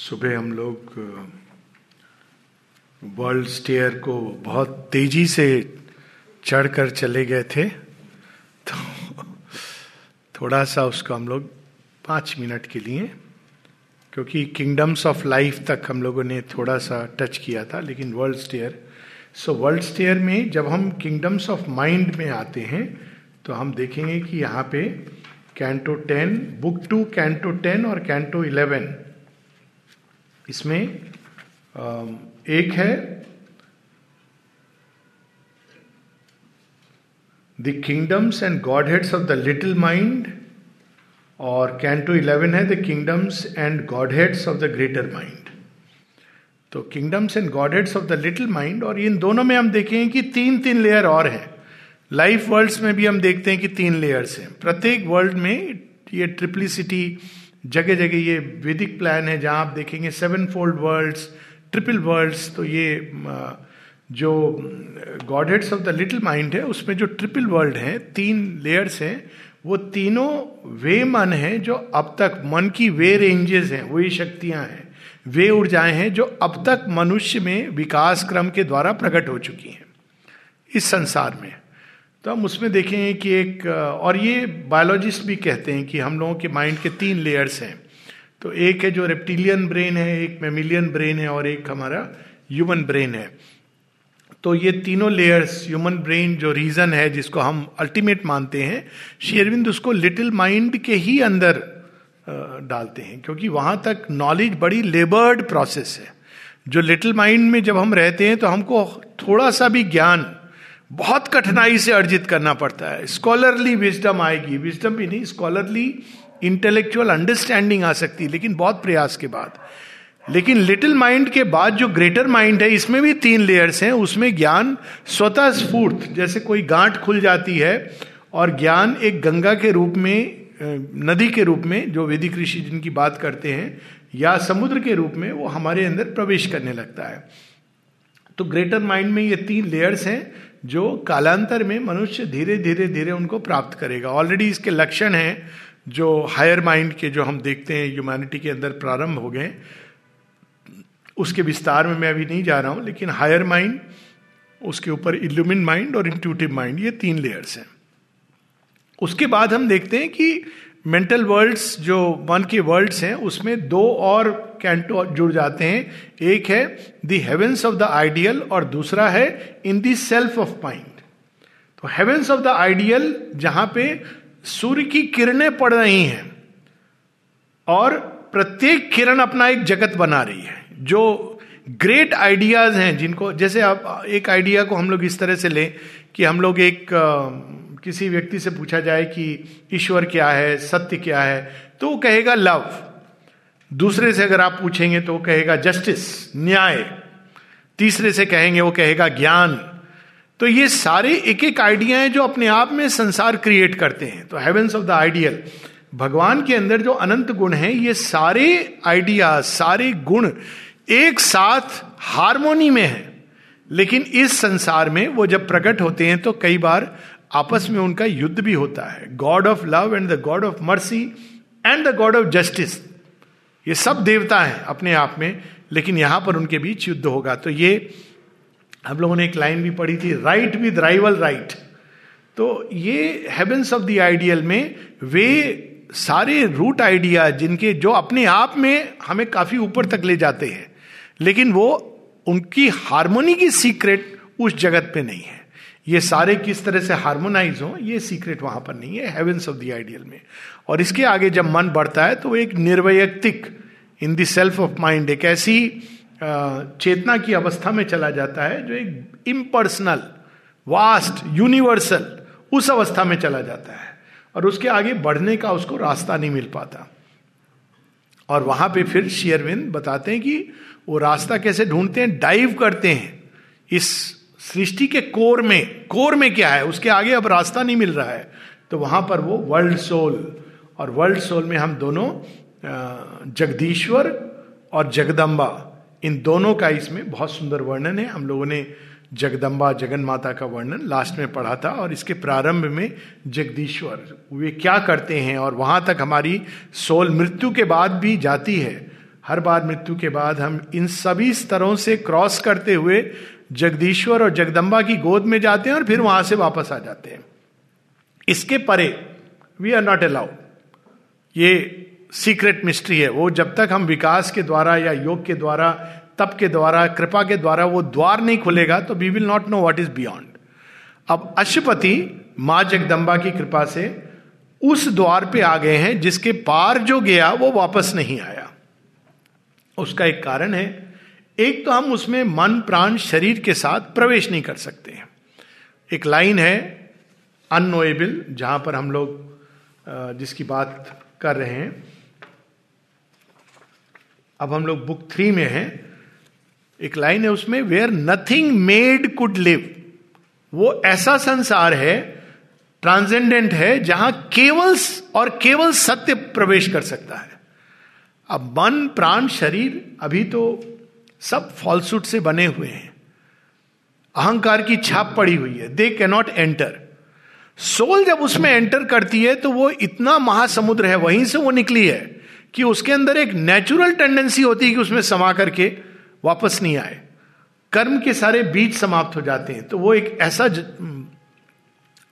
सुबह हम लोग वर्ल्ड स्टेयर को बहुत तेज़ी से चढ़कर चले गए थे। तो थोड़ा सा उसको हम लोग पाँच मिनट के लिए, क्योंकि किंगडम्स ऑफ़ लाइफ तक हम लोगों ने थोड़ा सा टच किया था, लेकिन world stair so world stair में जब हम किंगडम्स ऑफ़ माइंड में आते हैं तो हम देखेंगे कि यहाँ पे canto ten book two canto ten और कैंटो इलेवन इसमें एक है the kingdoms and godheads of the little mind, और कैंटो इलेवन है the kingdoms and godheads of the greater mind. तो kingdoms and godheads of the little mind, और इन दोनों में हम देखें कि तीन तीन लेयर और हैं। लाइफ वर्ल्ड्स में भी हम देखते हैं कि तीन लेयर्स हैं। प्रत्येक वर्ल्ड में ये ट्रिपलिसिटी जगह जगह ये वैदिक प्लान है जहाँ आप देखेंगे sevenfold worlds triple worlds तो ये जो godheads of the little mind है, उसमें जो ट्रिपल वर्ल्ड है, तीन लेयर्स हैं, वो तीनों वे मन है जो अब तक मन की वे रेंजेस हैं वही शक्तियाँ हैं, वे ऊर्जाएँ हैं जो अब तक मनुष्य में विकास क्रम के द्वारा प्रकट हो चुकी हैं, इस संसार में। तो हम उसमें देखें कि एक और ये बायोलॉजिस्ट भी कहते हैं कि हम लोगों के माइंड के तीन लेयर्स हैं। तो एक है जो रेप्टिलियन ब्रेन है, एक मेमिलियन ब्रेन है और एक हमारा ह्यूमन ब्रेन है। तो ये तीनों लेयर्स ह्यूमन ब्रेन जो रीजन है जिसको हम अल्टीमेट मानते हैं शेरविंद उसको लिटिल माइंड के ही अंदर डालते हैं, क्योंकि वहाँ तक नॉलेज बड़ी लेबर्ड प्रोसेस है। जो लिटिल माइंड में जब हम रहते हैं तो हमको थोड़ा सा भी ज्ञान बहुत कठिनाई से अर्जित करना पड़ता है। स्कॉलरली विजडम आएगी। विजडम भी नहीं स्कॉलरली इंटेलेक्चुअल अंडरस्टैंडिंग आ सकती है, लेकिन बहुत प्रयास के बाद। लेकिन लिटिल माइंड के बाद जो ग्रेटर माइंड है, इसमें भी तीन लेयर्स हैं। उसमें ज्ञान स्वतः स्फूर्त, जैसे कोई गांठ खुल जाती है, और ज्ञान एक गंगा के रूप में नदी के रूप में, जो वेदिक ऋषि जिनकी बात करते हैं, या समुद्र के रूप में, वो हमारे अंदर प्रवेश करने लगता है। तो ग्रेटर माइंड में ये तीन लेयर्स हैं। जो कालांतर में मनुष्य धीरे धीरे धीरे उनको प्राप्त करेगा। ऑलरेडी इसके लक्षण हैं, जो हायर माइंड के जो हम देखते हैं ह्यूमैनिटी के अंदर प्रारंभ हो गए। उसके विस्तार में मैं अभी नहीं जा रहा हूँ, लेकिन हायर माइंड उसके ऊपर इल्यूमिन माइंड और इंट्यूटिव माइंड ये तीन लेयर्स हैं। उसके बाद हम देखते हैं कि मेंटल वर्ल्ड्स जो मन के वर्ल्ड्स हैं, उसमें दो और कैंटो जुड़ जाते हैं। एक है the heavens of the ideal और दूसरा है in the self of mind तो हेवेंस ऑफ़ द आइडियल जहाँ पे सूर्य की किरणें पड़ रही हैं और प्रत्येक किरण अपना एक जगत बना रही है। जो ग्रेट आइडियाज़ हैं जिनको, जैसे आप एक आइडिया को हम लोग इस तरह से लें कि हम लोग एक किसी व्यक्ति से पूछा जाए कि ईश्वर क्या है, सत्य क्या है तो वो कहेगा लव। दूसरे से अगर आप पूछेंगे तो वो कहेगा जस्टिस, न्याय। तीसरे से कहेंगे वो कहेगा ज्ञान। तो ये सारे एक एक आइडिया हैं जो अपने आप में संसार क्रिएट करते हैं। तो हेवेंस ऑफ़ द आइडियल भगवान के अंदर जो अनंत गुण हैं, ये सारे आइडिया, सारे गुण एक साथ हारमोनी में है। लेकिन इस संसार में वो जब प्रकट होते हैं तो कई बार आपस में उनका युद्ध भी होता है। God of love and the god of mercy and the god of justice ये सब देवता हैं अपने आप में, लेकिन यहाँ पर उनके बीच युद्ध होगा। तो ये हम लोगों ने एक लाइन भी पढ़ी थी राइट विद राइवल राइट तो ये हेवेंस ऑफ़ द आइडियल में वे सारे रूट आइडिया जिनके जो अपने आप में हमें काफ़ी ऊपर तक ले जाते हैं, लेकिन वो उनकी हारमोनी की सीक्रेट उस जगत पे नहीं है। ये सारे किस तरह से हार्मोनाइज हो, ये सीक्रेट वहाँ पर नहीं है हेवेंस ऑफ़ द आइडियल में। और इसके आगे जब मन बढ़ता है तो एक निर्वैयक्तिक in the self of mind एक ऐसी चेतना की अवस्था में चला जाता है, जो एक इम्पर्सनल वास्ट यूनिवर्सल उस अवस्था में चला जाता है। और उसके आगे बढ़ने का उसको रास्ता नहीं मिल पाता। और वहाँ पे फिर शेयरविंद बताते हैं कि वो रास्ता कैसे ढूंढते हैं डाइव करते हैं, इस सृष्टि के कोर में कोर में क्या है? उसके आगे अब रास्ता नहीं मिल रहा है। तो वहाँ पर वो वर्ल्ड सोल और वर्ल्ड सोल में हम दोनों जगदीश्वर और जगदम्बा, इन दोनों का इसमें बहुत सुंदर वर्णन है। हम लोगों ने जगदम्बा जगन माता का वर्णन लास्ट में पढ़ा था, और इसके प्रारंभ में जगदीश्वर, वे क्या करते हैं? और वहाँ तक हमारी सोल मृत्यु के बाद भी जाती है। हर बार मृत्यु के बाद हम इन सभी स्तरों से क्रॉस करते हुए जगदीश्वर और जगदम्बा की गोद में जाते हैं और फिर वहाँ से वापस आ जाते हैं। इसके परे वी आर नॉट अलाउड ये सीक्रेट मिस्ट्री है। वो जब तक हम विकास के द्वारा या योग के द्वारा, तप के द्वारा, कृपा के द्वारा वो द्वार नहीं खुलेगा तो we will not know what is beyond अब अशुपति माँ जगदम्बा की कृपा से उस द्वार पे आ गए हैं, जिसके पार जो गया, वो वापस नहीं आया। उसका एक कारण है एक तो हम उसमें मन, प्राण, शरीर के साथ प्रवेश नहीं कर सकते हैं। एक लाइन है अनोएबल जहाँ पर हम लोग जिसकी बात कर रहे हैं। अब हम लोग बुक थ्री में हैं। एक लाइन है उसमें where nothing made could live वो ऐसा संसार है ट्रांसेंडेंट है, जहाँ केवल और केवल सत्य प्रवेश कर सकता है। अब मन, प्राण, शरीर, अभी तो सब फॉल्सूट से बने हुए हैं। अहंकार की छाप पड़ी हुई है। दे कैनॉट एंटर सोल जब उसमें एंटर करती है तो वो इतना महासमुद्र है, वहीं से वो निकली है, कि उसके अंदर एक नेचुरल टेंडेंसी होती है कि उसमें समा करके वापस नहीं आए। कर्म के सारे बीज समाप्त हो जाते हैं। तो वो एक ऐसा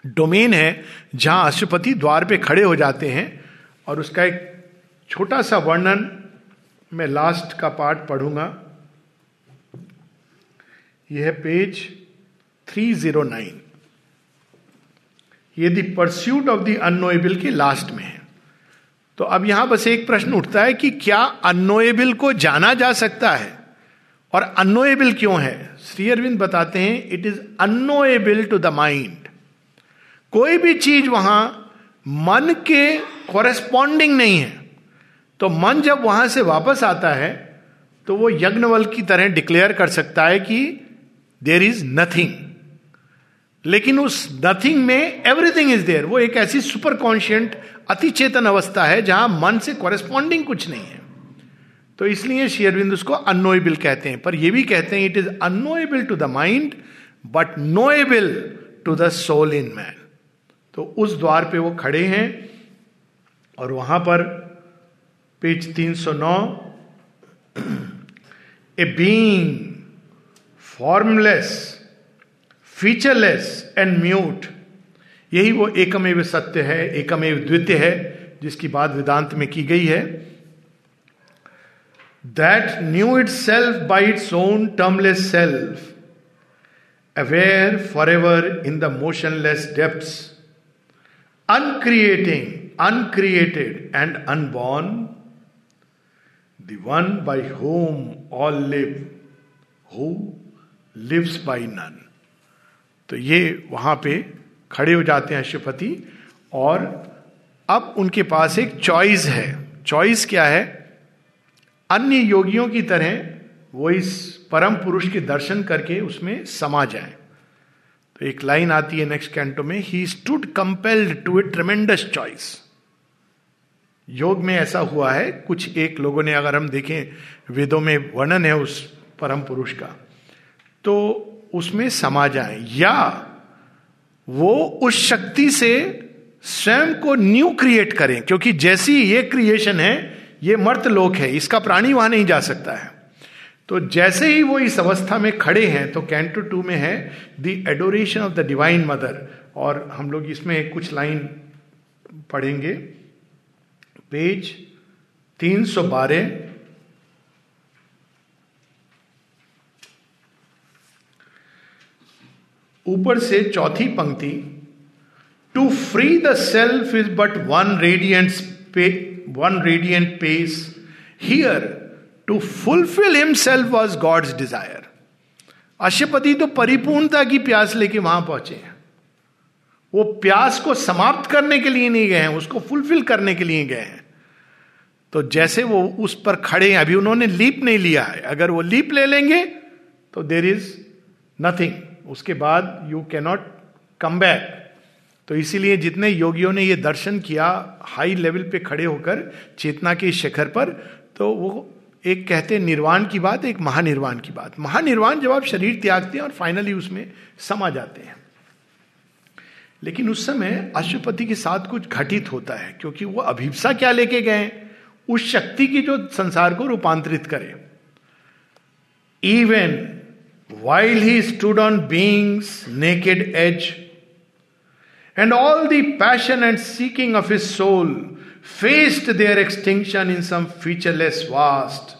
डोमेन है, जहाँ अशुपति द्वार पे खड़े हो जाते हैं, और उसका एक छोटा सा वर्णन मैं लास्ट का पार्ट पढ़ूँगा। यह है पेज 309 ये the pursuit of the unknowable के लास्ट में है। तो अब यहाँ बस एक प्रश्न उठता है कि क्या अनोएबल को जाना जा सकता है? और अनोएबल क्यों है? श्री अरविंद बताते हैं it is unknowable to the mind कोई भी चीज़ वहाँ मन के कॉरेस्पॉन्डिंग नहीं है। तो मन जब वहाँ से वापस आता है तो वो यज्ञवल की तरह डिक्लेयर कर सकता है कि देर इज़ नथिंग लेकिन उस नथिंग में एवरीथिंग इज़ देयर वो एक ऐसी सुपर कॉन्शियंट अति चेतन अवस्था है जहाँ मन से कॉरेस्पॉन्डिंग कुछ नहीं है। तो इसलिए शेयरबिंद उसको अनोएबल कहते हैं। पर यह भी कहते हैं it is unknowable to the mind but knowable to the soul in man तो उस द्वार पे वो खड़े हैं और वहाँ पर page 309 a being formless featureless and mute यही वो एकमेव सत्य है, एकमेव द्वितीय है, जिसकी बात वेदांत में की गई है। That knew itself by its own termless self aware forever in the motionless depths uncreating uncreated and unborn the one by whom all live who lives by none. तो ये वहाँ पे खड़े हो जाते हैं अशुपति और अब उनके पास एक चॉइस है। चॉइस क्या है? अन्य योगियों की तरह वो इस परम पुरुष के दर्शन करके उसमें समा जाए। तो एक लाइन आती है नेक्स्ट कैंटो में he stood compelled to a tremendous choice योग में ऐसा हुआ है, कुछ एक लोगों ने अगर हम देखें, वेदों में वर्णन है उस परम पुरुष का। तो उसमें समा जाए। या वो उस शक्ति से स्वयं को न्यू क्रिएट करें, क्योंकि जैसी ये क्रिएशन है, ये मर्त लोक है, इसका प्राणी वहाँ नहीं जा सकता है। तो जैसे ही वो इस अवस्था में खड़े हैं तो कैंटो टू में है the adoration of the divine mother और हम लोग इसमें कुछ लाइन पढ़ेंगे। पेज 312 ऊपर से चौथी पंक्ति to free the self is but one radiant one radiant pace. Here, to fulfill himself was God's desire Ashwapati तो परिपूर्णता की प्यास लेके वहाँ पहुँचे हैं। वो प्यास को समाप्त करने के लिए नहीं गए हैं उसको फुलफिल करने के लिए गए हैं। तो जैसे वो उस पर खड़े हैं अभी उन्होंने लीप नहीं लिया है। अगर वो लीप ले लेंगे तो देर इज़ नथिंग उसके बाद यू कैनॉट कम बैक तो इसीलिए जितने योगियों ने ये दर्शन किया हाई लेवल पे खड़े होकर चेतना के शिखर पर तो वो एक कहते निर्वाण की बात, एक महानिर्वाण की बात। महानिर्वाण जब आप शरीर त्यागते हैं और फाइनली उसमें समा जाते हैं। लेकिन उस समय अशुपति के साथ कुछ घटित होता है, क्योंकि वो अभिप्सा क्या लेके गए उस शक्ति की जो संसार को रूपांतरित करे। Even while he stood on being's naked edge and all the passion and seeking of his soul faced their extinction in some featureless vast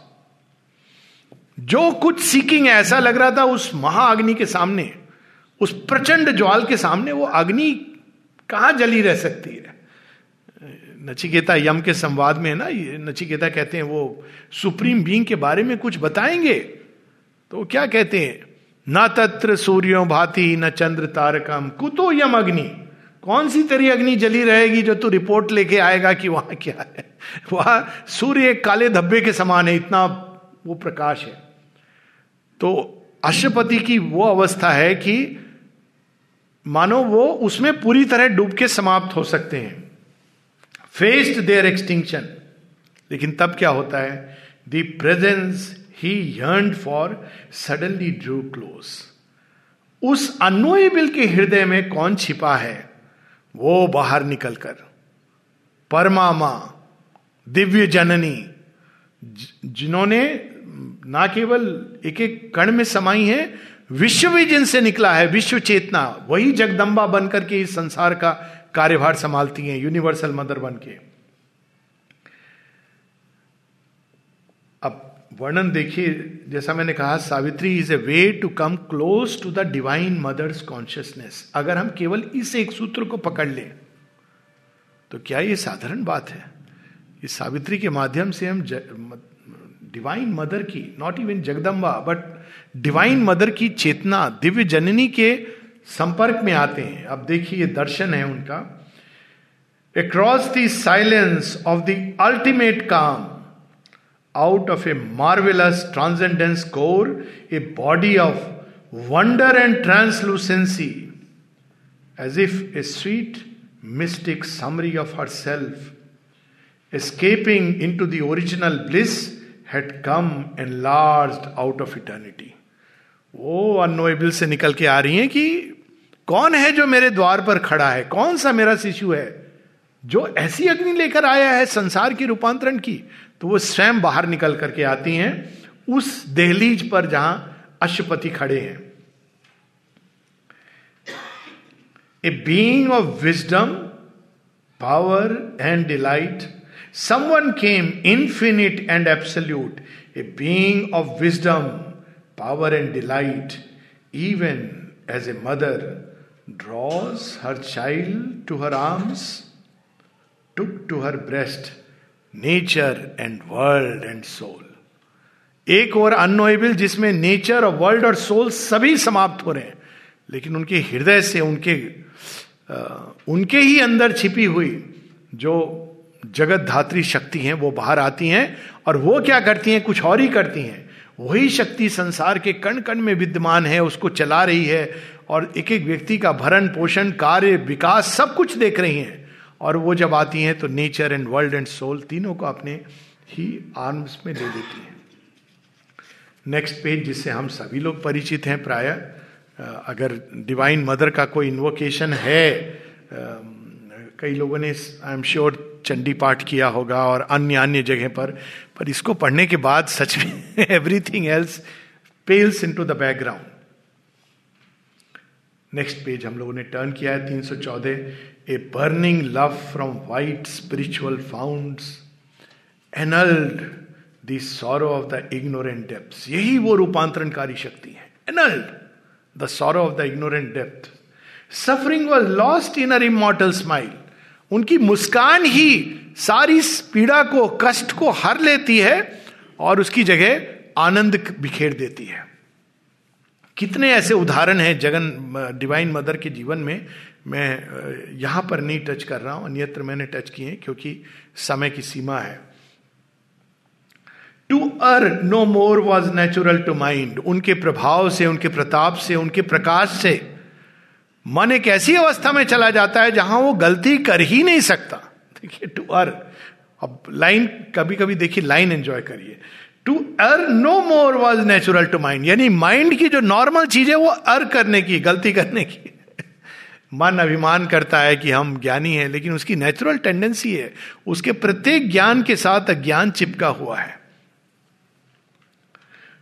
जो कुछ सीकिंग ऐसा लग रहा था उस महाअग्नि के सामने, उस प्रचंड ज्वाल के सामने, वो अग्नि कहाँ जली रह सकती है? नचिकेता यम के संवाद में है ना नचिकेता कहते हैं वो सुप्रीम बींग के बारे में कुछ बताएँगे। तो क्या कहते हैं? न तत्र सूर्यो भाति, न चंद्र तारकम। कुतो यम अग्नि। कौन सी तेरी अग्नि जली रहेगी जो तू रिपोर्ट लेके आएगा कि वहाँ क्या है? वहाँ सूर्य काले धब्बे के समान है, इतना वो प्रकाश है। तो अशुपति की वो अवस्था है कि मानो वो उसमें पूरी तरह डूब के समाप्त हो सकते हैं। फेस्ड देयर एक्सटिंक्शन लेकिन तब क्या होता है? The presence he yearned for suddenly drew close उस अनोएबल के हृदय में कौन छिपा है? वो बाहर निकलकर। परमामा, दिव्य जननी जिन्होंने ना केवल एक एक कण में समाई है, विश्व भी जिनसे निकला है, विश्व चेतना, वही जगदम्बा बनकर के इस संसार का कार्यभार संभालती हैं यूनिवर्सल मदर बन के अब वर्णन देखिए, जैसा मैंने कहा, Savitri is a way to come close to the divine mother's consciousness अगर हम केवल इस एक सूत्र को पकड़ लें तो क्या ये साधारण बात है? इस सावित्री के माध्यम से हम डिवाइन मदर की not even Jagdamba but divine mother की चेतना, दिव्य जननी के संपर्क में आते हैं। अब देखिए, ये दर्शन है उनका। Across the silence of the ultimate calm marvellous transcendence core a body of wonder and translucency as if a sweet mystic summary of her self escaping into the original bliss had come enlarged out of eternity वो unknowable से निकल के आ रही हैं कि कौन है जो मेरे द्वार पर खड़ा है? कौन सा मेरा शिशु है? जो ऐसी अग्नि लेकर आया है संसार की रूपांतरण की तो वो स्वयं बाहर निकल करके आती हैं, उस दहलीज पर जहाँ अशुपति खड़े हैं। A being of wisdom power and delight someone came infinite and absolute a being of wisdom power and delight even as a mother draws her child to her arms took to her breast nature and world and soul एक और unknowable जिसमें nature और world और soul सभी समाप्त हो रहे हैं, लेकिन उनके हृदय से उनके उनके ही अंदर छिपी हुई जो जगत धात्री शक्ति हैं, वो बाहर आती हैं और वो क्या करती हैं, कुछ और ही करती हैं। वही शक्ति संसार के कण कण में विद्यमान है, उसको चला रही है और एक एक व्यक्ति का भरण पोषण कार्य, विकास सब कुछ देख रही हैं। और वो जब आती हैं तो nature and world and soul तीनों को अपने ही आर्म्स में ले लेती हैं। नेक्स्ट पेज जिससे हम सभी लोग परिचित हैं प्राय अगर डिवाइन मदर का कोई इन्वोकेशन है कई लोगों ने I am sure Chandi Path किया होगा और अन्य अन्य जगह पर पर इसको पढ़ने के बाद सच में everything else pales into the background next page हम लोगों ने टर्न किया है, तीन सौ चौदह a burning love from white spiritual founts annulled the sorrow of the ignorant depth यही वो रूपांतरणकारी शक्ति है annulled the sorrow of the ignorant depth suffering was lost in her immortal smile उनकी मुस्कान ही सारी पीड़ा को, कष्ट को हर लेती है और उसकी जगह आनंद बिखेर देती है। कितने ऐसे उदाहरण हैं जगन डिवाइन मदर के जीवन में, मैं यहाँ पर नहीं टच कर रहा हूँ, अन्यत्र मैंने टच किए क्योंकि समय की सीमा है। To her no more was natural to mind उनके प्रभाव से, उनके प्रताप से, उनके प्रकाश से। मन एक ऐसी अवस्था में चला जाता है जहाँ वो गलती कर ही नहीं सकता। देखिए टू अर अब लाइन कभी कभी देखिए लाइन एंजॉय करिए। To her no more was natural to mind यानी माइंड की जो नॉर्मल चीज़ है, वो अर करने की, गलती करने की। मन अभिमान करता है कि हम ज्ञानी हैं, लेकिन उसकी नेचुरल टेंडेंसी है। उसके प्रत्येक ज्ञान के साथ अज्ञान चिपका हुआ है।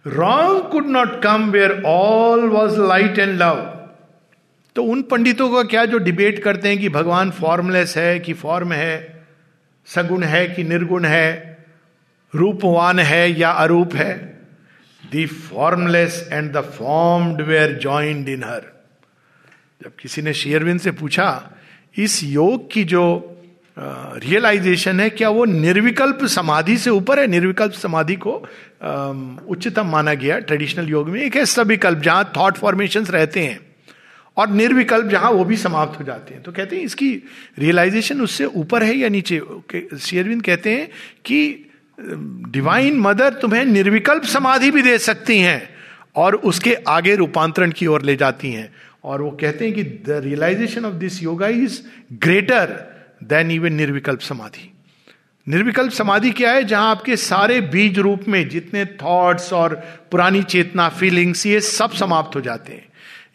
Wrong could not come where all was light and love तो उन पंडितों का क्या जो डिबेट करते हैं कि भगवान फॉर्मलेस है, कि फॉर्म है, सगुण है, कि निर्गुण है रूपवान है या अरूप है? The formless and the formed were joined in her जब किसी ने शेयरविन से पूछा, इस योग की जो रियलाइजेशन है, क्या वो निर्विकल्प समाधि से ऊपर है? निर्विकल्प समाधि को उच्चतम माना गया ट्रेडिशनल योग में। एक है सविकल्प, जहाँ थॉट फॉर्मेशन रहते हैं। और निर्विकल्प जहाँ वो भी समाप्त हो जाते हैं। तो कहते हैं इसकी रियलाइजेशन उससे ऊपर है या नीचे? शेयरविंद कहते हैं कि डिवाइन मदर तुम्हें निर्विकल्प समाधि भी दे सकती हैं और उसके आगे रूपांतरण की ओर ले जाती हैं। और वो कहते हैं कि the realization of this yoga is greater than even निर्विकल्प समाधि। निर्विकल्प समाधि क्या है? जहाँ आपके सारे बीज रूप में जितने थॉट्स और पुरानी चेतना फीलिंग्स ये सब समाप्त हो जाते हैं।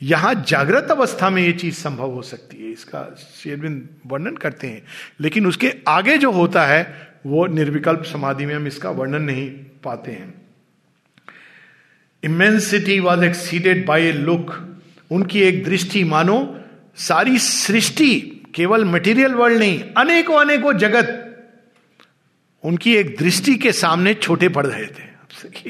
यहाँ जागृत अवस्था में ये चीज़ संभव हो सकती है, इसका शेरविंद वर्णन करते हैं। लेकिन उसके आगे जो होता है वो निर्विकल्प समाधि में हम इसका वर्णन नहीं पाते हैं। Immensity was exceeded by a look उनकी एक दृष्टि मानो सारी सृष्टि केवल मटेरियल वर्ल्ड नहीं अनेकों अनेकों जगत। उनकी एक दृष्टि के सामने छोटे पड़ रहे थे।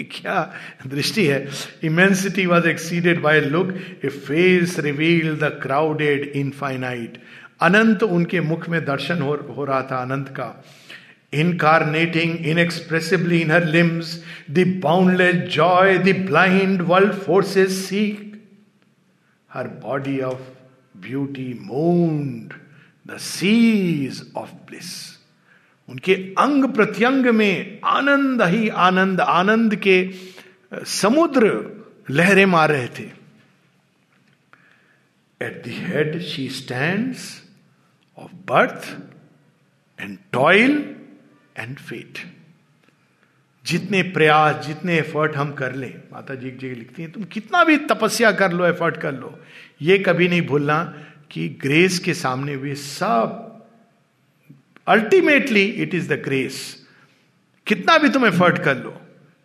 क्या दृष्टि है? Immensity was exceeded by look a face reveal the crowded infinite अनंत उनके मुख में दर्शन हो, हो रहा था अनंत का। Incarnating inexpressibly in her limbs the boundless joy the blind world forces seek her body of beauty moaned, the seas of bliss. उनके अंग प्रत्यंग में आनंद ही आनंद आनंद के समुद्र लहरें मार रहे थे। At the head she stand of birth and toil and fate जितने प्रयास, जितने एफर्ट हम कर लें माता जी एक जगह लिखती हैं, तुम कितना भी तपस्या कर लो एफर्ट कर लो। ये कभी नहीं भूलना कि ग्रेस के सामने वे सब ultimately it is the grace कितना भी तुम एफर्ट कर लो,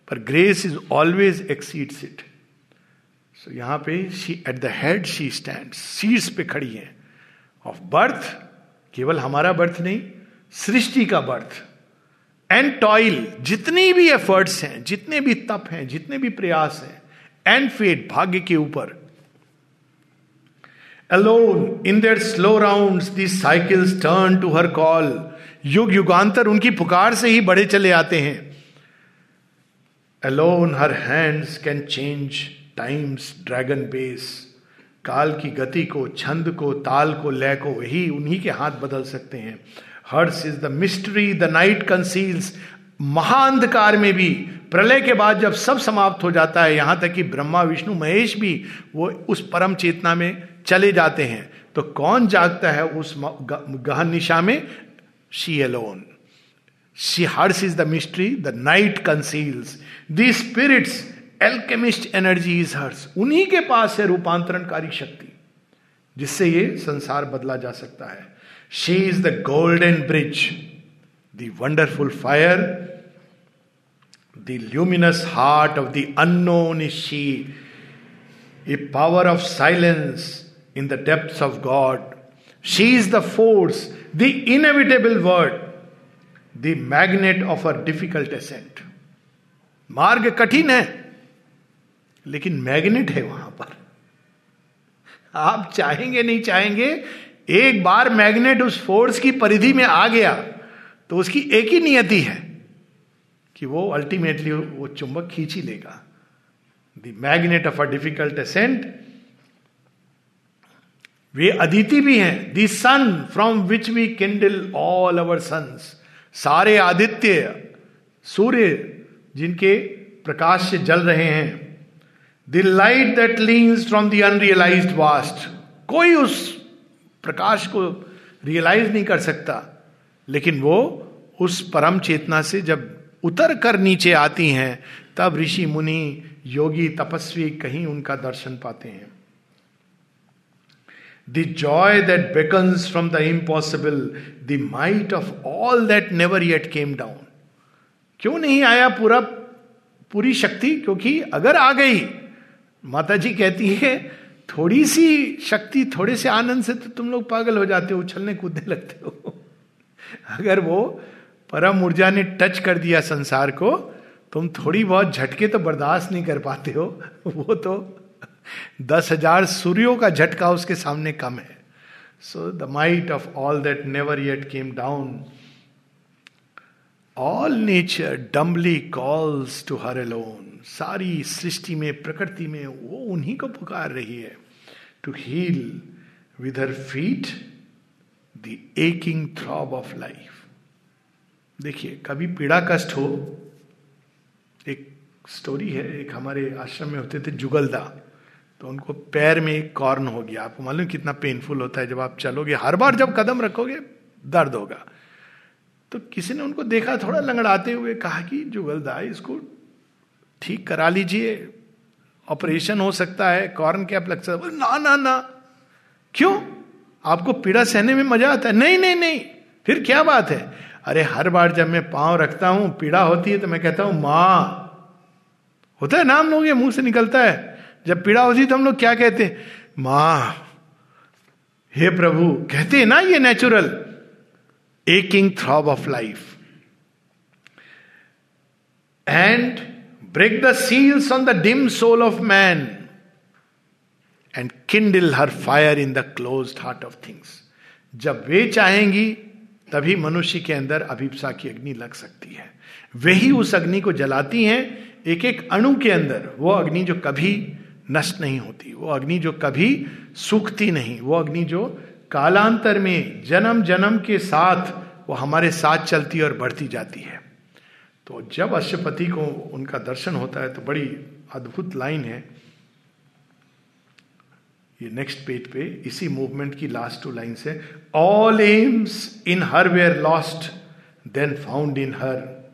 पर grace is always exceeds it so यहाँ पे she at the head she stand seats पे खड़ी है. ऑफ़ बर्थ केवल हमारा बर्थ नहीं, सृष्टि का बर्थ एंड टॉयल जितनी भी एफर्ट्स हैं, जितने भी तप हैं, जितने भी प्रयास हैं एंड फेट भाग्य के ऊपर। Alone in their slow round the cycles turn to her call युग युगांतर उनकी पुकार से ही बड़े चले आते हैं। Alone her hands can change times dragon base काल की गति को, छंद को, ताल को, लय को, वही उन्हीं के हाथ बदल सकते हैं। Hers is the mystery, the night conceals. महाअंधकार में भी, प्रलय के बाद जब सब समाप्त हो जाता है, यहाँ तक कि ब्रह्मा, विष्णु, महेश भी, वो उस परम चेतना में चले जाते हैं। तो कौन जागता है उस गहन निशा में? She alone she hers is the mystery, the night conceals. The spirits, alchemist energy is hers उन्हीं के पास है रूपांतरणकारी शक्ति, जिससे ये संसार बदला जा सकता है। She is the golden bridge, the wonderful fire, the luminous heart of the unknown is she, a power of silence in the depths of God. She is the force, the inevitable word, the magnet of a difficult ascent. मार्ग कठिन है लेकिन magnet है वहाँ पर आप चाहेंगे नहीं चाहेंगे एक बार मैग्नेट उस फोर्स की परिधि में आ गया तो उसकी एक ही नियति है कि वो अल्टीमेटली वो चुंबक खींच ही लेगा। The magnet of a difficult ascent वे अदिति भी हैं। The sun from which we kindle all our suns सारे आदित्य, सूर्य जिनके प्रकाश से जल रहे हैं। The light that leans from the unrealised vast कोई उस प्रकाश को रियलाइज़ नहीं कर सकता। लेकिन वो उस परम चेतना से जब उतर कर नीचे आती हैं, तब ऋषि मुनि, योगी, तपस्वी कहीं उनका दर्शन पाते हैं। The joy that beckons from the impossible the might of all that never yet came down क्यों नहीं आया पूरा, पूरी शक्ति? क्योंकि अगर आ गई, माता जी कहती है थोड़ी सी शक्ति थोड़े से आनंद से तो तुम लोग पागल हो जाते हो, उछलने कूदने लगते हो। अगर वो परम ऊर्जा ने टच कर दिया संसार को, तुम थोड़ी बहुत झटके तो बर्दाश्त नहीं कर पाते हो। वो तो दस हज़ार सूर्यों का झटका उसके सामने कम है। So the might of all that never yet came down all nature dumbly calls to her alone सारी सृष्टि में, प्रकृति में, वो उन्हीं को पुकार रही है। To heal with her feet the aching throb of life देखिए, कभी पीड़ा कष्ट हो, एक स्टोरी है, एक हमारे आश्रम में होते थे जुगलदा। तो उनको पैर में एक कॉर्न हो गया। आपको मालूम कितना पेनफुल होता है जब आप चलोगे, हर बार जब कदम रखोगे, दर्द होगा। तो किसी ने उनको देखा, थोड़ा लंगड़ाते हुए कहा कि, जुगलदा, इसको ठीक करा लीजिए। ऑपरेशन हो सकता है, कॉर्न कैप लग सकता है। ना ना ना। क्यों? आपको पीड़ा सहने में मज़ा आता है। नहीं नहीं नहीं। फिर क्या बात है? अरे, हर बार जब मैं पाँव रखता हूँ, पीड़ा होती है तो मैं कहता हूँ, माँ। होता है नाम लोग मुँह से निकलता है। जब पीड़ा होती है तो हम लोग क्या कहते हैं? माँ, हे प्रभु, कहते हैं ना ये natural aching throb of life and break the seals on the dim soul of man and kindle her fire in the close heart of things जब वे चाहेंगी, तभी मनुष्य के अंदर अभिप्सा की अग्नि लग सकती है। वही उस अग्नि को जलाती हैं एक एक अणु के अंदर। वो अग्नि जो कभी नष्ट नहीं होती, वो अग्नि जो कभी सूखती नहीं, वो अग्नि जो कालांतर में जन्म जन्म के साथ वो हमारे साथ चलती और बढ़ती जाती है। तो जब अश्वपति को उनका दर्शन होता है तो बड़ी अद्भुत लाइन है। ये नेक्स्ट पेज पे इसी मूवमेंट की लास्ट टू लाइन है। All aims in her were lost then found in her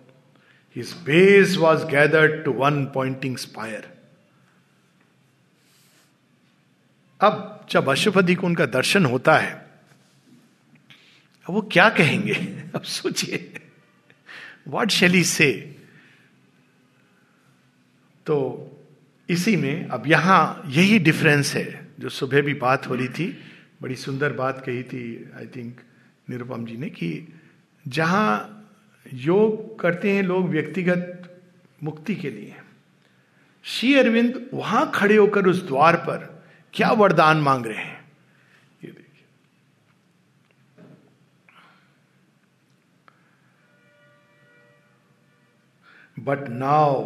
his base was gathered to one pointing spire अब जब अशुपति को उनका दर्शन होता है, अब वो क्या कहेंगे? अब सोचिए। वॉट शेली से तो इसी में अब यहाँ यही डिफरेंस है, जो सुबह भी बात हो रही थी, बड़ी सुंदर बात कही थी आई थिंक निरुपम जी ने कि जहाँ योग करते हैं लोग व्यक्तिगत मुक्ति के लिए, श्री अरविंद वहाँ खड़े होकर उस द्वार पर क्या वरदान मांग रहे हैं? बट नाउ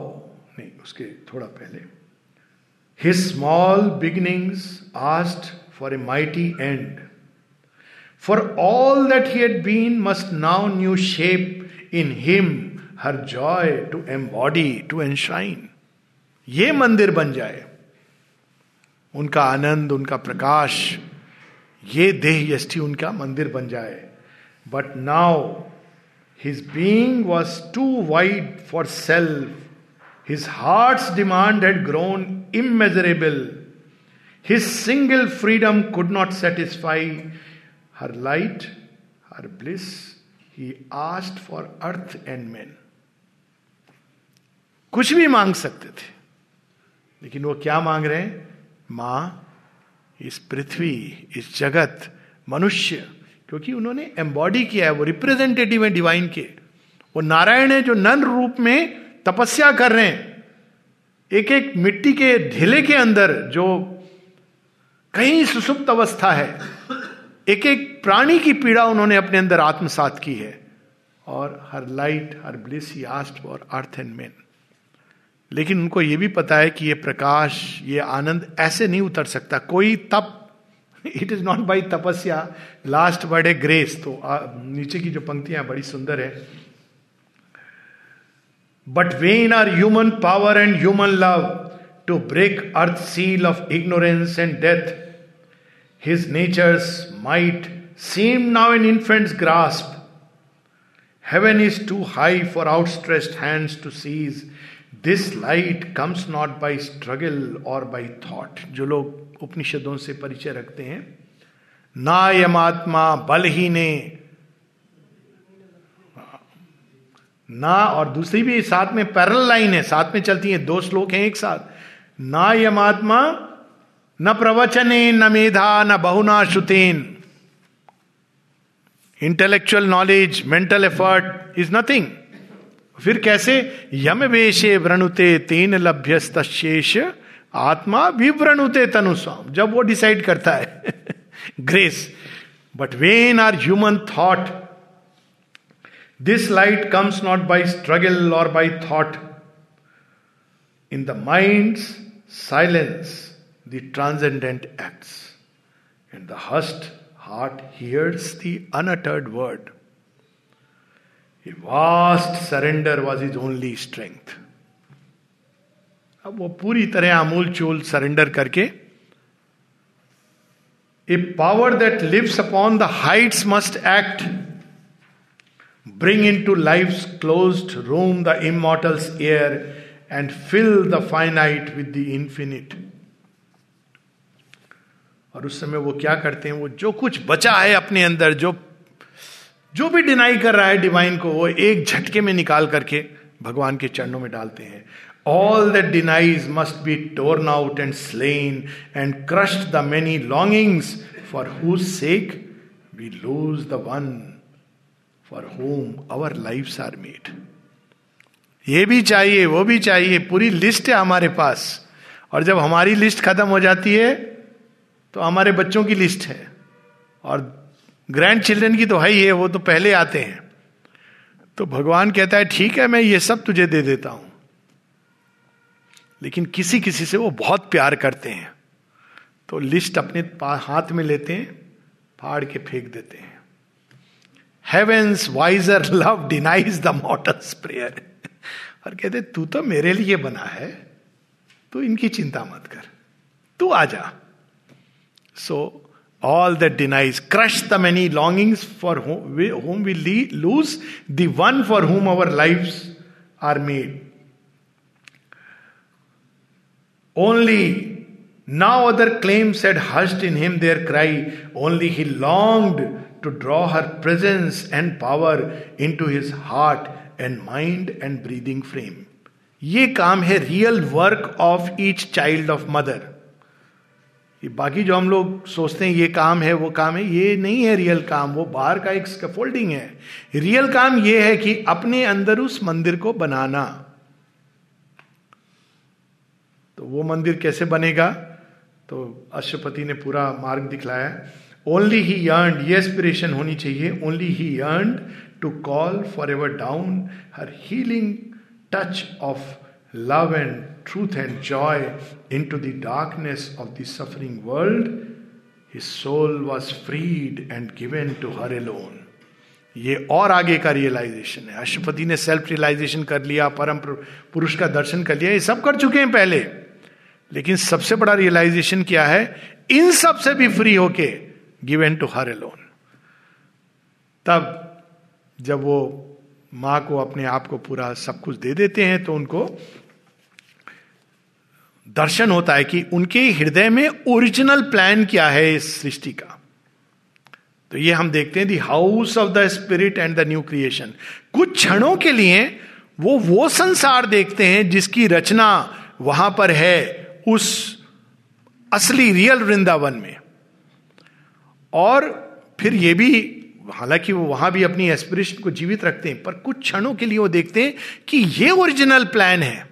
नहीं, उसके थोड़ा पहले। His small beginnings asked for a mighty end for all that he had been must now new shape in him her joy to embody to enshrine ये मंदिर बन जाए। उनका आनंद, उनका प्रकाश, ये देह यष्टि उनका मंदिर बन जाए। But now his being was too wide for self His heart's demand had grown immeasurable. His single freedom could not satisfy her light, her bliss. He asked for earth and men. कुछ भी मांग सकते थे लेकिन वो क्या मांग रहे हैं माँ इस पृथ्वी इस जगत मनुष्य क्योंकि उन्होंने एम्बॉडी किया है, वो रिप्रेजेंटेटिव है डिवाइन के। वो नारायण है जो नन रूप में तपस्या कर रहे हैं। एक एक मिट्टी के ढिले के अंदर जो कहीं सुसुप्त अवस्था है एक एक प्राणी की पीड़ा उन्होंने अपने अंदर आत्मसात की है। और her light her bliss asked for earth and men लेकिन उनको यह भी पता है कि ये प्रकाश, ये आनंद ऐसे नहीं उतर सकता। कोई तप इट इज़ नॉट बाई तपस्या लास्ट वर्ड है ग्रेस तो आ, नीचे की जो पंक्तियाँ बड़ी सुंदर है। But vain are human power and human love to break earth seal of ignorance and death his nature might seem now an infant grasp heaven is too high for outstretched hands to seize this light comes not by struggle or by thought जो लोग उपनिषदों से परिचय रखते हैं। ना यमात्मा बल ही ने और दूसरी भी साथ में पैरल लाइन है, साथ में चलती है, दो श्लोक हैं एक साथ। ना यमात्मा न प्रवचने, न मेधा, न बहुना श्रुतेन। Intellectual knowledge mental effort is nothing फिर कैसे? यम वेशे व्रणुते तेन लभ्य शेष आत्मा विवरण होते तनु स्वाम। जब वो डिसाइड करता है grace but vain are human thought this light comes not by struggle or by thought in the mind silence the transcendent acts and the hushed heart hears the unuttered word a vast surrender was his only strength वो पूरी तरह आमूल चूल surrender करके a power that lives upon the heights must act bring into life close room the immortal's air and fill the finite with the infinite और उस समय वो क्या करते हैं? वो जो कुछ बचा है अपने अंदर, जो जो भी डिनाई कर रहा है डिवाइन को, वो एक झटके में निकाल करके भगवान के चरणों में डालते हैं। All that denies must be torn out and slain and crushed the many longings for whose sake we lose the one for whom our life are made ये भी चाहिए, वो भी चाहिए, पूरी लिस्ट है हमारे पास। और जब हमारी लिस्ट खत्म हो जाती है तो हमारे बच्चों की लिस्ट है। और ग्रैंड चिल्ड्रन की तो है ही है, वो तो पहले आते हैं। तो भगवान कहता है, ठीक है, मैं ये सब तुझे दे देता हूँ। लेकिन किसी किसी से वो बहुत प्यार करते हैं। तो लिस्ट अपने हाथ में लेते हैं, फाड़ के फेंक देते हैं। Heaven's wiser love denies the mortal's prayer और कहते, तू तो मेरे लिए बना है, तू इनकी चिंता मत कर। तू आ जा। So all that denies crush the many longings for whom we lose we one for whom our life are lives are made. Only now other claims had hushed in him their cry, only he longed to draw her presence and power into his heart and mind and breathing frame. ये काम है real work of each child of mother ये बाकी जो हम लोग सोचते हैं ये काम है वो काम है ये नहीं है रियल काम वो बाहर का एक स्कफोल्डिंग है रियल काम ये है कि अपने अंदर उस मंदिर को बनाना तो वो मंदिर कैसे बनेगा? तो अश्वपति ने पूरा मार्ग दिखलाया। ओनली ही यर्न ये एस्पिरेशन होनी चाहिए। Only he yearn to call for ever down her healing touch of love and truth and joy into the darkness of the suffering world, his soul was freed and given to her alone. ये और आगे का realisation है। अशुपति ने self realisation कर लिया परम पुरुष का दर्शन कर लिया। ये सब कर चुके हैं पहले। लेकिन सबसे बड़ा रियलाइजेशन क्या है? इन सबसे भी फ्री होके गिवन टू हर एलोन तब जब वो माँ को अपने आप को पूरा सब कुछ दे देते हैं तो उनको दर्शन होता है कि उनके हृदय में ओरिजिनल प्लान क्या है इस सृष्टि का। तो ये हम देखते हैं the house of the spirit and the new creation कुछ क्षणों के लिए वो वो संसार देखते हैं जिसकी रचना वहाँ पर है। उस असली रियल वृंदावन में। और फिर ये भी, हालाँकि वो वहाँ भी अपनी एस्पिरेशन को जीवित रखते हैं, पर कुछ क्षणों के लिए वो देखते हैं कि ये ओरिजिनल प्लान है।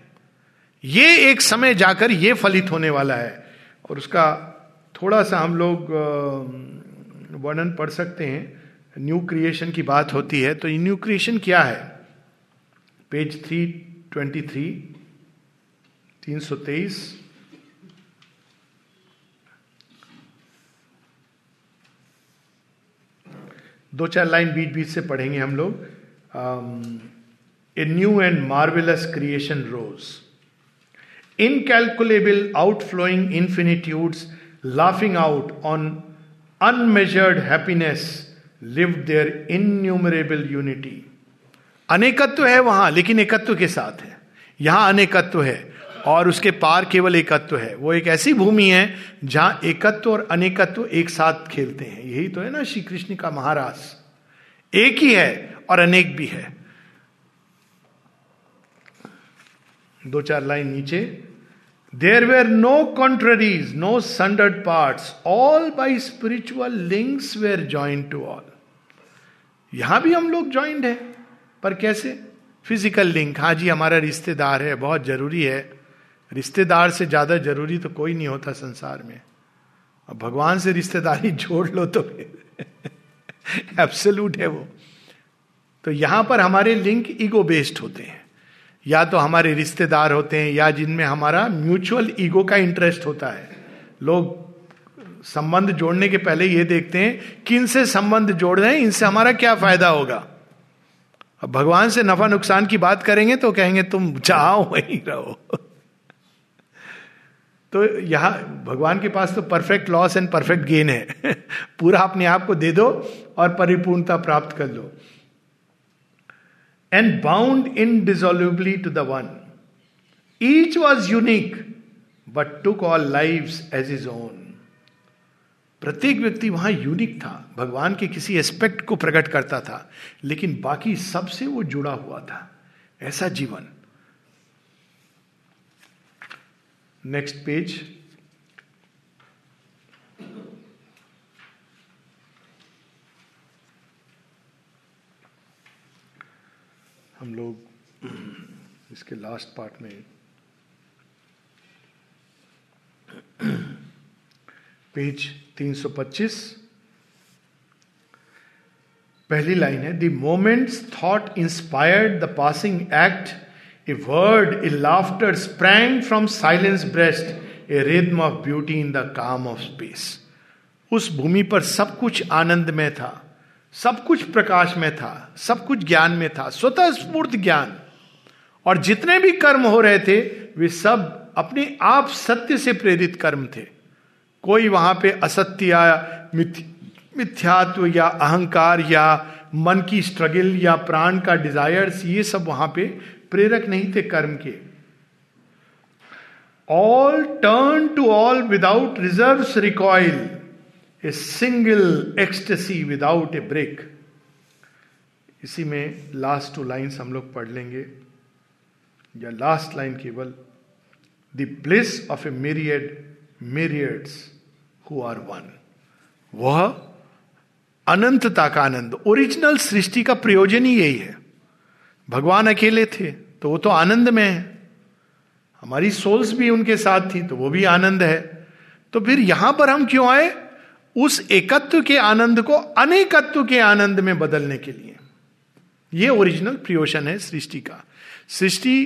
ये एक समय जाकर ये फलित होने वाला है। और उसका थोड़ा सा हम लोग वर्णन पढ़ सकते हैं। न्यू क्रिएशन की बात होती है तो न्यू क्रिएशन क्या है? पेज थ्री ट्वेंटी थ्री तीन सौ तेईस। दो चार लाइन बीच बीच से पढ़ेंगे हम लोग। A new and marvellous creation rose incalculable out flowing infinitudes laughing out on unmeasured happiness live there innumerable unity अनेकत्व है वहाँ, लेकिन एकत्व के साथ है। यहाँ अनेकत्व है। और उसके पार केवल एकत्व है। वो एक ऐसी भूमि है जहाँ एकत्व और अनेकत्व एक साथ खेलते हैं। यही तो है ना श्री कृष्ण का महारास एक ही है और अनेक भी है। दो चार लाइन नीचे। There were no contraries no sundered part all by spiritual links were joined to all यहाँ भी हम लोग ज्वाइंट है, पर कैसे? फ़िज़िकल लिंक हाँ जी, हमारा रिश्तेदार है, बहुत ज़रूरी है। रिश्तेदार से ज़्यादा ज़रूरी तो कोई नहीं होता संसार में। अब भगवान से रिश्तेदारी जोड़ लो तो एब्सोल्यूट है वो। तो यहाँ पर हमारे लिंक ईगो बेस्ड होते हैं। या तो हमारे रिश्तेदार होते हैं, या जिनमें हमारा म्यूचुअल ईगो का इंटरेस्ट होता है। लोग संबंध जोड़ने के पहले ये देखते हैं, किन से संबंध जोड़ रहे हैं, इनसे हमारा क्या फ़ायदा होगा? अब भगवान से नफा नुकसान की बात करेंगे तो कहेंगे, तुम जाओ, वहीं रहो। तो यहाँ भगवान के पास तो perfect loss and perfect gain है। पूरा अपने आप को दे दो और परिपूर्णता प्राप्त कर लो। And bound indissolubly to the one each was unique but took all lives as his own प्रत्येक व्यक्ति वहाँ यूनिक था। भगवान के किसी एस्पेक्ट को प्रकट करता था, लेकिन बाकी सबसे वो जुड़ा हुआ था। ऐसा जीवन। नेक्स्ट पेज हम लोग इसके लास्ट पार्ट में पेज 325 पहली लाइन है the moment's thought inspired the passing act a word a laughter sprang from silence breast a rhythm of beauty in the calm of space उस भूमि पर सब कुछ आनंद में था, सब कुछ प्रकाश में था, सब कुछ ज्ञान में था, स्वतः स्फूर्त ज्ञान। और जितने भी कर्म हो रहे थे, वे सब अपने आप सत्य से प्रेरित कर्म थे। कोई वहाँ पे असत्य या मिथ्यात्व या अहंकार या मन की स्ट्रगल या प्राण का डिजायर्स ये सब वहाँ पे प्रेरक नहीं थे कर्म के। All turn to all without reserve recoil a single ecstasy without a break इसी में लास्ट टू लाइन्स हम लोग पढ़ लेंगे। या लास्ट लाइन केवल the bliss of a myriad myriads who are one वह अनंतता का आनंद। ओरिजिनल सृष्टि का प्रयोजन ही यही है। भगवान अकेले थे। तो वो तो आनंद में है। हमारी सोल्स भी उनके साथ थी तो वो भी आनंद है। तो फिर यहाँ पर हम क्यों आए? उस एकत्व के आनंद को अनेकत्व के आनंद में बदलने के लिए। यह ओरिजिनल प्रियोशन है सृष्टि का। सृष्टि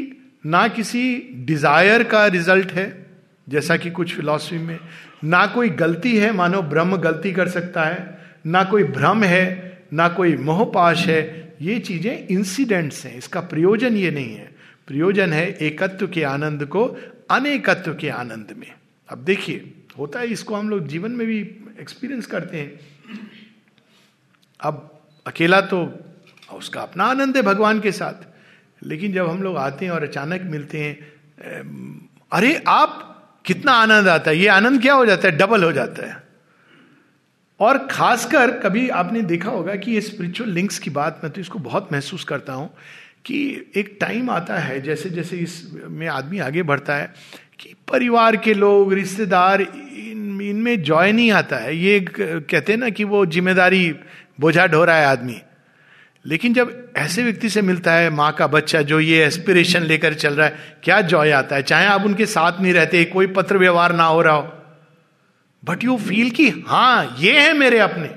ना किसी डिज़ायर का रिज़ल्ट है, जैसा कि कुछ फिलॉसफी में, ना कोई गलती है, मानो ब्रह्म गलती कर सकता है, ना कोई भ्रम है, ना कोई मोहपाश है ये चीज़ें इंसिडेंट्स हैं, इसका प्रयोजन ये नहीं है। प्रयोजन है एकत्व के आनंद को अनेकत्व के आनंद में। अब देखिए, होता है इसको हम लोग जीवन में भी एक्सपीरियंस करते हैं। अब अकेला तो उसका अपना आनंद है भगवान के साथ, लेकिन जब हम लोग आते हैं और अचानक मिलते हैं अरे, आप कितना आनंद आता है, ये आनंद क्या हो जाता है? डबल हो जाता है। और खासकर कभी आपने देखा होगा कि ये स्पिरिचुअल लिंक्स की बात मैं तो इसको बहुत महसूस करता हूँ कि एक टाइम आता है, जैसे जैसे इस में आदमी आगे बढ़ता है कि परिवार के लोग, रिश्तेदार, इन, इनमें जॉय नहीं आता है। ये कहते हैं ना कि वो ज़िम्मेदारी बोझा ढो रहा है आदमी। लेकिन जब ऐसे व्यक्ति से मिलता है, माँ का बच्चा जो ये एस्पिरेशन लेकर चल रहा है, क्या जॉय आता है? चाहे आप उनके साथ नहीं रहते, कोई पत्र व्यवहार ना हो रहा हो। बट यू फील कि हाँ ये है मेरे अपने।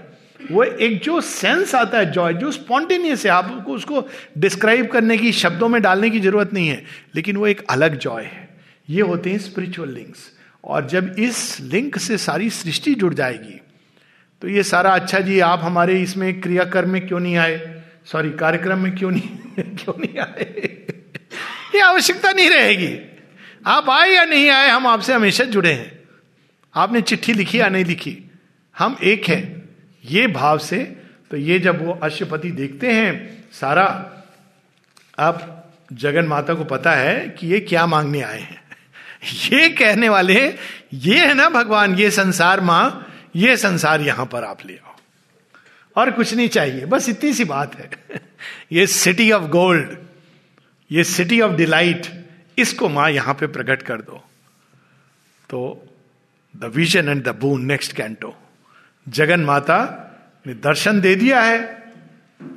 वो एक जो सेंस आता है जॉय जो स्पॉन्टेनियस है आपको उसको डिस्क्राइब करने की, शब्दों में डालने की ज़रूरत नहीं है। लेकिन वो एक अलग जॉय है। ये होते हैं स्पिरिचुअल लिंक्स और जब इस लिंक से सारी सृष्टि जुड़ जाएगी तो ये सारा अच्छा जी, आप हमारे इसमें क्रियाकर्म में क्यों नहीं आए? सॉरी कार्यक्रम में क्यों नहीं क्यों नहीं आए? ये आवश्यकता नहीं रहेगी। आप आए या नहीं आए, हम आपसे हमेशा जुड़े हैं। आपने चिट्ठी लिखी या नहीं लिखी? हम एक हैं। ये भाव से तो ये जब वो अश्वपति देखते हैं, सारा, अब जगन माता को पता है कि ये क्या मांगने आए हैं। ये कहने वाले, ये है ना भगवान, ये संसार माँ, ये संसार यहाँ पर आप ले आओ। और कुछ नहीं चाहिए, बस इतनी सी बात है। ये सिटी ऑफ़ गोल्ड ये सिटी ऑफ़ डिलाइट इसको माँ यहाँ पे प्रकट कर दो। तो the vision and the boon next canto Jagan माता ने दर्शन दे दिया है,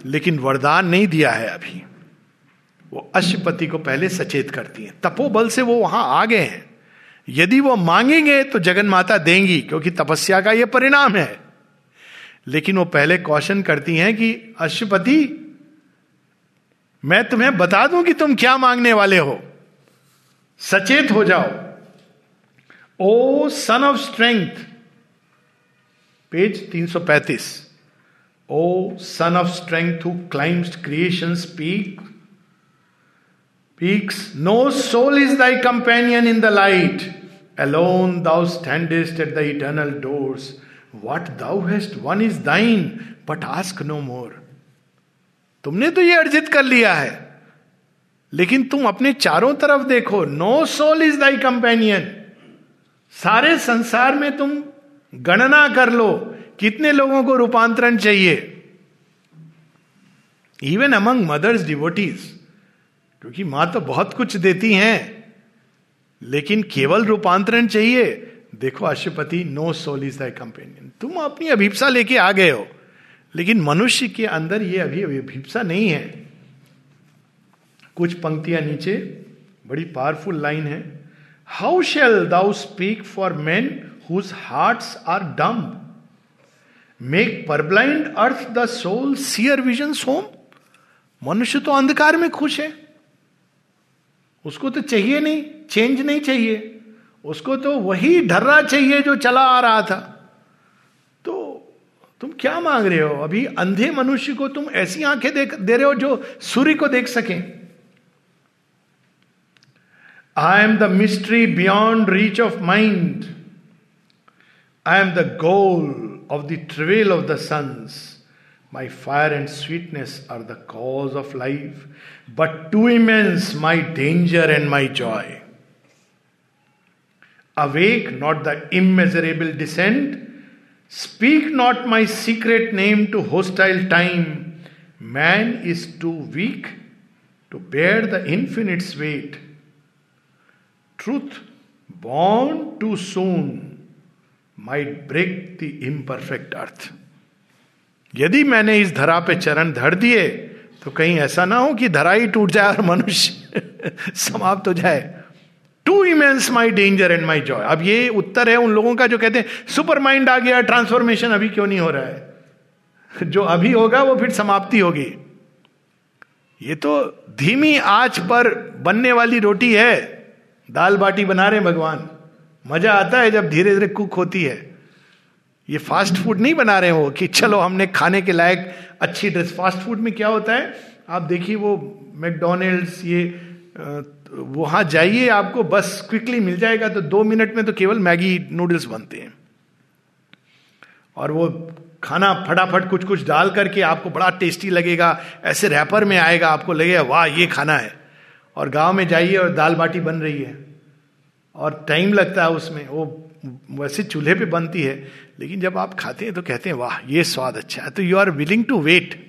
लेकिन वरदान नहीं दिया है अभी। वो अश्वपति को पहले सचेत करती हैं। तपोबल से वो वहाँ आ गए हैं। यदि वो मांगेंगे तो जगन माता देंगी, क्योंकि तपस्या का ये परिणाम है। लेकिन वो पहले क्वेश्चन करती हैं कि, अश्वपति, मैं तुम्हें बता दूँ कि तुम क्या मांगने वाले हो? सचेत हो जाओ। O son of strength page 335 O son of strength who climbs creation speak peaks no soul is thy companion in the light alone thou standest at the eternal doors what thou hast won is thine but ask no more तुमने तो ये अर्जित कर लिया है। लेकिन तुम अपने चारों तरफ़ देखो no soul is thy companion सारे संसार में तुम गणना कर लो, कितने लोगों को रूपांतरण चाहिए। इवन अमंग मदर्स डिवोटीज क्योंकि माँ तो बहुत कुछ देती हैं, लेकिन केवल रूपांतरण चाहिए। देखो Ashwapati no soul is thy companion तुम अपनी अभिप्सा लेके आ गए हो, लेकिन मनुष्य के अंदर ये अभी अभिप्सा नहीं है। कुछ पंक्तियाँ नीचे, बड़ी पावरफुल लाइन है। How shall thou speak for man whose heart are dumb make purblind earth the soul seer vision home मनुष्य तो अंधकार में खुश है। उसको तो चाहिए नहीं चेंज नहीं चाहिए। उसको तो वही ढर्रा चाहिए जो चला आ रहा था। तो तुम क्या मांग रहे हो? अभी अंधे मनुष्य को तुम ऐसी आँखें दे रहे हो जो सूर्य को देख सकें। I am the mystery beyond reach of mind. I am the goal of the travail of the suns. My fire and sweetness are the cause of life, but too immense my danger and my joy. Awake not the immeasurable descent, speak not my secret name to hostile time. Man is too weak to bear the infinite's weight. Truth born too soon might break the imperfect earth. यदि मैंने इस धरा पे चरण धर दिए तो कहीं ऐसा ना हो कि धरा ही टूट जाए और मनुष्य समाप्त हो जाए। Too immense my danger and my joy अब ये उत्तर है उन लोगों का जो कहते हैं सुपर माइंड आ गया ट्रांसफॉर्मेशन अभी क्यों नहीं हो रहा है? जो अभी होगा, वो फिर समाप्ति होगी। ये तो धीमी आँच पर बनने वाली रोटी है। दाल बाटी बना रहे भगवान। मज़ा आता है जब धीरे धीरे कुक होती है। ये फास्ट फ़ूड नहीं बना रहे हो कि चलो हमने खाने के लायक अच्छी ड्रेस फास्ट फ़ूड में क्या होता है? आप देखिए वो मैकडोनल्ड्स ये वहाँ जाइए आपको बस क्विकली मिल जाएगा तो दो मिनट में तो केवल मैगी नूडल्स बनते हैं। और वो खाना फटाफट कुछ कुछ डाल करके आपको बड़ा टेस्टी लगेगा, ऐसे रैपर में आएगा, आपको लगेगा, वाह, ये खाना है। और गाँव में जाइए और दाल बाटी बन रही है। और टाइम लगता है उसमें, वो वैसे चूल्हे पे बनती है, लेकिन जब आप खाते हैं तो कहते हैं, वाह, ये स्वाद अच्छा है। तो you are willing to wait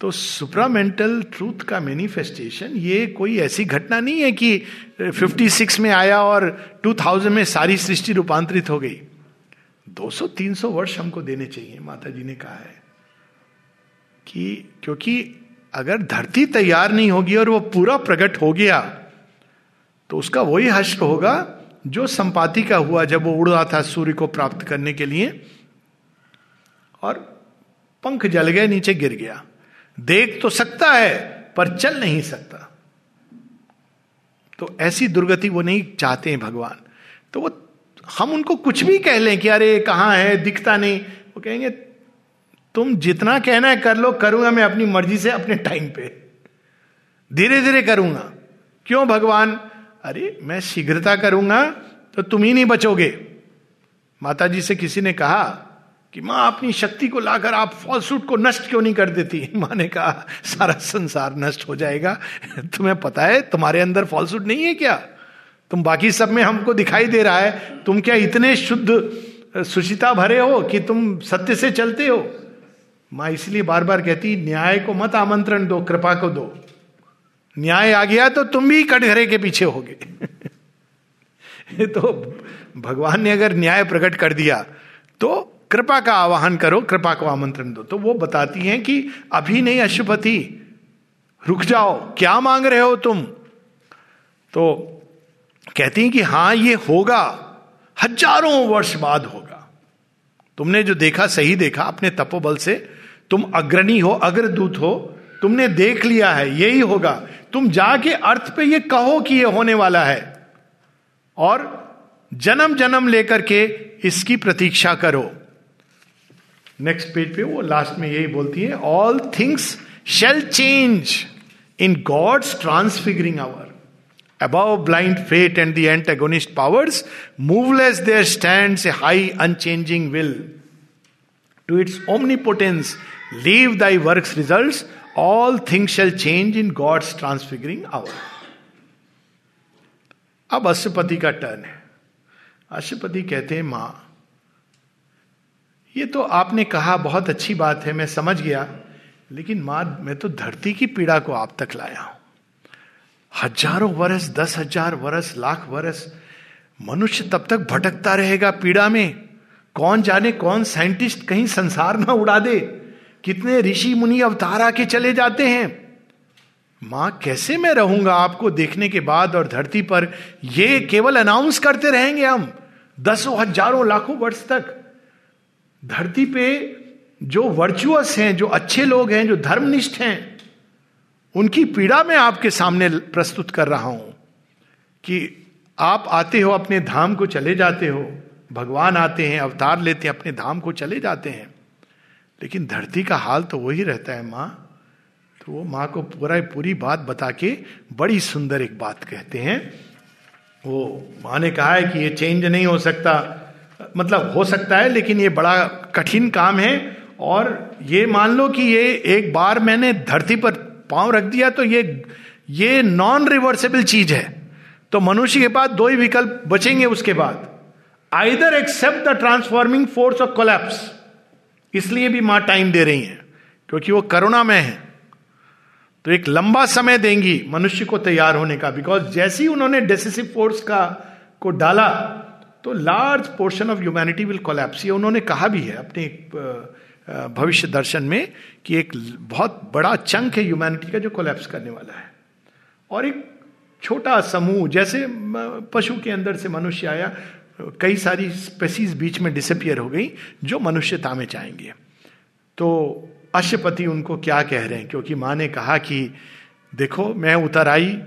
तो सुप्रामेंटल ट्रूथ का मैनिफेस्टेशन ये कोई ऐसी घटना नहीं है कि 56 में आया और 2000 में सारी सृष्टि रूपांतरित हो गई। 200-300 वर्ष हमको देने चाहिए माता जी ने कहा है कि क्योंकि अगर धरती तैयार नहीं होगी और वो पूरा प्रकट हो गया तो उसका वही हश्र होगा जो संपाति का हुआ जब वो उड़ रहा था सूर्य को प्राप्त करने के लिए और पंख जल गए, नीचे गिर गया। देख तो सकता है, पर चल नहीं सकता। तो ऐसी दुर्गति वो नहीं चाहते हैं भगवान। तो वो, हम उनको कुछ भी कह लें कि अरे कहाँ है, दिखता नहीं। वो कहेंगे तुम जितना कहना है कर लो, करूँगा मैं अपनी मर्ज़ी से, अपने टाइम पे। धीरे धीरे करूँगा। क्यों भगवान? अरे, मैं शीघ्रता करूँगा तो तुम ही नहीं बचोगे। माता जी से किसी ने कहा कि माँ, अपनी शक्ति को लाकर आप फॉल्सूट को नष्ट क्यों नहीं कर देती? माँ ने कहा, सारा संसार नष्ट हो जाएगा। तुम्हें पता है, तुम्हारे अंदर फॉल्सूट नहीं है क्या? तुम बाकी सब में हमको दिखाई दे रहा है। तुम क्या इतने शुद्ध, सुचिता भरे हो कि तुम सत्य से चलते हो? माँ इसलिए बार बार कहती, न्याय को मत आमंत्रण दो, कृपा को दो। न्याय आ गया तो तुम भी कटघरे के पीछे होगे। तो भगवान ने अगर न्याय प्रकट कर दिया तो कृपा का आवाहन करो, कृपा को आमंत्रण दो। तो वो बताती हैं कि, अभी नहीं अशुपति रुक जाओ, क्या मांग रहे हो तुम? तो कहती हैं कि, हाँ, ये होगा, हज़ारों वर्ष बाद होगा। तुमने जो देखा, सही देखा, अपने तपोबल से तुम अग्रणी हो, अग्रदूत हो, तुमने देख लिया है, यही होगा। तुम जाके अर्थ पे ये कहो कि ये होने वाला है। और जन्म जन्म लेकर के इसकी प्रतीक्षा करो। नेक्स्ट पेज पे वो लास्ट में यही बोलती है all things shall change in God's transfiguring hour above blind fate and the antagonist powers moveless there stand a high unchanging will to its omnipotence leave thy work result all things shall change in God's transfiguring hour अब अशुपति का turn है। अशुपति कहते हैं, माँ, ये तो आपने कहा, बहुत अच्छी बात है, मैं समझ गया, लेकिन माँ, मैं तो धरती की पीड़ा को आप तक लाया हूँ। हज़ारों वर्ष दस हज़ार वर्ष लाख वर्ष मनुष्य तब तक भटकता रहेगा पीड़ा में। कौन जाने, कौन साइंटिस्ट कहीं संसार ना उड़ा दे। कितने ऋषि मुनि अवतार आके चले जाते हैं। माँ, कैसे मैं रहूँगा आपको देखने के बाद और धरती पर? ये केवल अनाउंस करते रहेंगे हम, दसों हज़ारों लाखों वर्ष तक। धरती पे जो वर्चुअस हैं, जो अच्छे लोग हैं, जो धर्मनिष्ठ हैं, उनकी पीड़ा मैं आपके सामने प्रस्तुत कर रहा हूँ कि आप आते हो, अपने धाम को चले जाते हो, भगवान आते हैं, अवतार लेते हैं, अपने धाम को चले जाते हैं। लेकिन धरती का हाल तो वही रहता है माँ। तो वो माँ को पूरा पूरी बात बता के बड़ी सुंदर एक बात कहते हैं। वो माँ ने कहा है कि ये चेंज नहीं हो सकता। मतलब हो सकता है, लेकिन ये बड़ा कठिन काम है। और ये मान लो कि ये एक बार मैंने धरती पर पाँव रख दिया तो ये ये नॉन रिवर्सेबल चीज़ है। तो मनुष्य के पास दो ही विकल्प बचेंगे उसके बाद। Either accept the transforming force of collapse इसलिए भी माँ टाइम दे रही हैं, क्योंकि वो करुणा में है। तो एक लंबा समय देंगी मनुष्य को तैयार होने का बिकॉज़ जैसे उन्होंने डेसिसिव फोर्स का, को डाला तो large portion of humanity will collapse ये उन्होंने कहा भी है अपने भविष्य दर्शन में, कि एक बहुत बड़ा चंक है ह्यूमैनिटी का जो कोलैप्स करने वाला है। और एक छोटा समूह, जैसे पशु के अंदर से मनुष्य आया कई सारी स्पेसीज बीच में डिसअपियर हो गई, जो मनुष्यता में चाहेंगे तो अश्वपति उनको क्या कह रहे हैं? क्योंकि माँ ने कहा कि, देखो, मैं उतर आई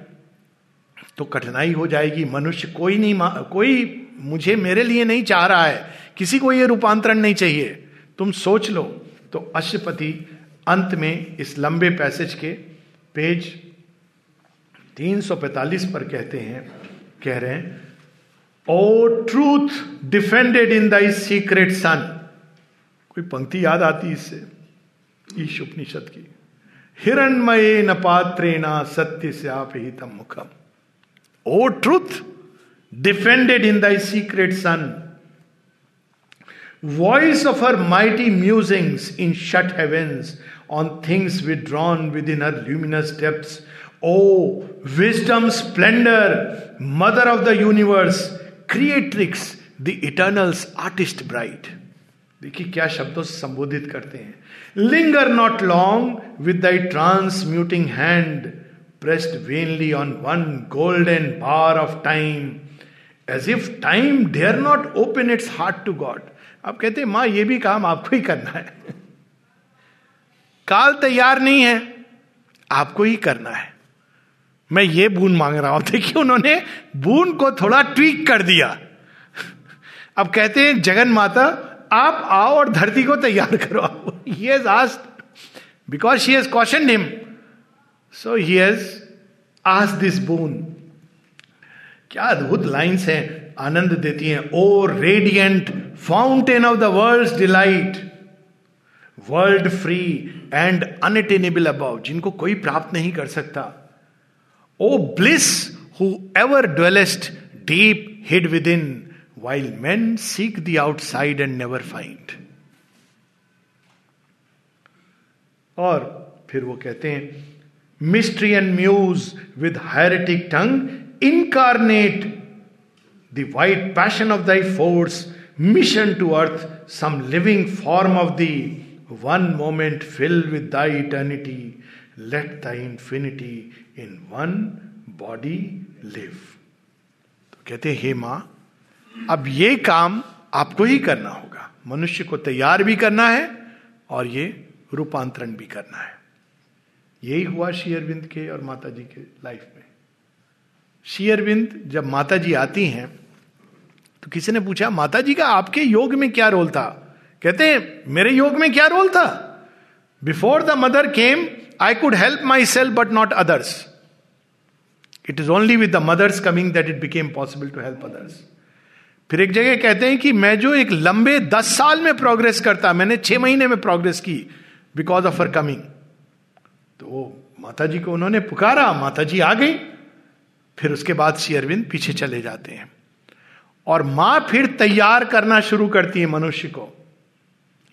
तो कठिनाई हो जाएगी। मनुष्य कोई नहीं कोई मुझे मेरे लिए नहीं चाह रहा है। किसी को यह रूपांतरण नहीं चाहिए। तुम सोच लो। तो अश्वपति अंत में इस लंबे पैसेज के पेज 345 पर कहते हैं, कह रहे हैं O truth defended in thy secret sun कोई पंक्ति याद आती इससे? ईश उपनिषद की। हिरणमय न पात्रेना सत्य से आप ही तम मुखम। O truth defended in thy secret sun voice of her mighty musings in shut heavens on things withdrawn within her luminous depth O wisdom splendour mother of the universe creatrix the eternal's artist bright देखिए क्या शब्दों से संबोधित करते हैं। Linger not long with thy transmuting hand pressed vainly on one golden bar of time as if time dare not open its heart to God आप कहते हैं, माँ, ये भी काम आपको ही करना है। काल तैयार नहीं है, आपको ही करना है। मैं ये बून मांग रहा हूँ। देखिए, उन्होंने बून को थोड़ा ट्वीक कर दिया। अब कहते हैं, जगन माता, आप आओ और धरती को तैयार करो। Has asked because she has question him so he has ask this boon क्या अद्भुत लाइंस हैं, आनंद देती हैं। O radiant fountain of the world delight world free and unattainable above जिनको कोई प्राप्त नहीं कर सकता। Bliss who ever dwellest deep hid within while man seek the outside and never find और फिर वो कहते हैं mystery and muse with hieratic tongue incarnate the white passion of thy force mission to earth some living form of the one moment fill with thy eternity let the infinity in one body live तो कहते हे माँ, अब ये काम आपको ही करना होगा। मनुष्य को तैयार भी करना है और ये रूपांतरण भी करना है। यही हुआ शेयरविंद के और माता जी के लाइफ में। शेयरविंद जब माता जी आती हैं तो किसी ने पूछा माता जी का आपके योग में क्या रोल था? कहते हैं, मेरे योग में क्या रोल था? Before the mother came I could help myself but not others it is only with the mother's coming that it became possible to help others फिर एक जगह कहते हैं कि मैं जो एक लंबे दस साल में प्रोग्रेस करता, मैंने छह महीने में प्रोग्रेस की बिकॉज़ ऑफ़ हर कमिंग तो माता जी को उन्होंने पुकारा माता जी आ गई। फिर उसके बाद श्री अरविंद पीछे चले जाते हैं। और माँ फिर तैयार करना शुरू करती है मनुष्य को।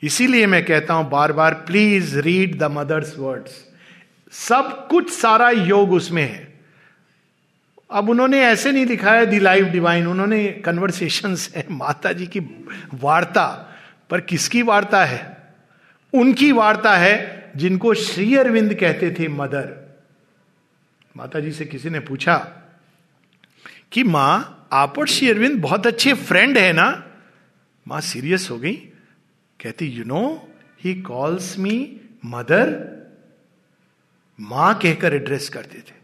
इसीलिए मैं कहता हूँ बार बार please read the mother's words सब कुछ सारा योग उसमें है। अब उन्होंने ऐसे नहीं दिखाया दी लाइफ डिवाइन, उन्होंने कन्वर्सेशन है माता जी की वार्ता। पर किसकी वार्ता है? उनकी वार्ता है जिनको श्री अरविंद कहते थे मदर। माता जी से किसी ने पूछा कि माँ, आप और श्री अरविंद बहुत अच्छे फ्रेंड है ना? माँ सीरियस हो गई। कहती you know he calls me mother माँ कहकर एड्रेस करते थे।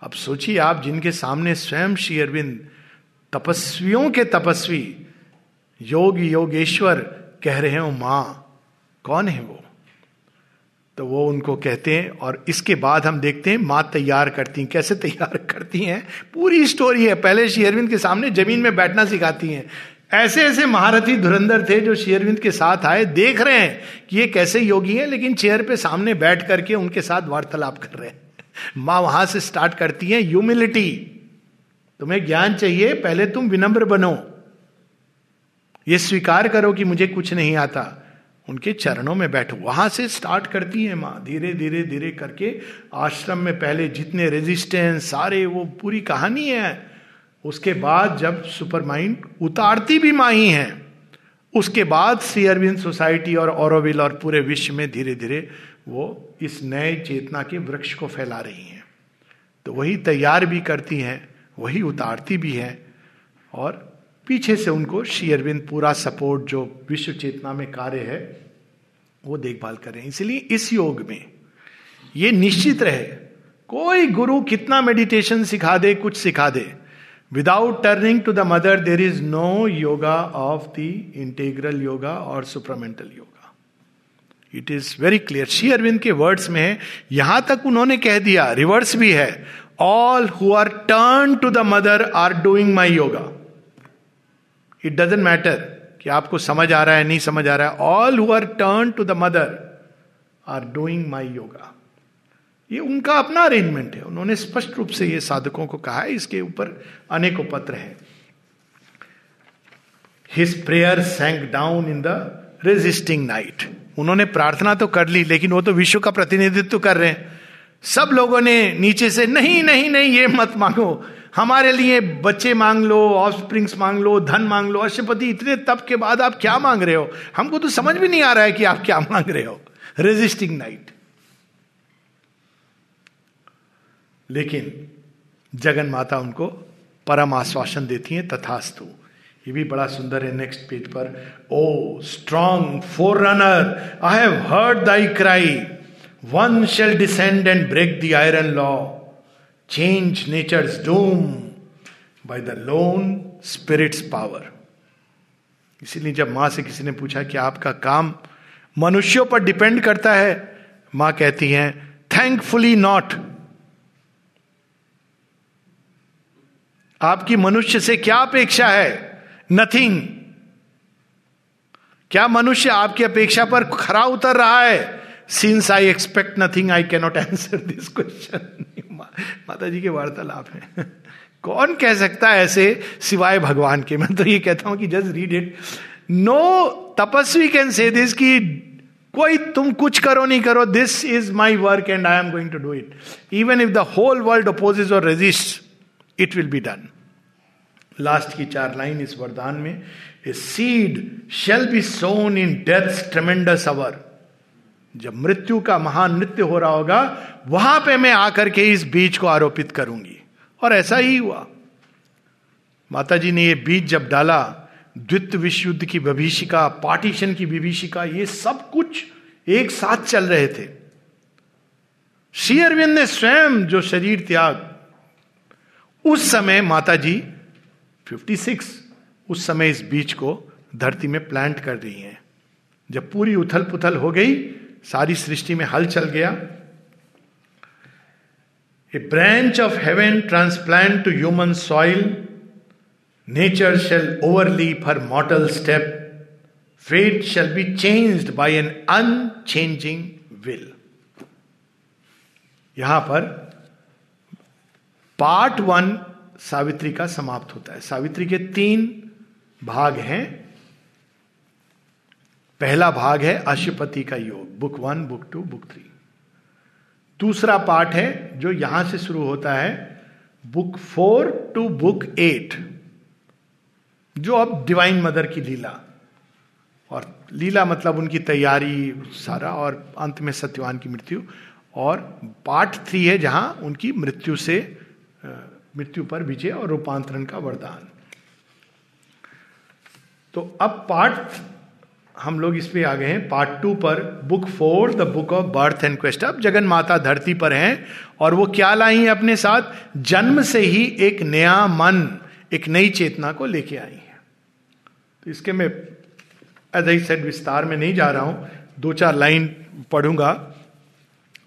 अब सोचिए आप जिनके सामने स्वयं श्री अरविंद तपस्वियों के तपस्वी योग योगेश्वर कह रहे हो, माँ, कौन है वो? तो वो उनको कहते हैं और इसके बाद हम देखते हैं माँ तैयार करती हैं। कैसे तैयार करती हैं? पूरी स्टोरी है। पहले शेयरविंद के सामने ज़मीन में बैठना सिखाती हैं। ऐसे ऐसे महारथी धुरंधर थे जो शेयरविंद के साथ आए, देख रहे हैं कि ये कैसे योगी हैं, लेकिन चेयर पे सामने बैठ करके उनके साथ वार्तालाप कर रहे हैं। माँ वहाँ से स्टार्ट करती है ह्यूमिलिटी तुम्हें ज्ञान चाहिए, पहले तुम विनम्र बनो। ये स्वीकार करो कि मुझे कुछ नहीं आता। उनके चरणों में बैठो। वहाँ से स्टार्ट करती है माँ, धीरे धीरे धीरे करके आश्रम में पहले जितने रेजिस्टेंस सारे वो पूरी कहानी है। उसके बाद जब सुपर माइंड उतारती भी माही है, उसके बाद श्री अरविंद सोसाइटी और औरविल और पूरे विश्व में धीरे धीरे वो इस नए चेतना के वृक्ष को फैला रही हैं। तो वही तैयार भी करती हैं, वही उतारती भी हैं और पीछे से उनको श्री अरविंद पूरा सपोर्ट जो विश्व चेतना में कार्य है, वो देखभाल करें इसलिए इस योग में ये निश्चित रहे, कोई गुरु कितना मेडिटेशन सिखा दे, कुछ सिखा दे without turning to the mother there is no yoga of the integral yoga और supramental yoga it is very clear Shri Aurobindo के वर्ड्स में है यहाँ तक उन्होंने कह दिया रिवर्स भी है all who are turn to the mother are doing my yoga it doesn't matter कि आपको समझ आ रहा है, नहीं समझ आ रहा है. All who are turn to the mother are doing my yoga ये उनका अपना अरेंजमेंट है। उन्होंने स्पष्ट रूप से ये साधकों को कहा है, इसके ऊपर अनेकों पत्र है। His prayer sank down in the resisting night उन्होंने प्रार्थना तो कर ली, लेकिन वो तो विश्व का प्रतिनिधित्व कर रहे हैं। सब लोगों ने नीचे से, नहीं नहीं नहीं, ये मत मांगो। हमारे लिए बच्चे मांग लो ऑफ़ स्प्रिंग्स मांग लो, धन मांग लो। अशुपति इतने तप के बाद आप क्या मांग रहे हो? हमको तो समझ भी नहीं आ रहा है कि आप क्या मांग रहे हो। रेजिस्टिंग नाइट लेकिन जगन माता उनको परम आश्वासन देती हैं, तथास्तु। ये भी बड़ा सुंदर है नेक्स्ट पेज पर। O strong forerunner I have heard thy cry one shall descend and break the iron law change nature's doom by the lone spirit's power इसीलिए जब माँ से किसी ने पूछा कि आपका काम मनुष्यों पर डिपेंड करता है, माँ कहती हैं थैंकफुली नॉट आपकी मनुष्य से क्या अपेक्षा है? नथिंग क्या मनुष्य आपकी अपेक्षा पर खरा उतर रहा है? Since I expect nothing I cannot answer this question माता जी के वार्तालाप है। कौन कह सकता है ऐसे सिवाय भगवान के? मैं तो ये कहता हूँ कि जस्ट रीड इट नो तपस्वी कैन से दिस की कोई तुम कुछ करो नहीं करो this is my work and I am going to do it even if the whole world opposes और resist it will be done last की चार लाइन इस वरदान में a seed shall be sown in death tremendous hour जब मृत्यु का महान नृत्य हो रहा होगा, वहाँ पे मैं आकर के इस बीज को आरोपित करूँगी। और ऐसा ही हुआ। माता जी ने ये बीज जब डाला द्वितीय विश्व युद्ध की विभीषिका, पार्टीशन की विभीषिका, ये सब कुछ एक साथ चल रहे थे। श्री अरविंद ने स्वयं जो शरीर त्याग उस समय माता जी 56 उस समय इस बीज को धरती में प्लांट कर रही हैं। जब पूरी उथल पुथल हो गई, सारी सृष्टि में हल चल गया। A branch of heaven transplant to human soil nature shall overleap her mortal step fate shall be changed by an unchanging will यहाँ पर पार्ट वन सावित्री का समाप्त होता है। सावित्री के तीन भाग हैं। पहला भाग है अशुपति का योग, book one, book two, book three. दूसरा पार्ट है जो यहाँ से शुरू होता है, book four to book eight, जो अब डिवाइन मदर की लीला। और लीला मतलब उनकी तैयारी सारा और अंत में सत्यवान की मृत्यु। और पार्ट थ्री है जहाँ उनकी मृत्यु से मृत्यु पर विजय और रूपांतरण का वरदान। तो अब पार्ट हम लोग इस पे आ गए हैं। पार्ट टू पर book four the book of birth and quest अब जगन माता धरती पर हैं और वो क्या लाई हैं अपने साथ? जन्म से ही एक नया मन, एक नई चेतना को लेके आई है। तो इसके मैं एज सेड विस्तार में नहीं जा रहा हूँ। दो चार लाइन पढ़ूँगा।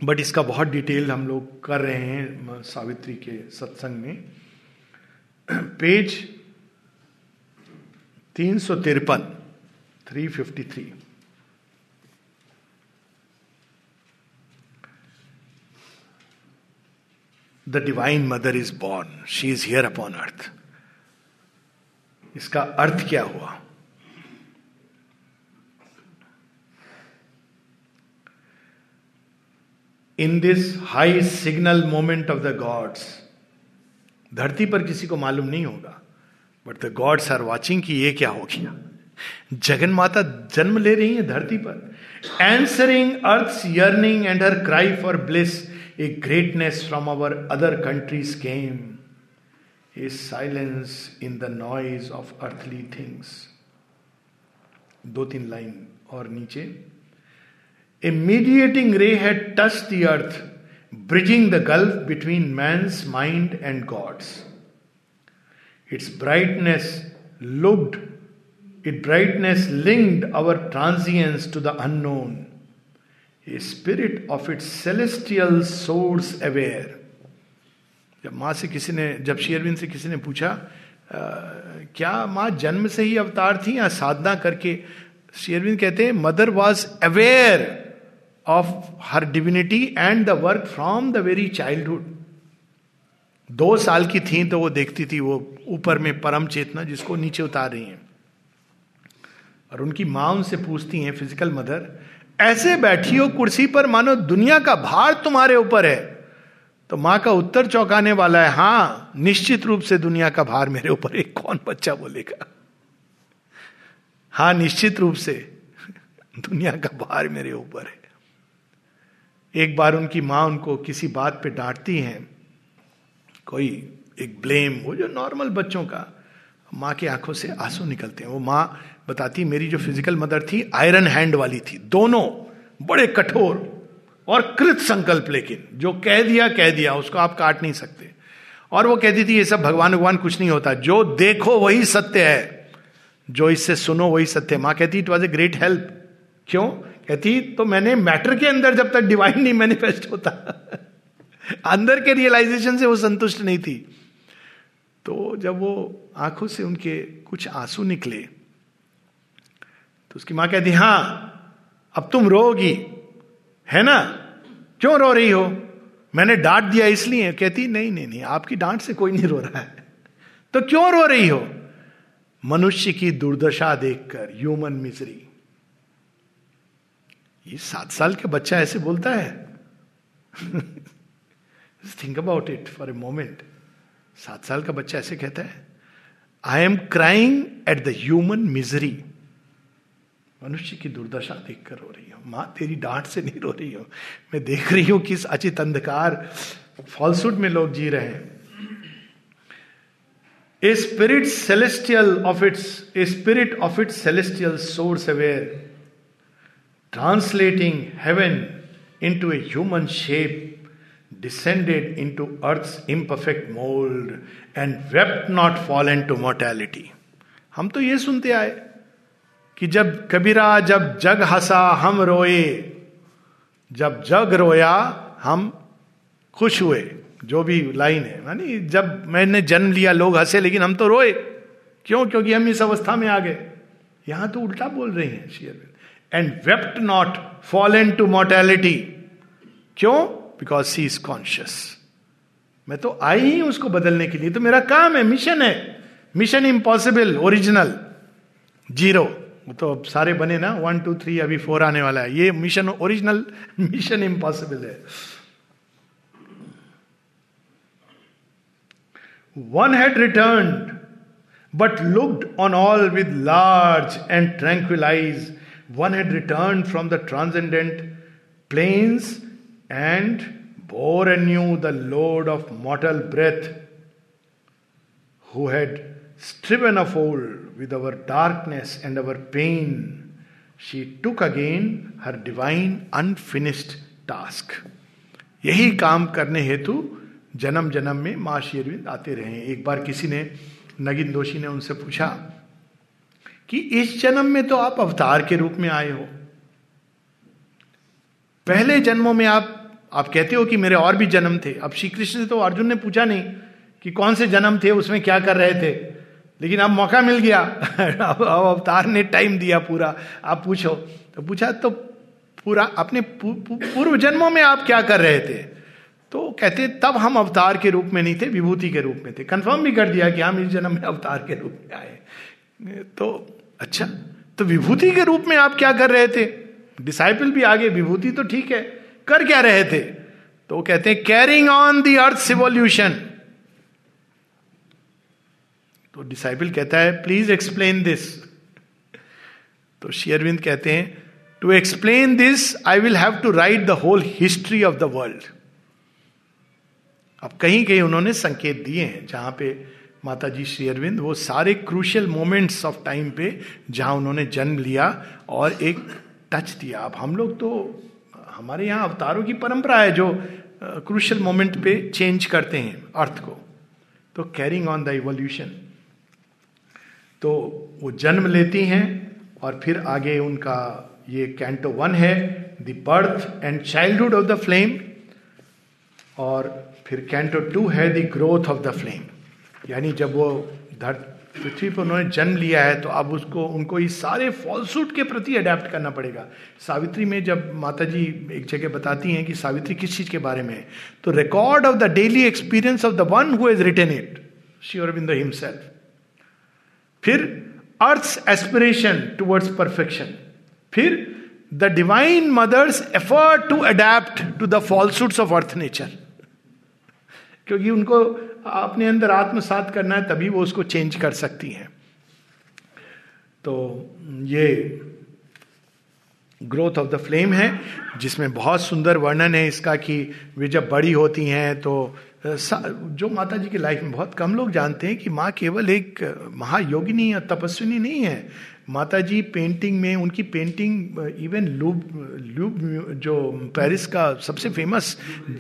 बट इसका बहुत डिटेल हम लोग कर रहे हैं सावित्री के सत्संग में। पेज तीन सौ तिरपन 353 the divine mother is born she is here upon earth इसका अर्थ क्या हुआ? In this high signal moment of the gods धरती पर किसी को मालूम नहीं होगा but the gods are watching कि ये क्या हो गया। जगन माता जन्म ले रही है धरती पर answering earth yearning and her cry for bliss a greatness from our other countries came a silence in the noise of earthly things दो तीन लाइन और नीचे। A mediating ray had touch the earth bridging the gulf between man's mind and god's its brightness looked It brightness linked our transience to the unknown. A spirit of its celestial source aware. जब माँ से किसी ने जब Sherwin से किसी ने पूछा आ, क्या माँ जन्म से ही अवतार थी या साधना करके शेरविन कहते हैं mother was aware of her divinity and the work from the very childhood दो साल की थी तो वो देखती थी वो ऊपर में परम चेतना जिसको नीचे उतार रही हैं। और उनकी माँ उनसे पूछती हैं फ़िज़िकल मदर ऐसे बैठी हो कुर्सी पर, मानो दुनिया का भार तुम्हारे ऊपर है। तो माँ का उत्तर चौंकाने वाला है, हाँ, निश्चित रूप से दुनिया का भार मेरे ऊपर है, कौन बच्चा बोलेगा? हाँ निश्चित रूप से, दुनिया का भार मेरे ऊपर है। एक बार उनकी माँ उनको किसी बात पे डांटती हैं, कोई एक ब्लेम, वो जो नॉर्मल बच्चों का, माँ की आँखों से आँसू निकलते हैं। वो माँ बताती, मेरी जो फ़िज़िकल मदर थी, आयरन हैंड वाली थी। दोनों बड़े कठोर और कृत संकल्प लेकिन, जो कह दिया कह दिया, उसको आप काट नहीं सकते। और वो कहती थी, ये सब भगवान भगवान कुछ नहीं होता, जो देखो वही सत्य है, जो इससे सुनो वही सत्य माँ कहती it was a great help क्यों? कहती तो मैंने मैटर के अंदर जब तक डिवाइन नहीं मैनिफेस्ट होता, अंदर के रियलाइजेशन से वो संतुष्ट नहीं थी. तो जब वो आँखों से उनके कुछ आँसू निकले तो उसकी माँ कहती, हाँ, अब तुम रोगी है ना? क्यों रो रही हो? मैंने डांट दिया इसलिए. कहती, नहीं नहीं नहीं, आपकी डांट से कोई नहीं रो रहा है। तो क्यों रो रही हो? मनुष्य की दुर्दशा देखकर, ह्यूमन मिजरी ये सात साल के बच्चा ऐसे बोलता है। Think about it for a moment सात साल का बच्चा ऐसे कहता है I am crying at the human misery मनुष्य की दुर्दशा देखकर रो रही हूँ। माँ, तेरी डांट से नहीं रो रही हूँ। मैं देख रही हूँ किस अचित अंधकार फॉल्सूट में लोग जी रहे हैं। A spirit celestial of its a spirit of its celestial source aware heaven into a human shape descended into earth's imperfect mold, and wept not fallen to mortality. हम तो ये सुनते आए कि जब कबीरा, जब जग हंसा, हम रोए। जब जग रोया, हम खुश हुए, जो भी लाइन है। मानी जब मैंने जन्म लिया, लोग हंसे, लेकिन हम तो रोए। क्यों? क्योंकि हम इस अवस्था में आ गए। यहाँ तो उल्टा बोल रहे हैं share and wept not fall into mortality क्यों? बिकॉज़ सी इज़ कॉन्शियस मैं तो आई ही उसको बदलने के लिए। तो मेरा काम है मिशन है। मिशन इम्पॉसिबल ओरिजिनल ज़ीरो तो अब सारे बने ना। वन टू थ्री अभी फोर आने वाला है। ये मिशन ओरिजिनल मिशन इम्पॉसिबल है। One had returned but looked on all with large and tranquil eyes one had returned from the transcendent planes and bore anew the load of mortal breath, who had striven of old with our darkness and our pain, she took again her divine unfinished task. यही काम करने हेतु जन्म जन्म में माँ शेरविंद आते रहे एक बार किसी ने नगिन दोषी ने उनसे पूछा कि इस जन्म में तो आप अवतार के रूप में आए हो। पहले जन्मों में आप आप कहते हो कि मेरे और भी जन्म थे। अब श्री कृष्ण से तो अर्जुन ने पूछा नहीं कि कौन से जन्म थे, उसमें क्या कर रहे थे। लेकिन अब मौका मिल गया। अब अवतार ने टाइम दिया पूरा। आप पूछो। तो पूछा तो पूरा, अपने पूर्व जन्मों में आप क्या कर रहे थे? तो कहते, तब हम अवतार के रूप में नहीं थे, विभूति के रूप में थे। कंफर्म भी कर दिया कि हम इस जन्म में अवतार के रूप में आए। तो अच्छा तो विभूति के रूप में आप क्या कर रहे थे? डिसाइपल भी आगे, विभूति तो ठीक है, कर क्या रहे थे? तो वो कहते हैं carrying on the earth evolution तो डिसाइपल कहता है प्लीज़ एक्सप्लेन दिस तो शेयरविंद कहते हैं to explain this I will have to write the whole history of the world अब कहीं कहीं उन्होंने संकेत दिए हैं, जहाँ पे माता जी श्री अरविंद, वो सारे क्रूशियल मोमेंट्स ऑफ़ टाइम पे जहाँ उन्होंने जन्म लिया और एक टच दिया। अब हम लोग तो हमारे यहाँ अवतारों की परंपरा है जो क्रूशल मोमेंट पे चेंज करते हैं अर्थ को। तो कैरिंग ऑन द इवोल्यूशन तो वो जन्म लेती हैं और फिर आगे उनका ये कैंटो वन है the birth and childhood of the flame और फिर कैंटो टू है the growth of the flame यानी जब वो पृथ्वी पर उन्होंने जन्म लिया है तो अब उसको, उनको इस सारे फॉल्सूट के प्रति अडेप्ट करना पड़ेगा। सावित्री में जब माता जी एक जगह बताती हैं कि सावित्री किस चीज़ के बारे में है तो record of the daily experience of the one who has written it Bind himself फिर अर्थ एस्पिरेशन टूवर्ड्स परफेक्शन फिर the divine mother's effort to adapt to the falsehoods of earth nature क्योंकि उनको अपने अंदर आत्मसात करना है, तभी वो उसको चेंज कर सकती हैं। तो ये ग्रोथ ऑफ़ द फ्लेम है, जिसमें बहुत सुंदर वर्णन है इसका कि वे जब बड़ी होती हैं तो जो माता जी की लाइफ में बहुत कम लोग जानते हैं कि माँ केवल एक महायोगिनी या तपस्विनी नहीं है। माता जी पेंटिंग में, उनकी पेंटिंग इवन लूब लूब, जो पेरिस का सबसे फ़ेमस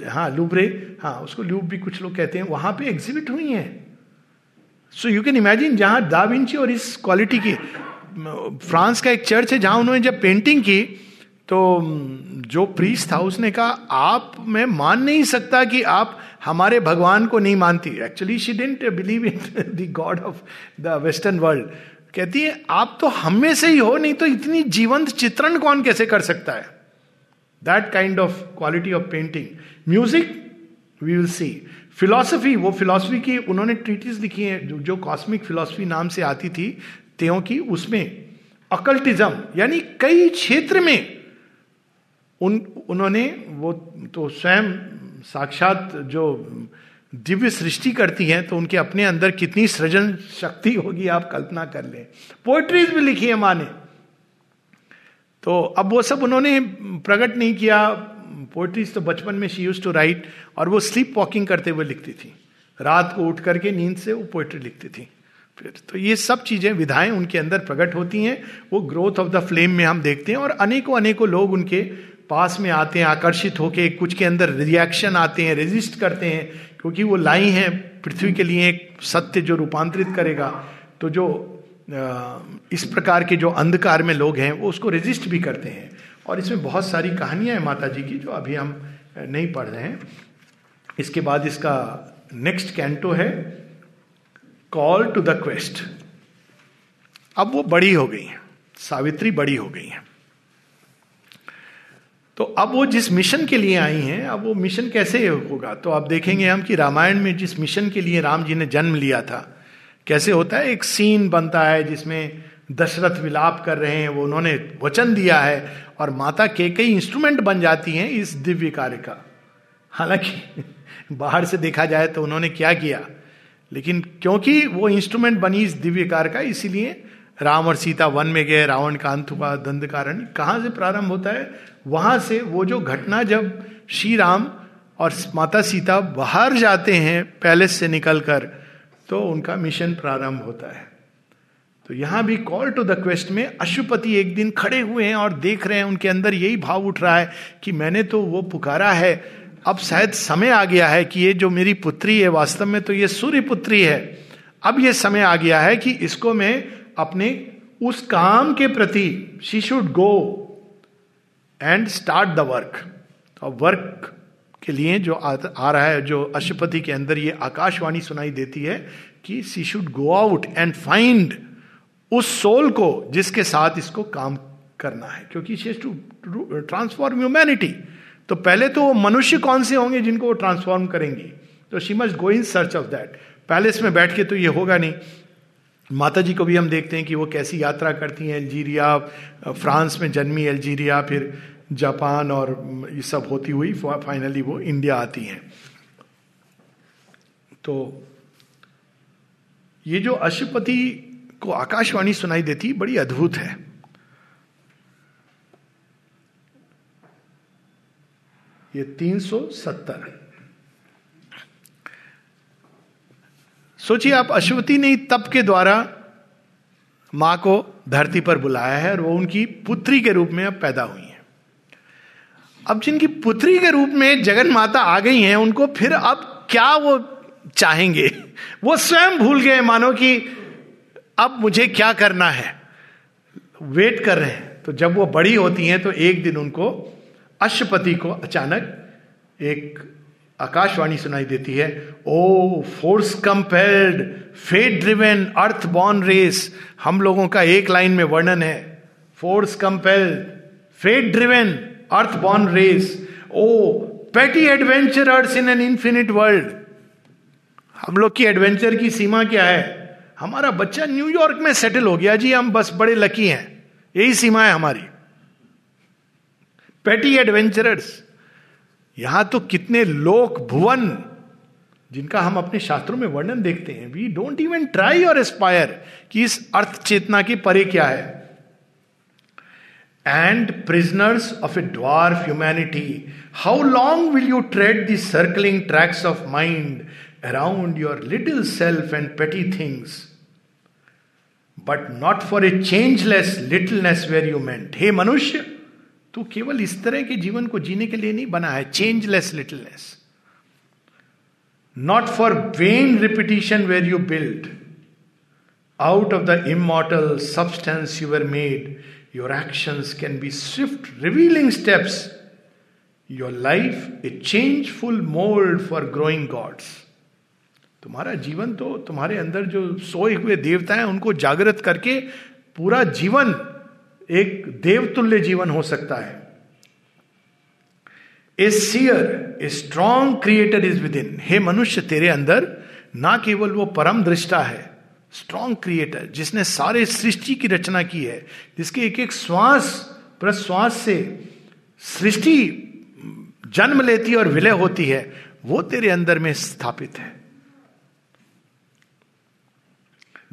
हाँ लूबरे हाँ उसको लूब भी कुछ लोग कहते हैं, वहाँ पे एग्जिबिट हुई हैं। सो यू कैन इमेजिन जहाँ दाविंची और इस क्वालिटी की फ्रांस का एक चर्च है, जहाँ उन्होंने जब पेंटिंग की तो जो प्रीस था, उसने कहा, आप, मैं मान नहीं सकता कि आप हमारे भगवान को नहीं मानती। Actually she didn't believe in the god of the western world कहती है आप तो हम में से ही हो नहीं तो इतनी जीवंत चित्रण कौन कैसे कर सकता है? That kind of quality of painting music we will see philosophy वो फिलॉसफी की उन्होंने ट्रीटीज लिखी है जो, जो कॉस्मिक फिलॉसफी नाम से आती थी त्यों की उसमें अकल्टिज्म यानी कई क्षेत्र में उन उन्होंने वो तो स्वयं साक्षात जो दिव्य सृष्टि करती हैं तो उनके अपने अंदर कितनी सृजन शक्ति होगी, आप कल्पना कर लें। पोएट्रीज भी लिखी है माँ ने। तो अब वो सब उन्होंने प्रकट नहीं किया। पोएट्रीज तो बचपन में शी यूज़ टू राइट और वो स्लीप वॉकिंग करते हुए लिखती थी। रात को उठ करके नींद से वो पोएट्री लिखती थी। फिर तो ये सब चीज़ें, विधाएँ उनके अंदर प्रकट होती हैं। वो ग्रोथ ऑफ़ द फ्लेम में हम देखते हैं, और अनेकों अनेकों लोग उनके पास में आते हैं, आकर्षित होके कुछ के अंदर रिएक्शन आते हैं रेजिस्ट करते हैं, क्योंकि वो लाई हैं, पृथ्वी के लिए एक सत्य जो रूपांतरित करेगा। तो जो इस प्रकार के जो अंधकार में लोग हैं, वो उसको रेजिस्ट भी करते हैं। और इसमें बहुत सारी कहानियाँ हैं माता जी की, जो अभी हम नहीं पढ़ रहे हैं। इसके बाद इसका नेक्स्ट कैंटो है कॉल टू द क्वेस्ट अब वो बड़ी हो गई हैं, सावित्री बड़ी हो गई है। तो अब वो जिस मिशन के लिए आई हैं, अब वो मिशन कैसे होगा? तो आप देखेंगे हम कि रामायण में जिस मिशन के लिए राम जी ने जन्म लिया था, कैसे होता है? एक सीन बनता है जिसमें दशरथ विलाप कर रहे हैं, वो उन्होंने वचन दिया है और माता के कई इंस्ट्रूमेंट बन जाती हैं इस दिव्य कार्य का। हालाँकि बाहर से देखा जाए तो उन्होंने क्या किया? लेकिन क्योंकि वो इंस्ट्रूमेंट बनी इस दिव्य कार्य का, इसीलिए राम और सीता वन में गए, रावण का अंत हुआ, दंड कारण कहाँ से प्रारंभ होता है? वहाँ से वो जो घटना जब श्री राम और माता सीता बाहर जाते हैं पैलेस से निकलकर तो उनका मिशन प्रारंभ होता है। तो यहाँ भी कॉल टू द क्वेस्ट में अशुपति एक दिन खड़े हुए हैं और देख रहे हैं, उनके अंदर यही भाव उठ रहा है कि मैंने तो वो पुकारा है, अब शायद समय आ गया है कि ये जो मेरी पुत्री है, वास्तव में तो ये सूर्य पुत्री है, अब ये समय आ गया है कि इसको मैं अपने उस काम के प्रति she should go and start the work और वर्क के लिए जो आ, आ रहा है जो अशुपति के अंदर ये आकाशवाणी सुनाई देती है कि she should go out and find उस सोल को जिसके साथ इसको काम करना है। क्योंकि शी टू ट्रांसफॉर्म ह्यूमैनिटी तो पहले तो वो मनुष्य कौन से होंगे जिनको वो ट्रांसफॉर्म करेंगी? तो she must go in search of that palace में बैठ के तो ये होगा नहीं। माता जी को भी हम देखते हैं कि वो कैसी यात्रा करती हैं। अल्जीरिया फ्रांस में जन्मी अल्जीरिया फिर जापान और ये सब होती हुई फाइनली वो इंडिया आती हैं। तो ये जो अशुपति को आकाशवाणी सुनाई देती, बड़ी अद्भुत है। ये 370 सोचिए, आप अश्वती ने तप के द्वारा माँ को धरती पर बुलाया है और वो उनकी पुत्री के रूप में अब पैदा हुई अब जिनकी पुत्री के रूप में जगन माता आ गई हैं, उनको फिर अब क्या वो चाहेंगे? वो स्वयं भूल गए, मानो कि अब मुझे क्या करना है? वेट कर रहे हैं। तो जब वो बड़ी होती हैं तो एक दिन उनको अशुपति को अचानक एक आकाशवाणी सुनाई देती है, O force compelled fate driven earth born race हम लोगों का एक लाइन में वर्णन है force compelled fate driven earth born race O petty adventure in an infinite world हम लोग की एडवेंचर की सीमा क्या है? हमारा बच्चा न्यूयॉर्क में सेटल हो गया। जी, हम बस बड़े लकी हैं। यही सीमा है हमारी। पेटी एडवेंचरर्स यहाँ तो कितने लोक भुवन जिनका हम अपने शास्त्रों में वर्णन देखते हैं। वी डोंट इवन ट्राई और एस्पायर कि इस अर्थ चेतना के परे क्या है। And prisoners of a dwarf humanity how long will you tread the circling tracks of mind around your little self and petty things but not for a changeless littleness were you meant हे मनुष्य तू केवल इस तरह के जीवन को जीने के लिए नहीं बना है changeless littleness not for vain repetition were you built out of the immortal substance you are made your action can be swift revealing steps your life a changeful mould for growing gods तुम्हारा जीवन तो तुम्हारे अंदर जो सोए हुए देवता हैं, उनको जागृत करके पूरा जीवन एक देवतुल्य जीवन हो सकता है। A seer a strong creator is within हे मनुष्य, तेरे अंदर ना केवल वो परम दृष्टा है स्ट्रॉन्ग क्रिएटर जिसने सारे सृष्टि की रचना की है, जिसके एक एक श्वास, प्रश्वास से सृष्टि जन्म लेती और विलय होती है, वो तेरे अंदर में स्थापित है।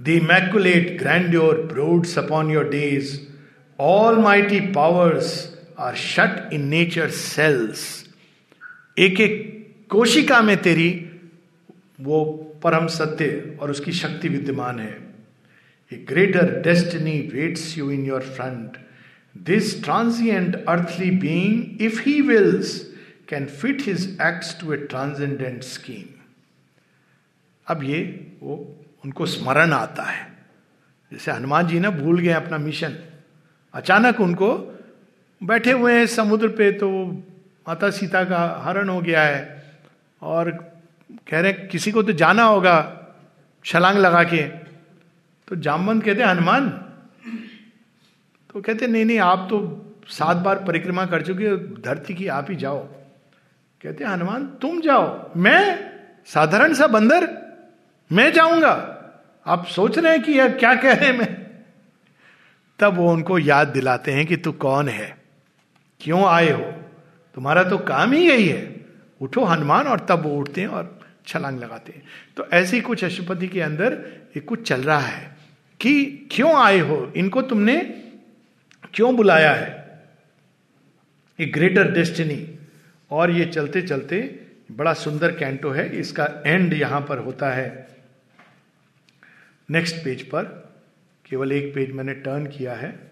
The immaculate grandeur broods upon your days almighty powers are shut in nature cells एक एक कोशिका में तेरी वो परम सत्य और उसकी शक्ति विद्यमान है। A greater destiny waits you in your front this transient earthly being if he wills can fit his acts to a transcendent scheme अब ये, वो, उनको स्मरण आता है। जैसे हनुमान जी ना भूल गए अपना मिशन अचानक उनको बैठे हुए हैं समुद्र पे तो माता सीता का हरण हो गया है। और कह रहे, किसी को तो जाना होगा छलांग लगा के। तो जामवंत कहते हनुमान। तो कहते नहीं नहीं, आप तो सात बार परिक्रमा कर चुके हो, धरती की आप ही जाओ। कहते हनुमान, तुम जाओ। मैं साधारण सा बंदर, मैं जाऊँगा। आप सोच रहे हैं कि यह क्या कह रहे हैं मैं? तब वो उनको याद दिलाते हैं कि तू कौन है? क्यों आए हो? तुम्हारा तो काम ही यही है। उठो हनुमान और तब वो उठते हैं और छलांग लगाते हैं। तो ऐसे ही कुछ अशुपति के अंदर ये कुछ चल रहा है कि क्यों आए हो? इनको तुमने क्यों बुलाया है? एक ग्रेटर डेस्टिनी और ये चलते चलते बड़ा सुंदर कैंटो है। इसका एंड यहाँ पर होता है। नेक्स्ट पेज पर, केवल एक पेज मैंने टर्न किया है।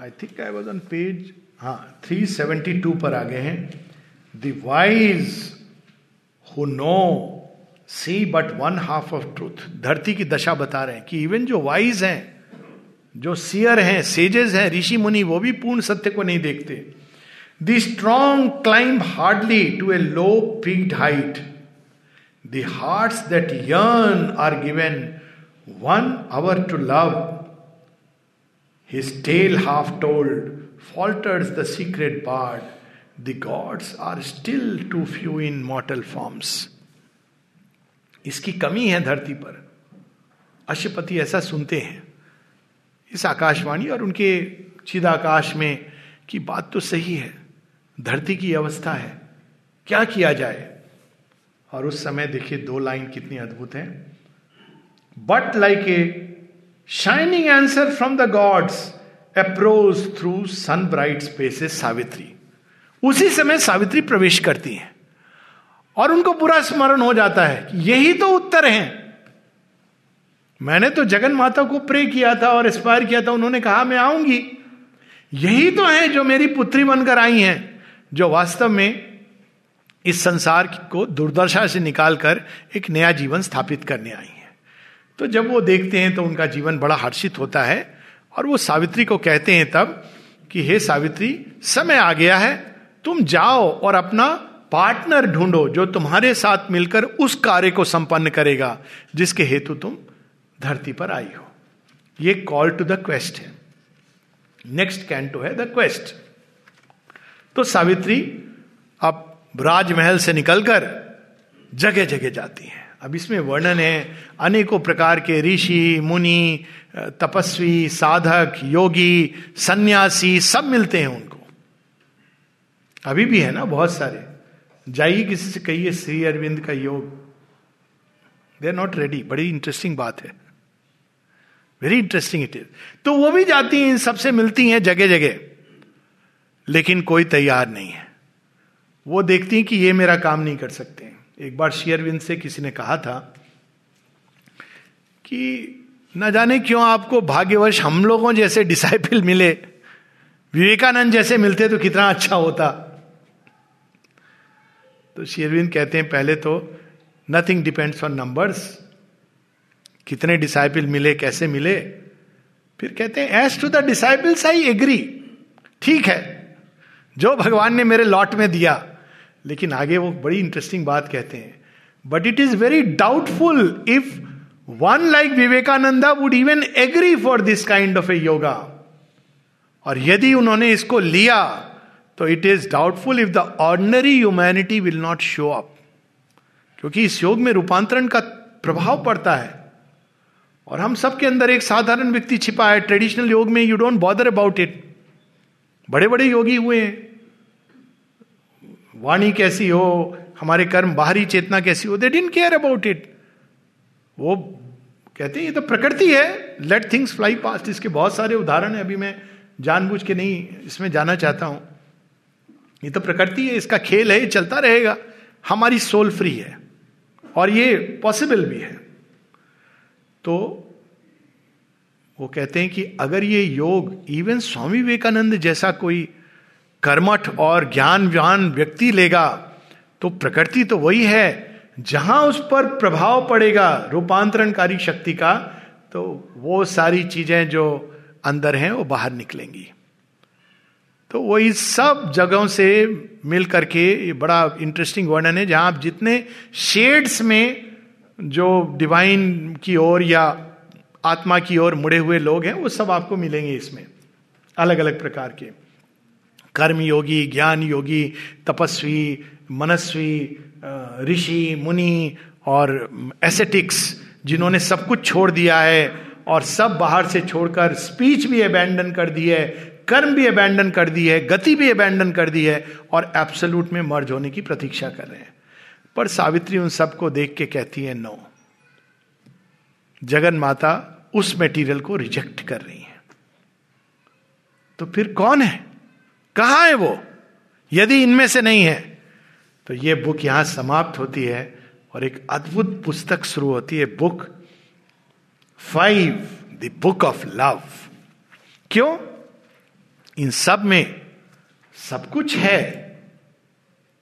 I think I was on page हाँ 372 पर आ गए हैं those who know see but one half of truth धरती की दशा बता रहे हैं कि इवन जो वाइज हैं, जो सियर हैं सेजेस हैं, ऋषि मुनि, वो भी पूर्ण सत्य को नहीं देखते। The strong climb hardly to a low peaked height the heart that yearn are given one hour to love his tale half told falters the secret bard. The gods are still too few in mortal forms. इसकी कमी है धरती पर। अशुपति ऐसा सुनते हैं। इस आकाशवाणी और उनके चिदाकाश में कि बात तो सही है। धरती की अवस्था है। क्या किया जाए? और उस समय देखिए दो लाइन कितनी अद्भुत है। But like a shining answer from the gods approach through sun bright spaces Savitri उसी समय सावित्री प्रवेश करती है। और उनको पूरा स्मरण हो जाता है यही तो उत्तर है। मैंने तो जगन माता को प्रे किया था और एस्पायर किया था। उन्होंने कहा, मैं आऊँगी। यही तो है जो मेरी पुत्री बनकर आई हैं, जो वास्तव में इस संसार को दुर्दशा से निकालकर एक नया जीवन स्थापित करने आई हैं। तो जब वो देखते हैं तो उनका जीवन बड़ा हर्षित होता है और वो सावित्री को कहते हैं तब कि, हे सावित्री, समय आ गया है। तुम जाओ और अपना पार्टनर ढूंढो जो तुम्हारे साथ मिलकर उस कार्य को संपन्न करेगा, जिसके हेतु तुम धरती पर आई हो। ये कॉल टू द क्वेस्ट है। नेक्स्ट कैंटो है द क्वेस्ट तो सावित्री अब राजमहल से निकलकर जगह जगह जाती है। अब इसमें वर्णन है, अनेकों प्रकार के ऋषि, मुनि, तपस्वी, साधक, योगी, सन्यासी, सब मिलते हैं उनको। अभी भी है ना बहुत सारे। जाइए किसी से, कहिए श्री अरविंद का योग। दे आर नॉट रेडी बड़ी इंटरेस्टिंग बात है। वेरी इंटरेस्टिंग इट इज़ तो वो भी जाती हैं इन सबसे मिलती हैं जगह जगह लेकिन कोई तैयार नहीं है। वो देखती हैं कि ये मेरा काम नहीं कर सकते एक बार शेयरविंद से किसी ने कहा था कि, न जाने क्यों आपको भाग्यवश हम लोगों जैसे डिसाइपल मिले। विवेकानंद जैसे मिलते तो कितना अच्छा होता। तो शेरविंद कहते हैं, पहले तो नथिंग डिपेंड्स ऑन नंबर्स कितने डिसाइपल मिले, कैसे मिले? फिर कहते हैं as to the disciples I agree ठीक है. जो भगवान ने मेरे लॉट में दिया. लेकिन आगे वो बड़ी इंटरेस्टिंग बात कहते हैं but it is very doubtful if one like Vivekananda would even agree for this kind of a yoga और यदि उन्होंने इसको लिया तो it is doubtful if the ordinary humanity will not show up क्योंकि इस योग में रूपांतरण का प्रभाव पड़ता है। और हम सबके अंदर एक साधारण व्यक्ति छिपा है। ट्रेडिशनल योग में you don't bother about it बड़े बड़े योगी हुए हैं। वाणी कैसी हो? हमारे कर्म, बाहरी चेतना कैसी हो? They didn't care about it वो कहते हैं, ये तो प्रकृति है। लेट थिंग्स फ्लाई पास्ट इसके बहुत सारे उदाहरण है। अभी मैं जानबूझ के नहीं, इसमें जाना चाहता हूँ। ये तो प्रकृति है, इसका खेल है, ये चलता रहेगा। हमारी सोल फ्री है, और ये पॉसिबल भी है। तो वो कहते हैं कि अगर ये योग इवन स्वामी विवेकानंद जैसा कोई कर्मठ और ज्ञान ज्ञानवान व्यक्ति लेगा तो प्रकृति तो वही है, जहाँ उस पर प्रभाव पड़ेगा रूपांतरणकारी शक्ति का तो वो सारी चीज़ें जो अंदर हैं, वो बाहर निकलेंगी। तो वही सब जगहों से मिल करके बड़ा इंटरेस्टिंग वर्णन है, जहाँ आप जितने शेड्स में जो डिवाइन की ओर या आत्मा की ओर मुड़े हुए लोग हैं, वो सब आपको मिलेंगे इसमें अलग अलग प्रकार के। कर्म योगी, ज्ञान योगी, तपस्वी, मनस्वी ऋषि, मुनि और एसेटिक्स जिन्होंने सब कुछ छोड़ दिया है और सब बाहर से छोड़कर स्पीच भी अबैंडन कर दी है कर्म भी अबैंडन कर दी है, गति भी अबैंडन कर दी है और एब्सोल्यूट में मर्ज होने की प्रतीक्षा कर रहे हैं। पर सावित्री उन सबको देख के कहती है नो जगन माता उस मेटीरियल को रिजेक्ट कर रही है. तो फिर कौन है? कहा है वो? यदि इनमें से नहीं है तो ये बुक यहाँ समाप्त होती है और एक अद्भुत पुस्तक शुरू होती है book five the book of love क्यों? इन सब में सब कुछ है,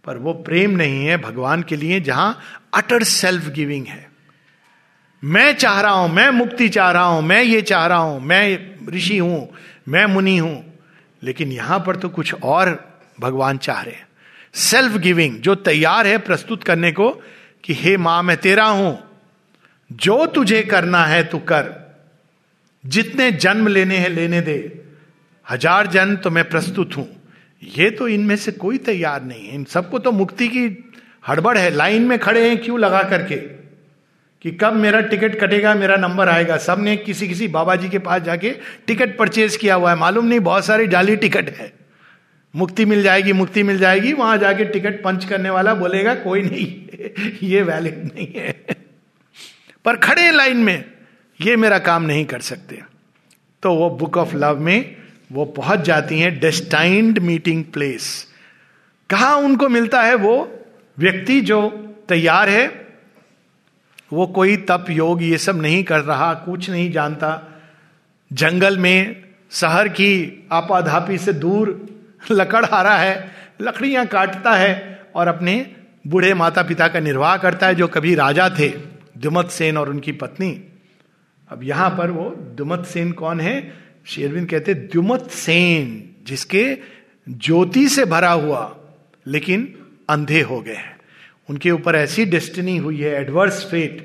पर वो प्रेम नहीं है भगवान के लिए, जहाँ अटर सेल्फ गिविंग है। मैं चाह रहा हूँ, मैं मुक्ति चाह रहा हूँ, मैं ये चाह रहा हूँ, मैं ऋषि हूँ, मैं मुनि हूँ, लेकिन यहाँ पर तो कुछ और भगवान चाह रहे हैं। सेल्फ गिविंग जो तैयार है प्रस्तुत करने को, कि हे माँ, मैं तेरा हूँ, जो तुझे करना है तू कर, जितने जन्म लेने हैं, लेने दे। हज़ार जन तो मैं प्रस्तुत हूँ। ये तो इनमें से कोई तैयार नहीं है। इन सबको तो मुक्ति की हड़बड़ है। लाइन में खड़े हैं क्यों लगा करके? कि कब मेरा टिकट कटेगा, मेरा नंबर आएगा। सबने किसी किसी बाबा जी के पास जाके टिकट परचेज किया हुआ है। मालूम नहीं, बहुत सारी जाली टिकट है। मुक्ति मिल जाएगी, मुक्ति मिल जाएगी। वहाँ जाके टिकट पंच करने वाला बोलेगा, कोई नहीं, ये वैलिड नहीं है। पर खड़े लाइन में, ये मेरा काम नहीं कर सकते। तो वो बुक ऑफ़ लव में वो पहुँच जाती हैं डेस्टाइंड मीटिंग प्लेस कहा उनको मिलता है वो व्यक्ति जो तैयार है, वो कोई तप योग ये सब नहीं कर रहा, कुछ नहीं जानता। जंगल में, शहर की आपाधापी से दूर लकड़ आ रहा है, लकड़ियाँ काटता है और अपने बूढ़े माता पिता का निर्वाह करता है जो कभी राजा थे, दुमत सेन और उनकी पत्नी। अब यहाँ पर वो दुमत सेन कौन है? शेरविंद कहते दुमत सेन, जिसके ज्योति से भरा हुआ, लेकिन अंधे हो गए हैं। उनके ऊपर ऐसी डेस्टिनी हुई है, एडवर्स फेट,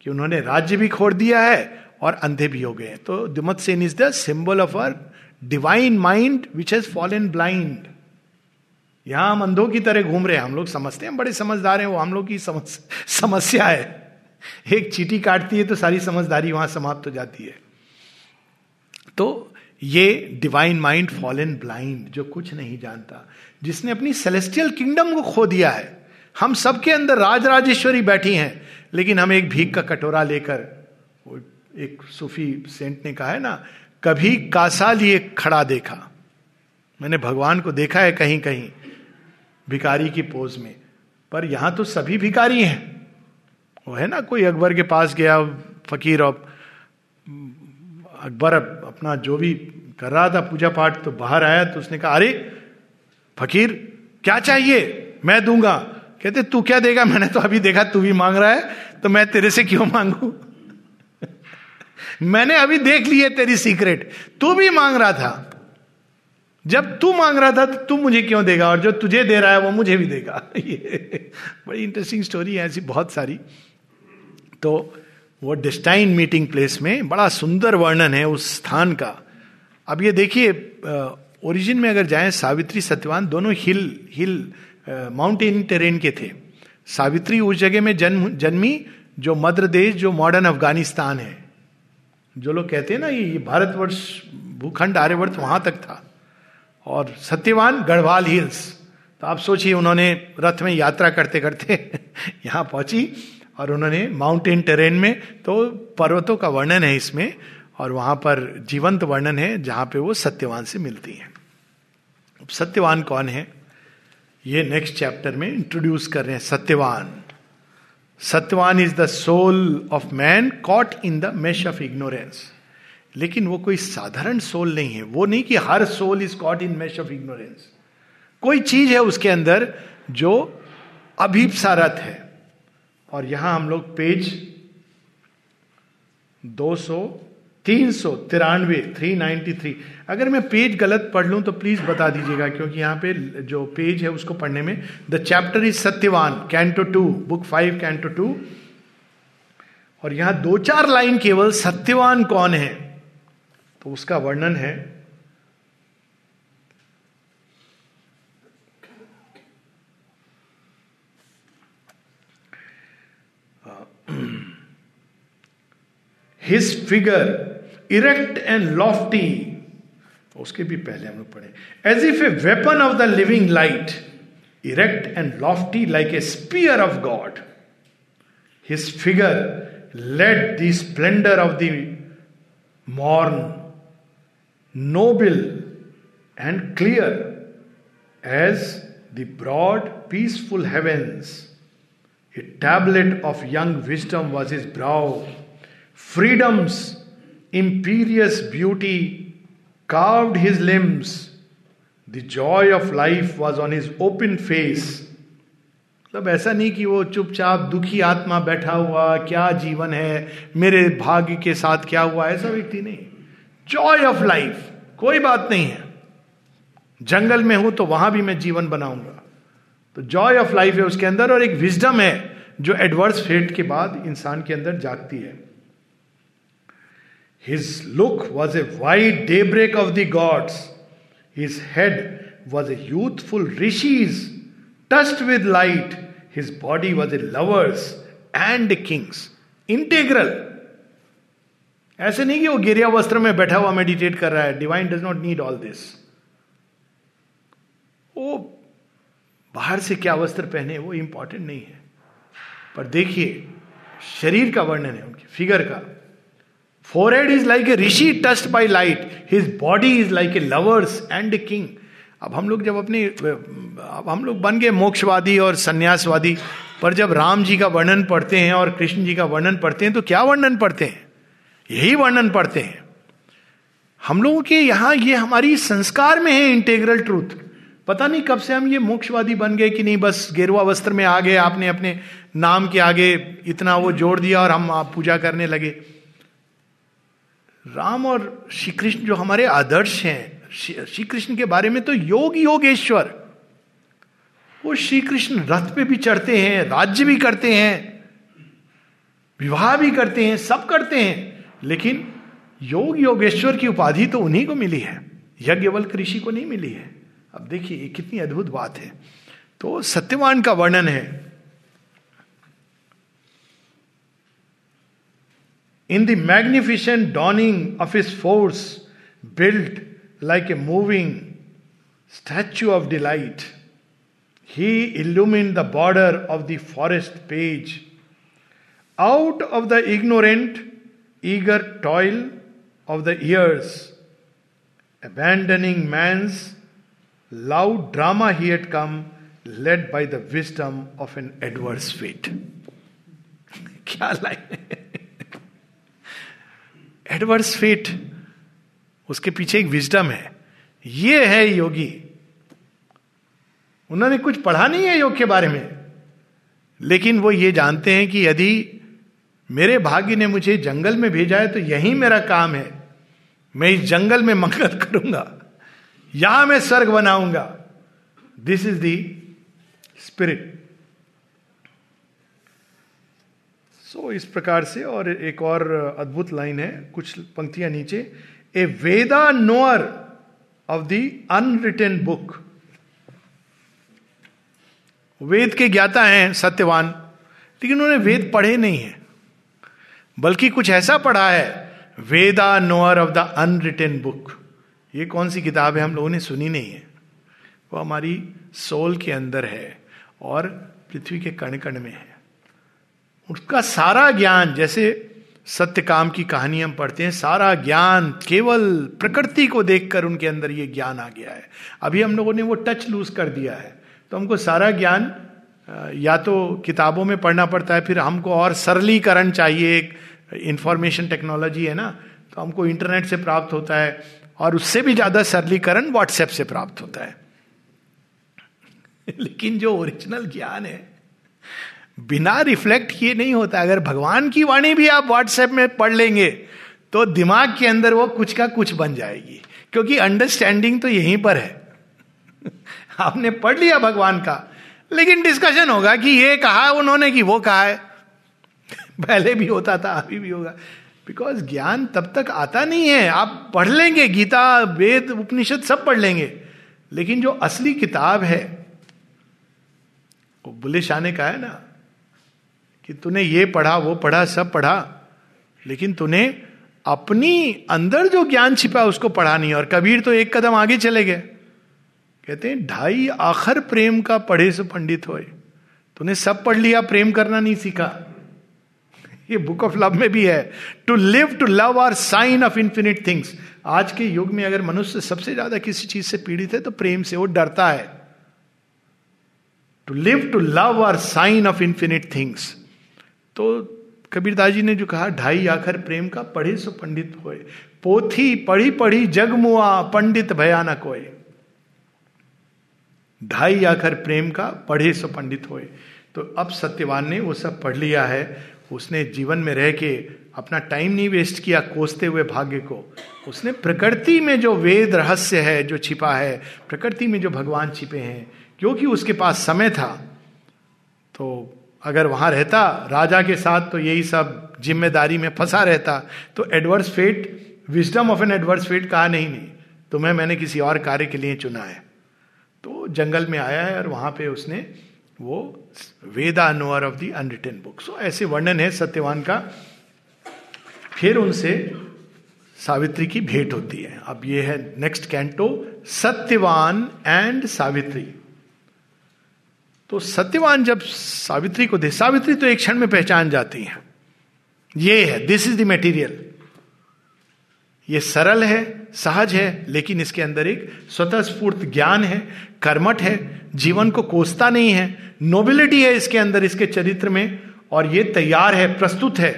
कि उन्होंने राज्य भी खोड़ दिया है और अंधे भी हो गए हैं। तो Dyumatsena is the symbol of our divine mind which has fallen blind यहाँ हम अंधों की तरह घूम रहे हैं। हम लोग समझते हैं बड़े समझदार हैं, वो हम लोग की समस्या है। एक चीटी काटती है तो सारी समझदारी वहाँ समाप्त हो जाती है। तो ये डिवाइन माइंड फॉलन ब्लाइंड जो कुछ नहीं जानता, जिसने अपनी सेलेस्टियल किंगडम को खो दिया है। हम सबके अंदर राज राजेश्वरी बैठी हैं, लेकिन हम एक भीख का कटोरा लेकर एक सूफी सेंट ने कहा है ना, कभी कासा लिए खड़ा देखा। मैंने भगवान को देखा है कहीं कहीं भिकारी की पोज में। पर यहाँ तो सभी भिकारी हैं। वो है ना, कोई अकबर के पास गया, फकीर और अकबर अपना जो भी कर रहा था पूजा पाठ तो बाहर आया तो उसने कहा, अरे, फकीर, क्या चाहिए? मैं दूँगा. कहते, तू क्या देगा? मैंने तो अभी देखा, तू भी मांग रहा है तो मैं तेरे से क्यों मांगू? मैंने अभी देख ली है तेरी सीक्रेट। तू भी मांग रहा था। जब तू मांग रहा था तो तू मुझे क्यों देगा? और जो तुझे दे रहा है, वो मुझे भी देगा। ये बड़ी इंटरेस्टिंग स्टोरी है ऐसी, बहुत सारी। तो वो डिस्टाइन मीटिंग प्लेस में बड़ा सुंदर वर्णन है उस स्थान का। अब ये देखिए ओरिजिन में अगर जाएँ, सावित्री, सत्यवान दोनों हिल हिल माउंटेन टेरेन के थे। सावित्री उस जगह में जन्म, जन्मी जो मध्य देश जो मॉडर्न अफ़गानिस्तान है। जो लोग कहते हैं ना, ये भारतवर्ष, भूखंड आर्यवर्त वहाँ तक था। और सत्यवान गढ़वाल हिल्स तो आप सोचिए, उन्होंने रथ में यात्रा करते करते यहाँ पहुँची। और उन्होंने माउंटेन टेरेन में तो पर्वतों का वर्णन है इसमें, और वहाँ पर जीवंत वर्णन है जहाँ पे वो सत्यवान से मिलती है। सत्यवान कौन है? ये नेक्स्ट चैप्टर में इंट्रोड्यूस कर रहे हैं Satyavan. Satyavan is the soul of man caught in the mesh of ignorance लेकिन वो कोई साधारण सोल नहीं है। वो नहीं कि हर soul is caught in mesh of ignorance कोई चीज़ है उसके अंदर जो अभिप्सारत है। और यहाँ हम लोग पेज दो सौ, तीन सौ तिरानवे थ्री नाइन्टी थ्री अगर मैं पेज गलत पढ़ लूँ तो प्लीज़ बता दीजिएगा, क्योंकि यहाँ पे जो पेज है उसको पढ़ने में the chapter is Satyavan canto two book five canto two और यहाँ दो चार लाइन केवल सत्यवान कौन है? तो उसका वर्णन है his figure erect and lofty उसके भी पहले हम लोग पढ़े। As if a weapon of the living light erect and lofty like a spear of God his figure led the splendour of the morn noble and clear as the broad peaceful heavens a tablet of young wisdom was his brow freedom's imperious beauty carved his limbs. The joy of life was on his open face. मतलब ऐसा नहीं कि वो चुपचाप दुखी आत्मा बैठा हुआ, क्या जीवन है, मेरे भाग्य के साथ क्या हुआ, ऐसा व्यक्ति नहीं जॉय ऑफ़ लाइफ कोई बात नहीं है जंगल में हूँ तो वहाँ भी मैं जीवन बनाऊँगा तो जॉय ऑफ़ लाइफ है उसके अंदर और एक विजडम है जो एडवर्स फेट के बाद इंसान के अंदर जागती है His look was a white daybreak of the gods. His head was a youthful rishi's, touched with light. His body was a lover's and a king's. Integral. ऐसे नहीं कि वो गिरिया वस्त्र में बैठा हुआ मेडिटेट कर रहा है divine does not need all this वो बाहर से क्या वस्त्र पहने वो इंपॉर्टेंट नहीं है पर देखिए शरीर का वर्णन है उनके फिगर का forehead is like a rishi touched by light his body is like a lover's and a king अब हम लोग जब अपने, अब हम लोग बन गए मोक्षवादी और संन्यासवादी, पर जब राम जी का वर्णन पढ़ते हैं और कृष्ण जी का वर्णन पढ़ते हैं तो क्या वर्णन पढ़ते हैं? यही वर्णन पढ़ते हैं। हम लोगों के यहाँ ये हमारी संस्कार में है इंटेग्रल ट्रूथ पता नहीं कब से हम ये मोक्षवादी बन गए कि नहीं, बस गेरुआ वस्त्र में आ गए आपने अपने नाम के आगे इतना वो जोड़ दिया और हम आप पूजा करने लगे। राम और श्री कृष्ण जो हमारे आदर्श हैं, श्री कृष्ण के बारे में तो योग योगेश्वर। वो श्री कृष्ण रथ पे भी चढ़ते हैं, राज्य भी करते हैं, विवाह भी करते हैं, सब करते हैं, लेकिन योग योगेश्वर की उपाधि तो उन्हीं को मिली है। यज्ञवल्क ऋषि को नहीं मिली है। अब देखिए, ये कितनी अद्भुत बात है। तो सत्यवान का वर्णन है। In the magnificent dawning of his force, built like a moving statue of delight, he illumined the border of the forest page. Out of the ignorant, eager toil of the years, abandoning man's loud drama, he had come, led by the wisdom of an adverse fate. क्या line adverse fate उसके पीछे एक wisdom है। ये है योगी। उन्होंने कुछ पढ़ा नहीं है योग के बारे में। लेकिन वो ये जानते हैं कि यदि मेरे भाग्य ने मुझे जंगल में भेजा है तो यही मेरा काम है। मैं इस जंगल में मंगल करूँगा। यहाँ मैं स्वर्ग बनाऊँगा। This is the spirit so so, इस प्रकार से और एक और अद्भुत लाइन है कुछ पंक्तियाँ नीचे। A Veda knower of the unwritten book. वेद के ज्ञाता हैं सत्यवान लेकिन उन्होंने वेद पढ़े नहीं है। बल्कि कुछ ऐसा पढ़ा है Veda knower of the unwritten book. ये कौन सी किताब है हम लोगों ने सुनी नहीं है। वो हमारी सोल के अंदर है और पृथ्वी के कण कण में है। उसका सारा ज्ञान, जैसे सत्य काम की कहानी हम पढ़ते हैं, सारा ज्ञान, केवल प्रकृति को देखकर उनके अंदर ये ज्ञान आ गया है। अभी हम लोगों ने वो टच लूज कर दिया है। तो हमको सारा ज्ञान या तो किताबों में पढ़ना पड़ता है, फिर हमको और सरलीकरण चाहिए, एक इंफॉर्मेशन टेक्नोलॉजी है ना तो हमको इंटरनेट से प्राप्त होता है, और उससे भी ज़्यादा सरलीकरण व्हाट्सएप से प्राप्त होता है। लेकिन जो ओरिजिनल ज्ञान है बिना रिफ्लेक्ट किए नहीं होता। अगर भगवान की वाणी भी आप व्हाट्सएप में पढ़ लेंगे तो दिमाग के अंदर वो कुछ का कुछ बन जाएगी। क्योंकि अंडरस्टैंडिंग तो यहीं पर है। आपने पढ़ लिया भगवान का। लेकिन डिस्कशन होगा कि ये कहा उन्होंने कि वो कहा है। पहले भी होता था, अभी भी होगा। बिकॉज़ ज्ञान तब तक आता नहीं है। आप पढ़ लेंगे, गीता, वेद, उपनिषद सब पढ़ लेंगे। लेकिन जो असली किताब है, वो बुले शाह ने कहा है ना। कि तूने ये पढ़ा, वो पढ़ा, सब पढ़ा, लेकिन तूने अपनी अंदर जो ज्ञान छिपा उसको पढ़ा नहीं, और कबीर तो एक कदम आगे चले गए। कहते हैं, ढाई आखर प्रेम का पढ़े से पंडित होए। तूने सब पढ़ लिया, प्रेम करना नहीं सीखा। ये बुक ऑफ़ लव में भी है। To live to love are sign of infinite things आज के युग में अगर मनुष्य सबसे ज़्यादा किसी चीज़ से पीड़ित है तो प्रेम से वो डरता है। To live to love are sign of infinite things तो कबीरदास जी ने जो कहा, ढाई आखर प्रेम का पढ़े सो पंडित होए। पोथी पढ़ी पढ़ी जगमुआ पंडित भयानक होए ढाई आखर प्रेम का पढ़े सो पंडित होए। तो अब सत्यवान ने वो सब पढ़ लिया है। उसने जीवन में रह के अपना टाइम नहीं वेस्ट किया कोसते हुए भाग्य को। उसने प्रकृति में जो वेद रहस्य है, जो छिपा है, प्रकृति में जो भगवान छिपे हैं, क्योंकि उसके पास समय था तो अगर वहाँ रहता, राजा के साथ तो यही सब ज़िम्मेदारी में फंसा रहता। तो adverse fate wisdom of an adverse fate कहा नहीं नहीं, तुम्हें मैंने किसी और कार्य के लिए चुना है। तो जंगल में आया है और वहाँ पे उसने वो Veda knower of the unwritten book. So ऐसे वर्णन है सत्यवान का। फिर उनसे सावित्री की भेंट होती है। अब ये है next canto, Satyavan and Savitri. तो सत्यवान जब सावित्री को दे, सावित्री तो एक क्षण में पहचान जाती है। ये है दिस इज़ द मेटीरियल ये सरल है, सहज है, लेकिन इसके अंदर एक स्वतः स्फूर्त ज्ञान है, कर्मठ है, जीवन को कोसता नहीं है नोबिलिटी है इसके अंदर, इसके चरित्र में, और ये तैयार है, प्रस्तुत है।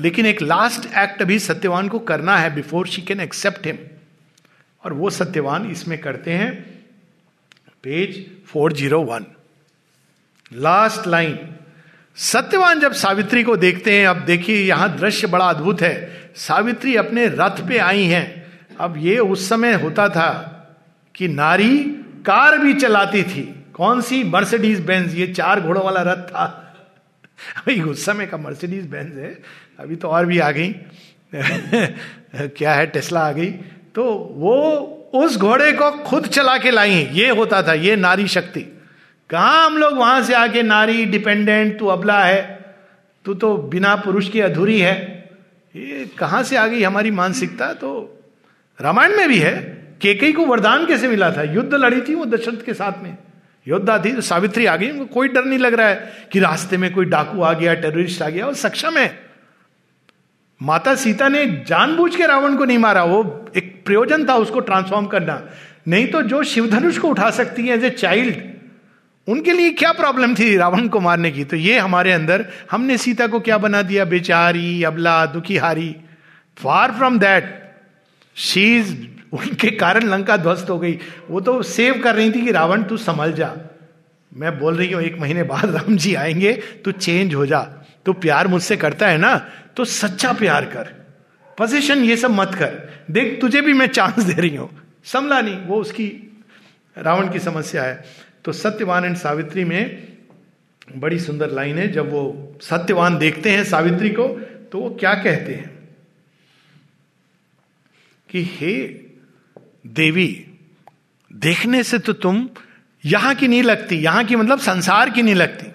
लेकिन एक लास्ट एक्ट अभी सत्यवान को करना है before she can accept him और वो सत्यवान इसमें करते हैं page four zero one last line Satyavan जब सावित्री को देखते हैं, अब देखिए यहाँ दृश्य बड़ा अद्भुत है। सावित्री अपने रथ पे आई हैं। अब ये उस समय होता था कि नारी कार भी चलाती थी। कौन सी? Mercedes Benz. ये चार घोड़ों वाला रथ था। अभी उस समय का मर्सिडीज बेंज है। अभी तो और भी आ गई। क्या है? टेस्ला आ गई। तो वो उस घोड़े को खुद चला के लाई। ये होता था। ये नारी शक्ति। कहा हम लोग वहाँ से आके नारी डिपेंडेंट तू अबला है, तू तो बिना पुरुष की अधूरी है। ये कहाँ से आ गई हमारी मानसिकता? तो रामायण में भी है। केकई को वरदान कैसे मिला था? युद्ध लड़ी थी वो दशरथ के साथ में। योद्धा थी तो सावित्री आ गई। उनको कोई डर नहीं लग रहा है कि रास्ते में कोई डाकू आ गया टेररिस्ट आ गया। वो सक्षम है। माता सीता ने जानबूझ के रावण को नहीं मारा। वो एक प्रयोजन था उसको ट्रांसफॉर्म करना। नहीं तो जो शिवधनुष को उठा सकती है एज ए चाइल्ड उनके लिए क्या प्रॉब्लम थी रावण को मारने की? तो ये हमारे अंदर, हमने सीता को क्या बना दिया? बेचारी, अबला दुखी हारी फार फ्रॉम दैट शीज उनके कारण लंका ध्वस्त हो गई। वो तो सेव कर रही थी कि रावण, तू संभल जा। मैं बोल रही हूँ, एक महीने बाद राम जी आएँगे, तू चेंज हो जा। तू प्यार मुझसे करता है ना तो सच्चा प्यार कर। पोजिशन ये सब मत कर। देख, तुझे भी मैं चांस दे रही हूँ। समला नहीं, वो उसकी, रावण की समस्या है। तो सत्यवान एंड सावित्री में बड़ी सुंदर लाइन है। जब वो सत्यवान देखते हैं सावित्री को तो वो क्या कहते हैं? कि हे देवी, देखने से तो तुम यहाँ की नहीं लगती, यहाँ की मतलब संसार की नहीं लगती।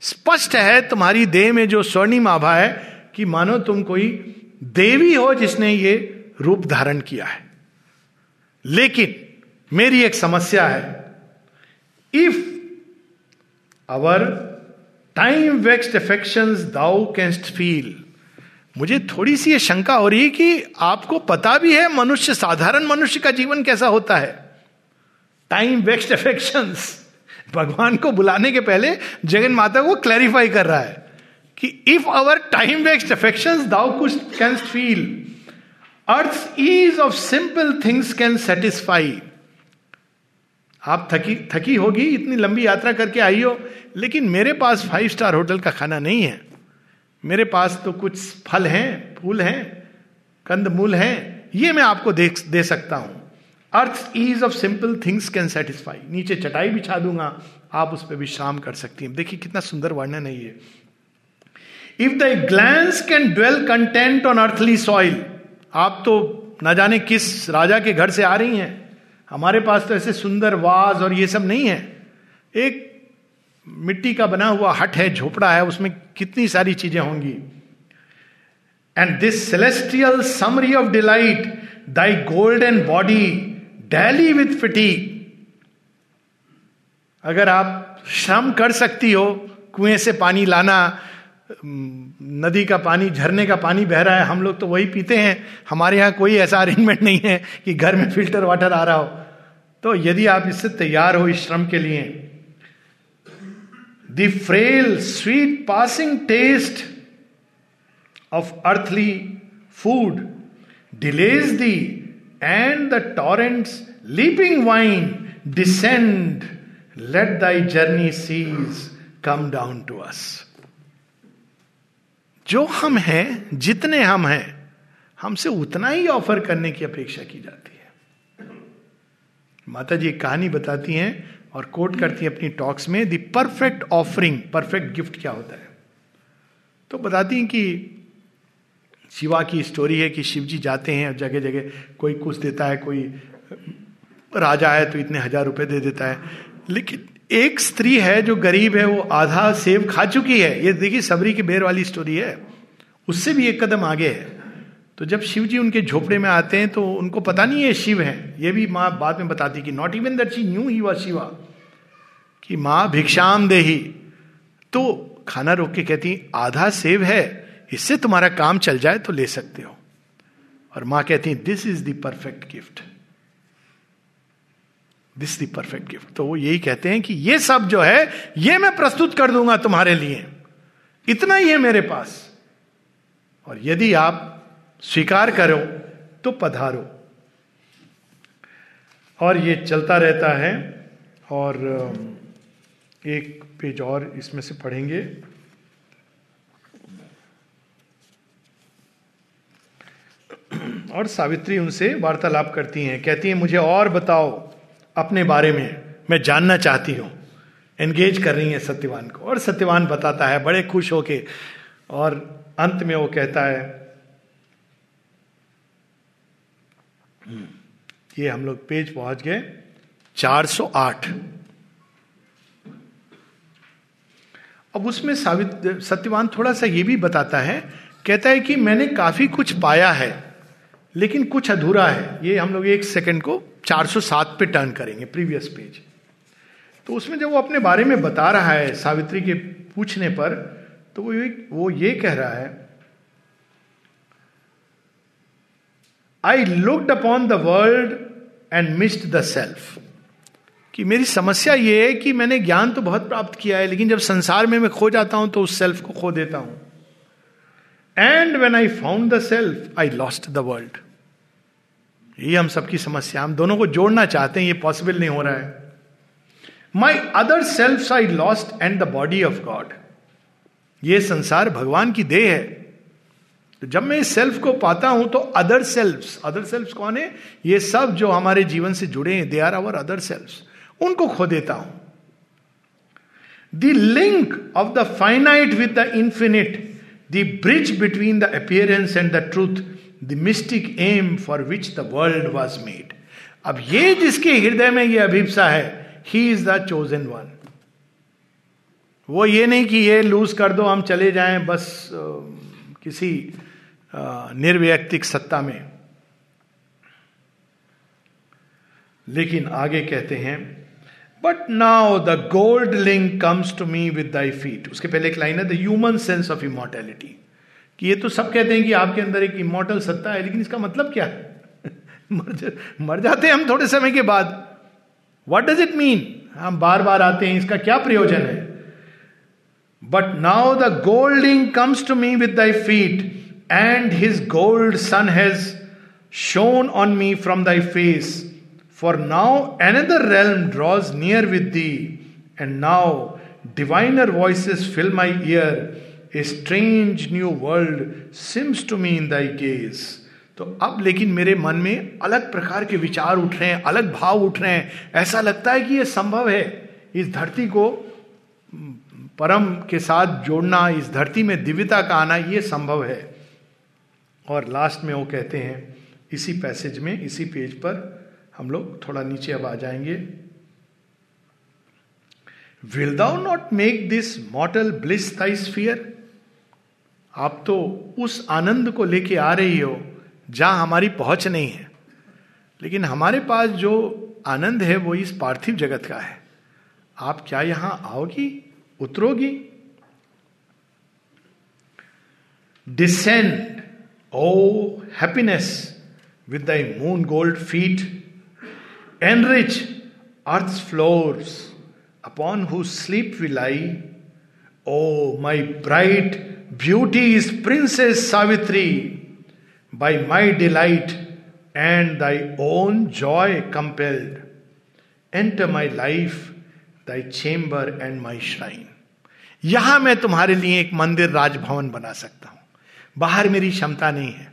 स्पष्ट है तुम्हारी देह में जो स्वर्णिम आभा है कि मानो तुम कोई देवी हो जिसने ये रूप धारण किया है। लेकिन मेरी एक समस्या है। If our time vexed affection thou canst feel मुझे थोड़ी सी ये शंका हो रही है कि आपको पता भी है मनुष्य, साधारण मनुष्य का जीवन कैसा होता है? टाइम वेक्स्ट अफेक्शन भगवान को बुलाने के पहले जगन माता को क्लैरिफाई कर रहा है कि if our time vexed affection thou कुछ canst feel earth ease of simple things can satisfy आप थकी थकी होगी इतनी लंबी यात्रा करके आई हो लेकिन मेरे पास फाइव स्टार होटल का खाना नहीं है। मेरे पास तो कुछ फल हैं फूल हैं कंद मूल हैं ये मैं आपको दे, दे सकता हूँ। Earth ease of simple things can satisfy नीचे चटाई बिछा दूँगा आप उस पर विश्राम कर सकती हैं। देखिए कितना सुंदर वर्णन है ये। If the glance can dwell content on earthly soil आप तो ना जाने किस राजा के घर से आ रही हैं। हमारे पास तो ऐसे सुंदर वाज और ये सब नहीं है। एक मिट्टी का बना हुआ हट है, झोपड़ा है, उसमें कितनी सारी चीज़ें होंगी। And this celestial summary of delight thy golden body dally with fatigue अगर आप श्रम कर सकती हो, कुएँ से पानी लाना नदी का पानी, झरने का पानी बह रहा है, हम लोग तो वही पीते हैं। हमारे यहाँ कोई ऐसा अरेंजमेंट नहीं है कि घर में फ़िल्टर वाटर आ रहा हो। तो यदि आप इससे तैयार हो इस श्रम के लिए the frail sweet passing taste of earthly food delights thee and the torrents leaping wine descend let thy journey cease come down to us जो हम हैं, जितने हम हैं, हमसे उतना ही ऑफ़र करने की अपेक्षा की जाती है। माता जी एक कहानी बताती हैं और कोट करती हैं अपनी टॉक्स में, the perfect offering, perfect gift क्या होता है? तो बताती हैं कि शिवा की स्टोरी है कि शिव जी जाते हैं जगह जगह कोई कुछ देता है, कोई राजा है तो इतने हज़ार रुपए दे देता है। लेकिन एक स्त्री है जो गरीब है, वो आधा सेब खा चुकी है। ये देखिए सबरी की बेर वाली स्टोरी है। उससे भी एक कदम आगे है। तो जब शिव जी उनके झोपड़े में आते हैं तो उनको पता नहीं है शिव है। ये भी माँ बाद में बताती कि not even that she knew he was Shiva कि माँ भिक्षाम दे ही तो खाना रोक के कहती, आधा सेब है, इससे तुम्हारा काम चल जाए तो ले सकते हो। और माँ कहती this is the perfect gift this the perfect gift तो वो यही कहते हैं कि ये सब जो है, ये मैं प्रस्तुत कर दूँगा तुम्हारे लिए। इतना ही है मेरे पास। और यदि आप स्वीकार करो तो पधारो। और ये चलता रहता है, और एक पेज और इसमें से पढ़ेंगे। और सावित्री उनसे वार्तालाप करती हैं। कहती हैं, मुझे और बताओ अपने बारे में मैं जानना चाहती हूँ। एंगेज कर रही है सत्यवान को। और सत्यवान बताता है बड़े खुश होके और अंत में वो कहता है हम्म, ये हम लोग पेज पहुँच गए 408 अब उसमें सावित सत्यवान थोड़ा सा ये भी बताता है कहता है कि मैंने काफ़ी कुछ पाया है लेकिन कुछ अधूरा है। ये हम लोग एक सेकंड को 407 पे टर्न करेंगे, प्रीवियस पेज। तो उसमें जब वो अपने बारे में बता रहा है सावित्री के पूछने पर तो वो ये वो ये कह रहा है I looked upon the world and missed the self कि मेरी समस्या ये है कि मैंने ज्ञान तो बहुत प्राप्त किया है, लेकिन जब संसार में मैं खो जाता हूँ तो उस सेल्फ को खो देता हूँ। And when I found the self I lost the world ये हम सबकी समस्या, हम दोनों को जोड़ना चाहते हैं, ये पॉसिबल नहीं हो रहा है। My other self I lost and the body of God ये संसार भगवान की देह है। तो जब मैं इस सेल्फ को पाता हूँ तो अदर सेल्फ अदर सेल्फ कौन है? ये सब जो हमारे जीवन से जुड़े हैं they are our other self उनको खो देता हूँ। The link of the finite with the infinite the bridge between the appearance and the truth the mystic aim for which the world was made अब ये जिसके हृदय में ये अभिप्सा है he is the chosen one वो ये नहीं कि ये लूज कर दो, हम चले जाएँ बस किसी निर्व्यक्तिक सत्ता में। लेकिन आगे कहते हैं but now the gold link comes to me with thy feet उसके पहले एक लाइन है the human sense of immortality कि ये तो सब कहते हैं कि आपके अंदर एक इमोटल सत्ता है लेकिन इसका मतलब क्या है? मर, जा, मर जाते हैं हम थोड़े समय के बाद। वट डज इट मीन हम बार बार आते हैं इसका क्या प्रयोजन है? But now the gold link comes to me with thy feet and his gold sun has shone on me from thy face for now another realm draws near with thee and now diviner voice fill my ear a strange new world seems to me in thy gaze तो अब लेकिन मेरे मन में अलग प्रकार के विचार उठ रहे हैं, अलग भाव उठ रहे हैं। ऐसा लगता है कि यह संभव है इस धरती को परम के साथ जोड़ना, इस धरती में दिव्यता का आना यह संभव है। और लास्ट में वो कहते हैं, इसी पैसेज में, इसी पेज पर हम लोग थोड़ा नीचे अब आ जाएँगे। Will thou not make this mortal bliss thy sphere आप तो उस आनंद को लेके आ रही हो, जहाँ हमारी पहुँच नहीं है। लेकिन हमारे पास जो आनंद है, वो इस पार्थिव जगत का है। आप क्या यहाँ आओगी, उतरोगी? Descend O happiness with thy moon gold feet enrich earth floors upon who sleep will I O my bright beauty is princess Savitri by my delight and thy own joy compelled. Enter my life, thy chamber and my shrine. यहाँ मैं तुम्हारे लिए एक मंदिर राजभवन बना सकता हूँ बाहर मेरी क्षमता नहीं है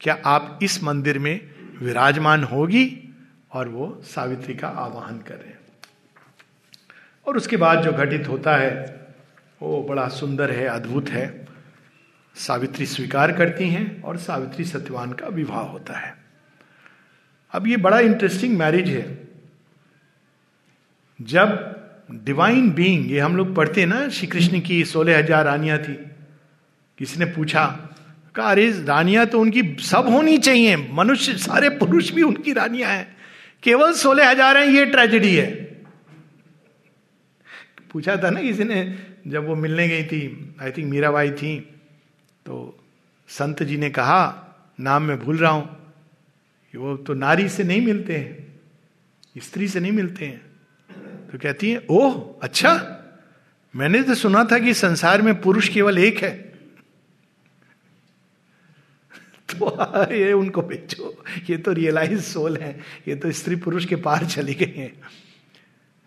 क्या आप इस मंदिर में विराजमान होगी और वो सावित्री का आवाहन करें और उसके बाद जो घटित होता है वो बड़ा सुंदर है, अद्भुत है। सावित्री स्वीकार करती हैं और सावित्री सत्यवान का विवाह होता है। अब ये बड़ा इंटरेस्टिंग मैरिज है। जब डिवाइन बीइंग ये हम लोग पढ़ते हैं ना श्री कृष्ण की सोलह हज़ार रानियाँ थी। किसी ने पूछा, कहा, अरे, रानियाँ तो उनकी सब होनी चाहिए, मनुष्य, सारे पुरुष भी उनकी रानियाँ हैं। केवल सोलह हज़ार हैं, ये ट्रेजेडी है। पूछा था ना किसी ने जब वो मिलने गई थी आई थिंक मीराबाई थी तो संत जी ने कहा, नाम मैं भूल रहा हूँ। वो तो नारी से नहीं मिलते हैं, स्त्री से नहीं मिलते हैं। तो कहती है, ओह अच्छा मैंने तो सुना था कि संसार में पुरुष केवल एक है। तो ये उनको बेचो, ये तो रियलाइज़ सोल है, ये तो स्त्री पुरुष के पार चली गई है।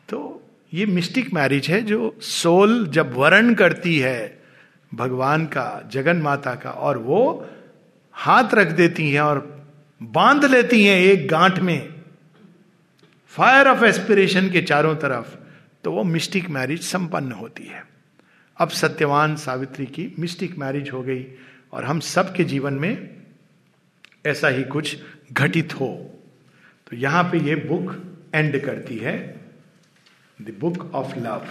तो ये मिस्टिक मैरिज है जो सोल जब वर्ण करती है, भगवान का, जगन माता का, और वो हाथ रख देती हैं और बाँध लेती हैं एक गांठ में फायर ऑफ़ एस्पिरेशन के चारों तरफ़ तो वो मिस्टिक मैरिज संपन्न होती है। अब सत्यवान सावित्री की मिस्टिक मैरिज हो गई, और हम सबके जीवन में ऐसा ही कुछ घटित हो। तो यहाँ पे ये बुक एंड करती है। द बुक ऑफ़ लव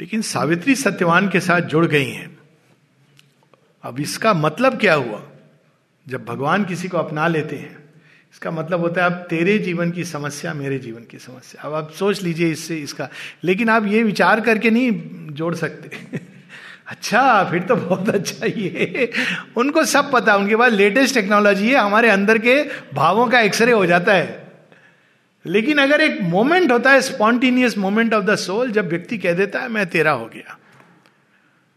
लेकिन सावित्री सत्यवान के साथ जुड़ गई हैं। अब इसका मतलब क्या हुआ? जब भगवान किसी को अपना लेते हैं, इसका मतलब होता है, अब तेरे जीवन की समस्या मेरे जीवन की समस्या। अब आप सोच लीजिए इससे इसका। लेकिन आप ये विचार करके नहीं जोड़ सकते। अच्छा फिर तो बहुत अच्छा ये। उनको सब पता, उनके पास लेटेस्ट टेक्नोलॉजी है, हमारे अंदर के भावों का एक्सरे हो जाता है। लेकिन अगर एक मोमेंट होता है, spontaneous moment of the soul, जब व्यक्ति कह देता है, मैं तेरा हो गया।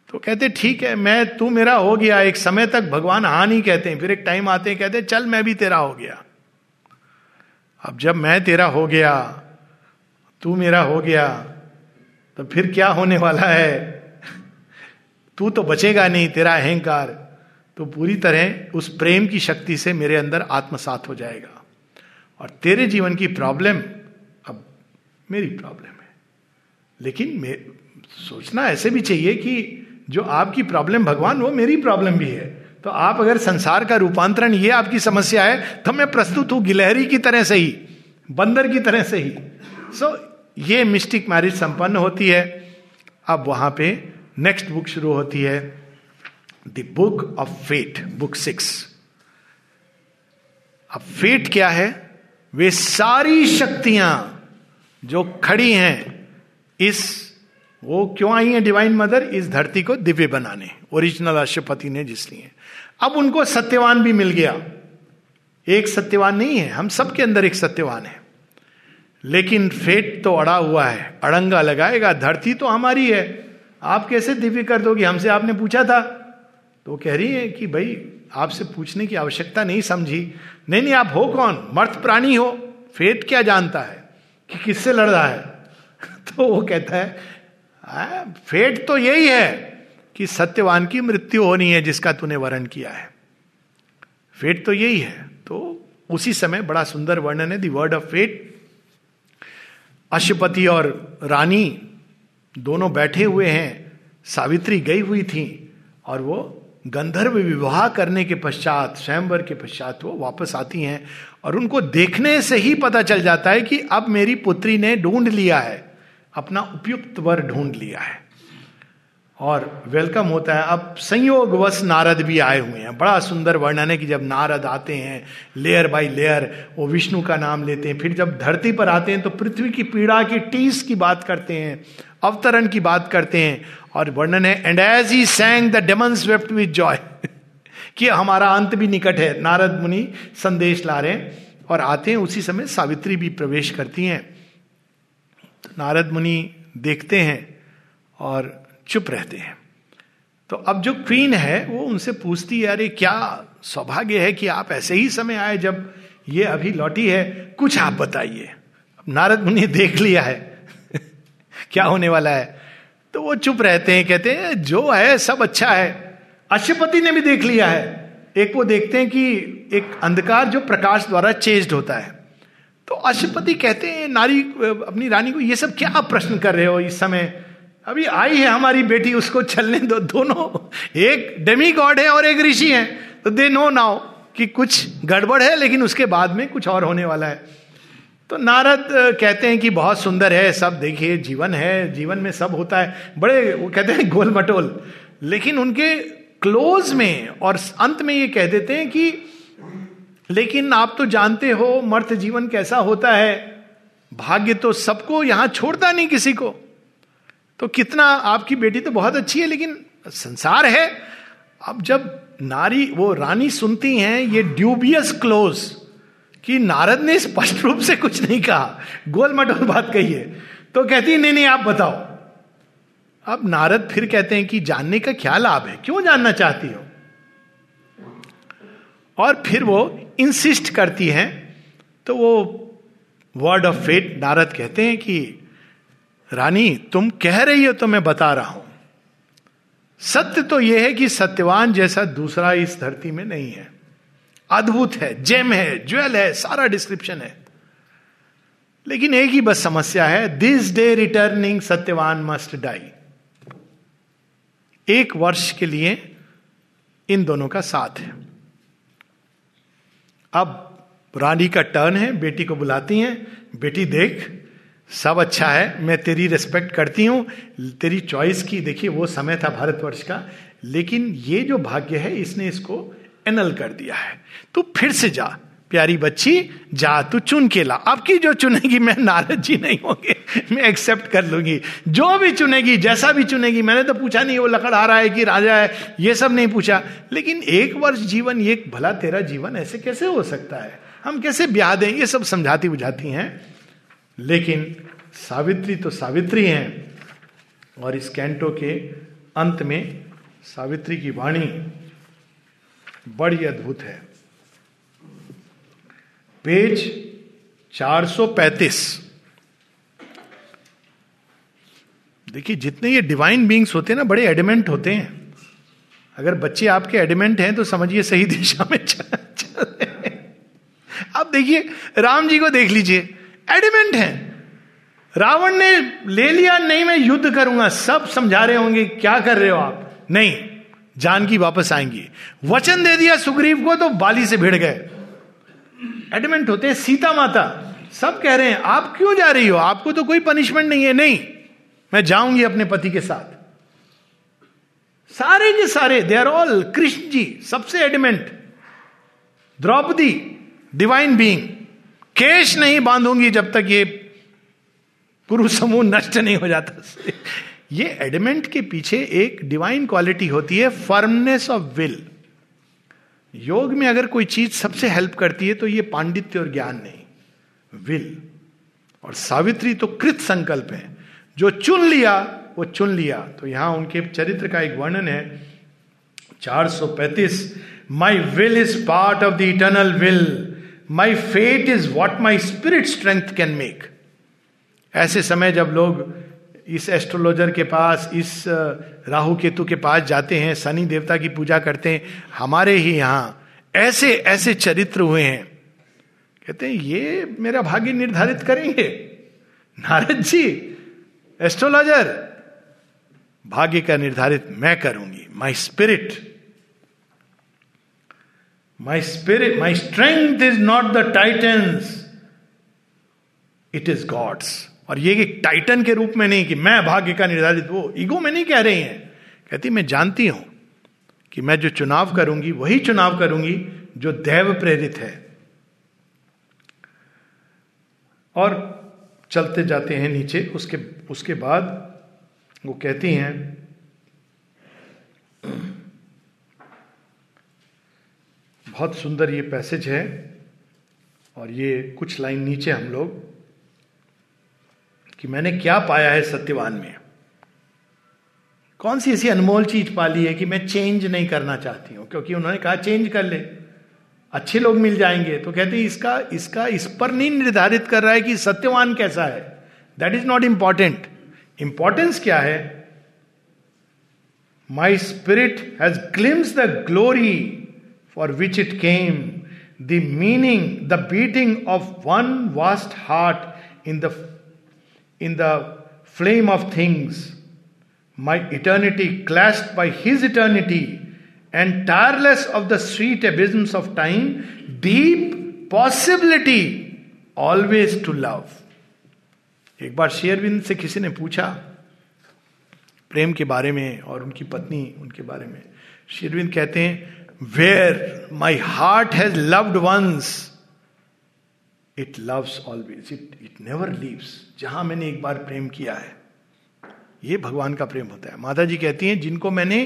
तो कहते, ठीक है, मैं, तू मेरा हो गया। एक समय तक भगवान हा नहीं कहते फिर एक टाइम आते हैं, कहते, चल, मैं भी तेरा हो गया। अब जब मैं तेरा हो गया, तू मेरा हो गया तो फिर क्या होने वाला है? तू तो बचेगा नहीं, तेरा अहंकार। तो पूरी तरह उस प्रेम की शक्ति से मेरे अंदर आत्मसात हो जाएगा। और तेरे जीवन की प्रॉब्लम अब मेरी प्रॉब्लम है। लेकिन सोचना ऐसे भी चाहिए कि जो आपकी प्रॉब्लम भगवान वो मेरी प्रॉब्लम भी है। तो आप अगर संसार का रूपांतरण ये आपकी समस्या है तो मैं प्रस्तुत हूँ गिलहरी की तरह से ही बंदर की तरह से ही। सो so, ये मिस्टिक मैरिज संपन्न होती है। अब वहाँ पे नेक्स्ट बुक शुरू होती है। The book of fate book six अब फेट क्या है? वे सारी शक्तियाँ जो खड़ी हैं, इस, वो क्यों आई है डिवाइन मदर इस धरती को दिव्य बनाने ओरिजिनल राष्ट्रपति ने जिसलिए अब उनको सत्यवान भी मिल गया। एक सत्यवान नहीं है, हम सबके अंदर एक सत्यवान है। लेकिन फेट तो अड़ा हुआ है, अड़ंगा लगाएगा, धरती तो हमारी है। आप कैसे दिव्य कर दोगे? हमसे आपने पूछा था। तो कह रही है कि भाई, आपसे पूछने की आवश्यकता नहीं समझी। नहीं नहीं, आप हो कौन? मर्थ प्राणी हो। फेट क्या जानता है कि किससे लड़ रहा है? तो वो कहता है फेट तो यही है कि सत्यवान की मृत्यु होनी है जिसका तूने वर्ण किया है। फेट तो यही है। तो उसी समय बड़ा सुंदर वर्णन है the word of fate Ashwapati और रानी दोनों बैठे हुए हैं। सावित्री गई हुई थी और वो गंधर्व विवाह करने के पश्चात, स्वयंवर के पश्चात वो वापस आती हैं और उनको देखने से ही पता चल जाता है कि अब मेरी पुत्री ने ढूंढ लिया है, अपना उपयुक्त वर ढूंढ लिया है। और वेलकम होता है। अब संयोगवश नारद भी आए हुए हैं। बड़ा सुंदर वर्णन है कि जब नारद आते हैं लेयर बाय लेयर वो विष्णु का नाम लेते हैं, फिर जब धरती पर आते हैं तो पृथ्वी की पीड़ा की टीस की बात करते हैं, अवतरण की बात करते हैं और वर्णन है and as he sang the demon swept with joy कि हमारा अंत भी निकट है। नारद मुनि संदेश ला रहे हैं और आते हैं, उसी समय सावित्री भी प्रवेश करती हैं। तो नारद मुनि देखते हैं और चुप रहते हैं। तो अब जो क्वीन है, वो उनसे पूछती है, अरे, क्या सौभाग्य है कि आप ऐसे ही समय आए जब ये अभी लौटी है? कुछ आप बताइए। नारद मुनि देख लिया है। क्या होने वाला है? तो वो चुप रहते हैं, कहते हैं, जो है, सब अच्छा है। अशुपति ने भी देख लिया है। एक वो देखते हैं कि एक अंधकार जो प्रकाश द्वारा चेंज होता है। तो अशुपति कहते हैं, नारी, अपनी रानी को ये सब क्या प्रश्न कर रहे हो इस समय? अभी आई है हमारी बेटी, उसको चलने दो। दोनों, एक डेमी गॉड है और एक ऋषि है। तो दे नो नाउ कि कुछ गड़बड़ है, लेकिन उसके बाद में कुछ और होने वाला है। तो नारद कहते हैं कि बहुत सुंदर है, सब देखिए, जीवन है, जीवन में सब होता है। बड़े, वो कहते हैं गोल मटोल। लेकिन उनके क्लोज में और अंत में ये कह देते हैं कि, लेकिन आप तो जानते हो, मर्त जीवन कैसा होता है। भाग्य तो सबको यहाँ छोड़ता नहीं किसी को। तो कितना, आपकी बेटी तो बहुत अच्छी है, लेकिन संसार है। अब जब नारी, वो रानी सुनती हैं, ये ड्यूबियस क्लोज कि नारद ने स्पष्ट रूप से कुछ नहीं कहा। गोल मटोल बात कही है तो कहती है, नहीं नहीं, आप बताओ। अब नारद फिर कहते हैं कि जानने का क्या लाभ है? क्यों जानना चाहती हो? और फिर वो इंसिस्ट करती हैं। तो वो वर्ड ऑफ़ फेट नारद कहते हैं कि, रानी, तुम कह रही हो तो मैं बता रहा हूँ। सत्य तो यह है कि सत्यवान जैसा दूसरा इस धरती में नहीं है। अद्भुत है जेम है ज्वेल है, सारा डिस्क्रिप्शन है। लेकिन एक ही बस समस्या है this day returning Satyavan must die एक वर्ष के लिए इन दोनों का साथ है। अब रानी का टर्न है, बेटी को बुलाती हैं, बेटी देख, सब अच्छा है, मैं तेरी रिस्पेक्ट करती हूँ, तेरी चॉइस की, देखिए, वो समय था भारतवर्ष का, लेकिन ये जो भाग्य है, इसने इसको एनल कर दिया है। तू फिर से जा। प्यारी बच्ची, जा तू चुन के ला आपकी जो चुनेगी, मैं नारद जी नहीं होंगे। मैं एक्सेप्ट कर लूँगी। जो भी चुनेगी, जैसा भी चुनेगी, मैंने तो पूछा नहीं, वो लकड़ आ रहा है कि राजा है, ये सब नहीं पूछा। लेकिन एक वर्ष जीवन, ये भला तेरा जीवन ऐसे कैसे हो सकता है? हम कैसे ब्याह दें? ये सब समझाती बुझाती हैं। लेकिन सावित्री तो सावित्री हैं। और इस कैंटो के अंत में सावित्री की वाणी बड़ी अद्भुत है। पेज 435 देखिए, जितने ये डिवाइन बींग्स होते हैं ना, बड़े एडिमेंट होते हैं। अगर बच्चे आपके एडिमेंट हैं तो समझिए सही दिशा में चल अब देखिए, राम जी को देख लीजिए। एडिमेंट है। रावण ने ले लिया, नहीं, मैं युद्ध करूँगा। सब समझा रहे होंगे, क्या कर रहे हो आप? नहीं। जानकी वापस आएँगी। वचन दे दिया सुग्रीव को तो बाली से भिड़ गए। एडमेंट होते हैं सीता माता। सब कह रहे हैं, आप क्यों जा रही हो? आपको तो कोई पनिशमेंट नहीं है। नहीं, मैं जाऊँगी अपने पति के साथ। सारे के सारे they are all Krishna ji, सबसे एडमेंट द्रौपदी डिवाइन बीइंग केश नहीं बांधूँगी जब तक ये पुरुष समूह नष्ट नहीं हो जाता। ये एडमेंट के पीछे एक डिवाइन क्वालिटी होती है फर्मनेस ऑफ़ विल योग में अगर कोई चीज़ सबसे हेल्प करती है तो ये पांडित्य और ज्ञान नहीं विल और सावित्री तो कृत संकल्प है। जो चुन लिया, वो चुन लिया। तो यहाँ उनके चरित्र का एक वर्णन है 435 my will is part of the eternal will my fate is what my spirit strength can make ऐसे समय जब लोग इस एस्ट्रोलॉजर के पास, इस राहु केतु के पास जाते हैं, शनि देवता की पूजा करते हैं, हमारे ही यहाँ ऐसे ऐसे चरित्र हुए हैं। कहते हैं, ये मेरा भाग्य निर्धारित करेंगे। नारद जी, एस्ट्रोलॉजर, भाग्य का निर्धारित मैं करूँगी। My spirit my spirit my strength is not the titans it is God's और ये एक टाइटन के रूप में नहीं कि मैं भाग्य का निर्धारित, वो ईगो में नहीं कह रही हैं। कहती, मैं जानती हूँ कि मैं जो चुनाव करूँगी, वही चुनाव करूँगी जो दैव प्रेरित है। और चलते जाते हैं नीचे, उसके उसके बाद वो कहती हैं, बहुत सुंदर ये पैसेज है और ये कुछ लाइन नीचे हम लोग कि मैंने क्या पाया है सत्यवान में? कौन सी ऐसी अनमोल चीज़ पाली है कि मैं चेंज नहीं करना चाहती हूँ? क्योंकि उन्होंने कहा चेंज कर ले। अच्छे लोग मिल जाएँगे। तो कहते हैं, इसका इसका, इस पर नहीं निर्धारित कर रहा है कि सत्यवान कैसा है। That is not important importance क्या है? My spirit has glimpse the glory for which it came the meaning the beating of one vast heart in the in the flame off things my eternity clasped by his eternity and tireless of the sweet एबिजम्स of time deep possibility always to love एक बार शेयरविंद से किसी ने पूछा प्रेम के बारे में और उनकी पत्नी उनके बारे में शेरविंद कहते हैं where my heart has loved once it loves always it it never leaves जहाँ मैंने एक बार प्रेम किया है, ये भगवान का प्रेम होता है। माता जी कहती हैं, जिनको मैंने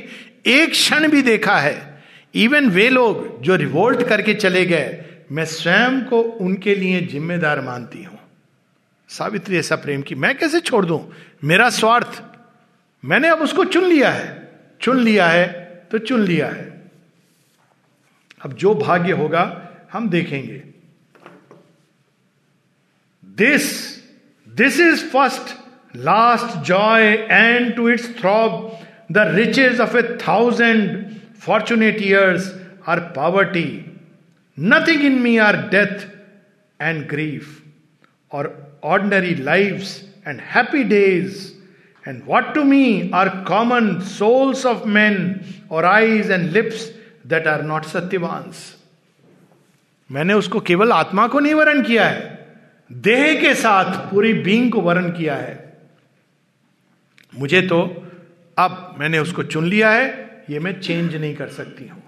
एक क्षण भी देखा है इवन वे लोग जो रिवोल्ट करके चले गए, मैं स्वयं को उनके लिए जिम्मेदार मानती हूँ। सावित्री, ऐसा प्रेम की, मैं कैसे छोड़ दूँ? मेरा स्वार्थ, मैंने अब उसको चुन लिया है। चुन लिया है तो चुन लिया है। अब जो भाग्य होगा, हम देखेंगे। This this is first last joy and to its throb the riches of a thousand fortunate years are poverty nothing in me are death and grief और ordinary lives and happy days. And what to me are common souls of men, or eyes and lips that are not satyavans. मैंने उसको केवल आत्मा को नहीं वर्ण किया है देह के साथ पूरी बींग को वर्ण किया है। मुझे तो अब मैंने उसको चुन लिया है, ये मैं चेंज नहीं कर सकती हूँ।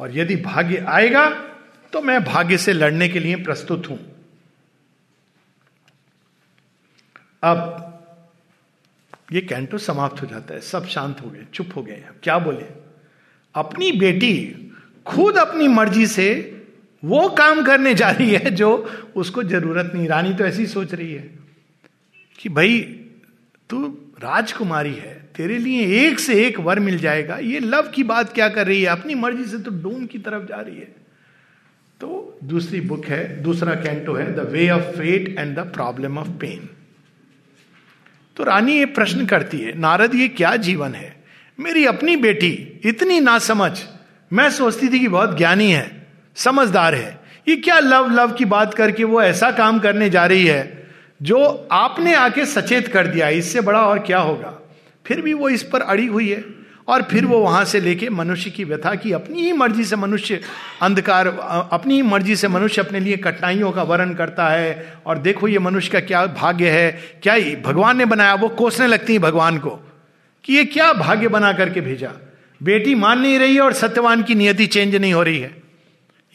और यदि भाग्य आएगा तो मैं भाग्य से लड़ने के लिए प्रस्तुत हूँ। अब ये कैंटो समाप्त हो जाता है, सब शांत हो गए, चुप हो गए। क्या बोले? अपनी बेटी खुद अपनी मर्ज़ी से वो काम करने जा रही है जो उसको ज़रूरत नहीं। रानी तो ऐसी सोच रही है कि भाई, तू राजकुमारी है, तेरे लिए एक से एक वर मिल जाएगा। ये लव की बात क्या कर रही है? अपनी मर्ज़ी से तो डूम की तरफ़ जा रही है। तो दूसरी बुक है, दूसरा कैंटो है, the way of fate and the problem of pain. तो रानी ये प्रश्न करती है, नारद, ये क्या जीवन है? मेरी अपनी बेटी, इतनी ना समझ मैं सोचती थी कि बहुत ज्ञानी है समझदार है। ये क्या लव लव की बात करके वो ऐसा काम करने जा रही है जो आपने आके सचेत कर दिया। इससे बड़ा और क्या होगा? फिर भी वो इस पर अड़ी हुई है और फिर वो वहाँ से लेके मनुष्य की व्यथा की अपनी ही मर्ज़ी से मनुष्य अंधकार, अपनी ही मर्ज़ी से मनुष्य अपने लिए कठिनाइयों का वर्ण करता है और देखो ये मनुष्य का क्या भाग्य है, क्या ही? भगवान ने बनाया? वो कोसने लगती है भगवान को कि ये क्या भाग्य बना करके भेजा। बेटी मान नहीं रही और सत्यवान की नियति चेंज नहीं हो रही है।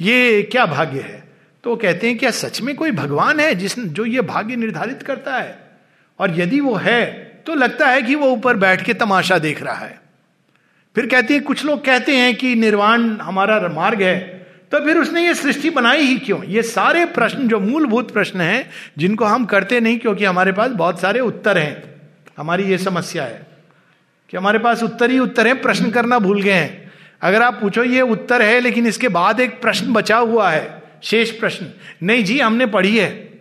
ये क्या भाग्य है? तो वो कहते हैं क्या सच में कोई भगवान है जिस जो ये भाग्य निर्धारित करता है? और यदि वो है तो लगता है कि वो ऊपर बैठ के तमाशा देख रहा है। फिर कहते हैं, कुछ लोग कहते हैं कि निर्वाण हमारा मार्ग है। तो फिर उसने ये सृष्टि बनाई ही क्यों? ये सारे प्रश्न जो मूलभूत प्रश्न हैं, जिनको हम करते नहीं क्योंकि हमारे पास बहुत सारे उत्तर हैं। हमारी ये समस्या है कि हमारे पास उत्तर ही उत्तर है, प्रश्न करना भूल गए हैं। अगर आप पूछो, ये उत्तर है, लेकिन इसके बाद एक प्रश्न बचा हुआ है, शेष प्रश्न। नहीं जी, हमने पढ़ी है।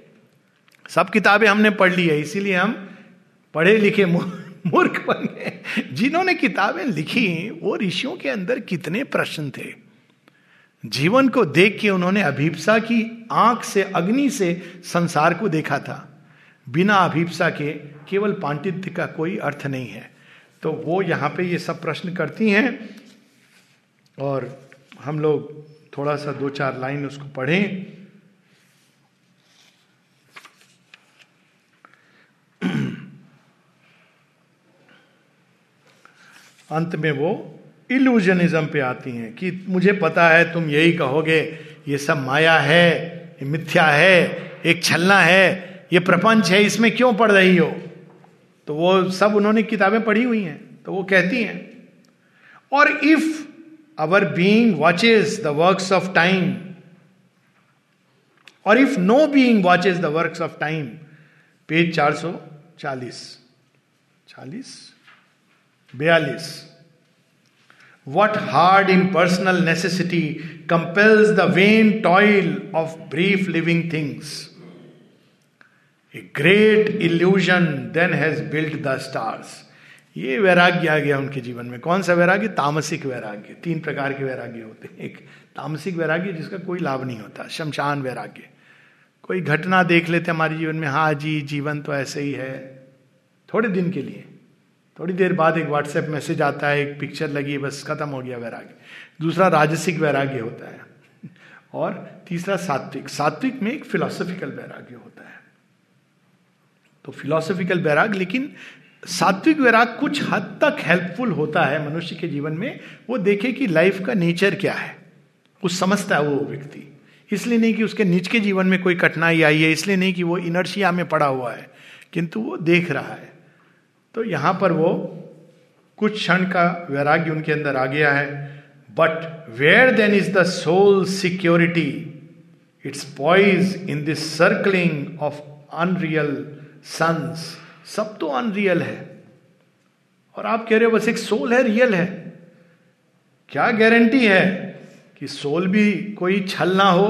सब किताबें हमने पढ़ ली है, इसीलिए हम पढ़े लिखे मूर्ख बन गए। जिन्होंने किताबें लिखी, वो ऋषियों के अंदर कितने प्रश्न थे। जीवन को देख के उन्होंने अभिप्सा की, आँख से, अग्नि से संसार को देखा था। बिना अभिप्सा के केवल पांडित्य का कोई अर्थ नहीं है। तो वो यहाँ पे ये सब प्रश्न करती हैं। और हम लोग थोड़ा सा दो चार लाइन उसको पढ़ें। अंत में वो इल्यूजनिज्म पे आती हैं कि मुझे पता है तुम यही कहोगे, ये सब माया है, ये मिथ्या है, एक छलना है, ये प्रपंच है, इसमें क्यों पढ़ रही हो? तो वो सब उन्होंने किताबें पढ़ी हुई हैं तो वो कहती हैं, और if Our being watches the works of time. Or if no being watches the works of time, page 440. 40? 42. What hard impersonal necessity compels the vain toil of brief living things? A great illusion then has built the stars. ये वैराग्य आ गया उनके जीवन में। कौन सा वैराग्य? तामसिक वैराग्य। तीन प्रकार के वैराग्य होते हैं। एक, तामसिक वैराग्य, जिसका कोई लाभ नहीं होता। शमशान वैराग्य। कोई घटना देख लेते हमारे जीवन में हाँ जी, जीवन तो ऐसे ही है। थोड़े दिन के लिए। थोड़ी देर बाद एक व्हाट्सएप मैसेज आता है, एक पिक्चर लगी, बस खत्म हो गया वैराग्य। दूसरा राजसिक वैराग्य होता है। और तीसरा सात्विक। सात्विक में एक फिलोसफिकल वैराग्य होता है। तो फिलोसफिकल वैराग लेकिन सात्विक वैराग कुछ हद तक हेल्पफुल होता है मनुष्य के जीवन में, वो देखे कि लाइफ का नेचर क्या है। कुछ समझता है वो व्यक्ति। इसलिए नहीं कि उसके निज के जीवन में कोई कठिनाई आई है, इसलिए नहीं कि वो इनर्शिया में पड़ा हुआ है, किंतु वो देख रहा है। तो यहाँ पर वो कुछ क्षण का वैराग्य उनके अंदर आ गया है। But where then is the soul security its poise in this circling of unreal suns सब तो अनरियल है। और आप कह रहे हो बस एक सोल है रियल है। क्या गारंटी है कि सोल भी कोई छल ना हो?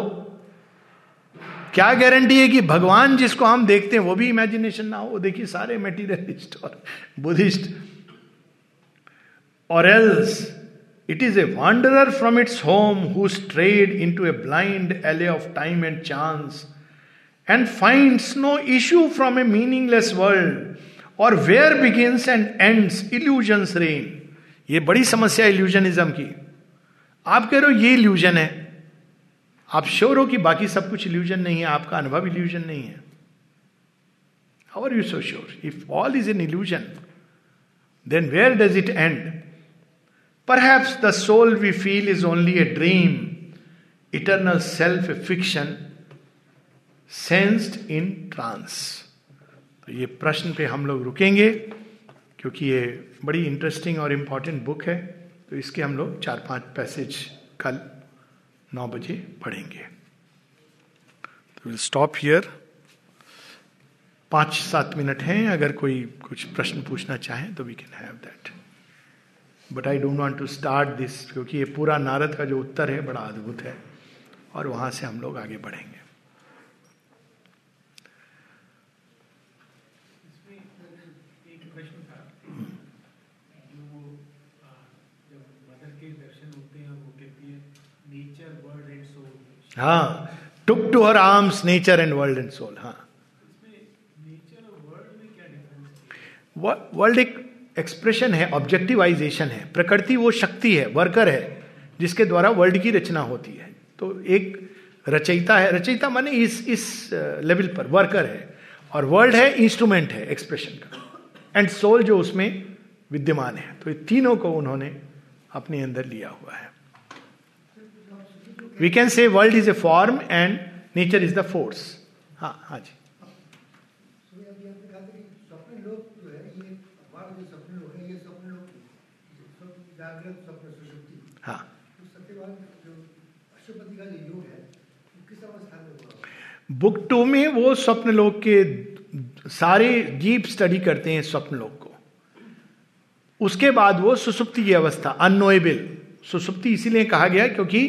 क्या गारंटी है कि भगवान जिसको हम देखते हैं, वो भी इमेजिनेशन ना हो? देखिए सारे मेटीरियलिस्ट और बुद्धिस्ट और else it is a wanderer from its home who strayed into a blind alley of time and chance and finds no issue from a meaningless world और where begins and ends illusion's reign ये बड़ी समस्या illusionism की। आप कह रहे हो ये इल्यूजन है। आप श्योर हो कि बाकी सब कुछ इल्यूजन नहीं है, आपका अनुभव इल्यूजन नहीं है। How are you so sure if all is an illusion then where does it end perhaps the soul we feel is only a dream eternal self fiction sensed in trance तो ये प्रश्न पे हम लोग रुकेंगे, क्योंकि ये बड़ी इंटरेस्टिंग और इंपॉर्टेंट बुक है। तो इसके हम लोग चार पाँच पैसेज कल नौ बजे पढ़ेंगे। तो विल स्टॉप हियर पाँच सात मिनट हैं, अगर कोई कुछ प्रश्न पूछना चाहे तो we can have that but I don't want to start this क्योंकि ये पूरा नारद का जो उत्तर है, बड़ा अद्भुत है। और वहाँ से हम लोग आगे बढ़ेंगे। हाँ took to her arms nature and world and soul हाँ। वर्ल्ड एक एक्सप्रेशन है ऑब्जेक्टिवाइजेशन है, प्रकृति वो शक्ति है वर्कर है, जिसके द्वारा वर्ल्ड की रचना होती है। तो एक रचयिता है, रचयिता माने इस इस लेवल पर वर्कर है, और वर्ल्ड है इंस्ट्रूमेंट है एक्सप्रेशन का। एंड सोल जो उसमें विद्यमान है। तो ये तीनों को उन्होंने अपने अंदर लिया हुआ है। We can say world is a form and nature is the force हाँ हाँ जी बुक टू में वो स्वप्न लोक के सारे डीप स्टडी करते हैं स्वप्न लोक को। उसके बाद वो सुसुप्ति की अवस्था अनोएबल सुसुप्ति इसीलिए कहा गया क्योंकि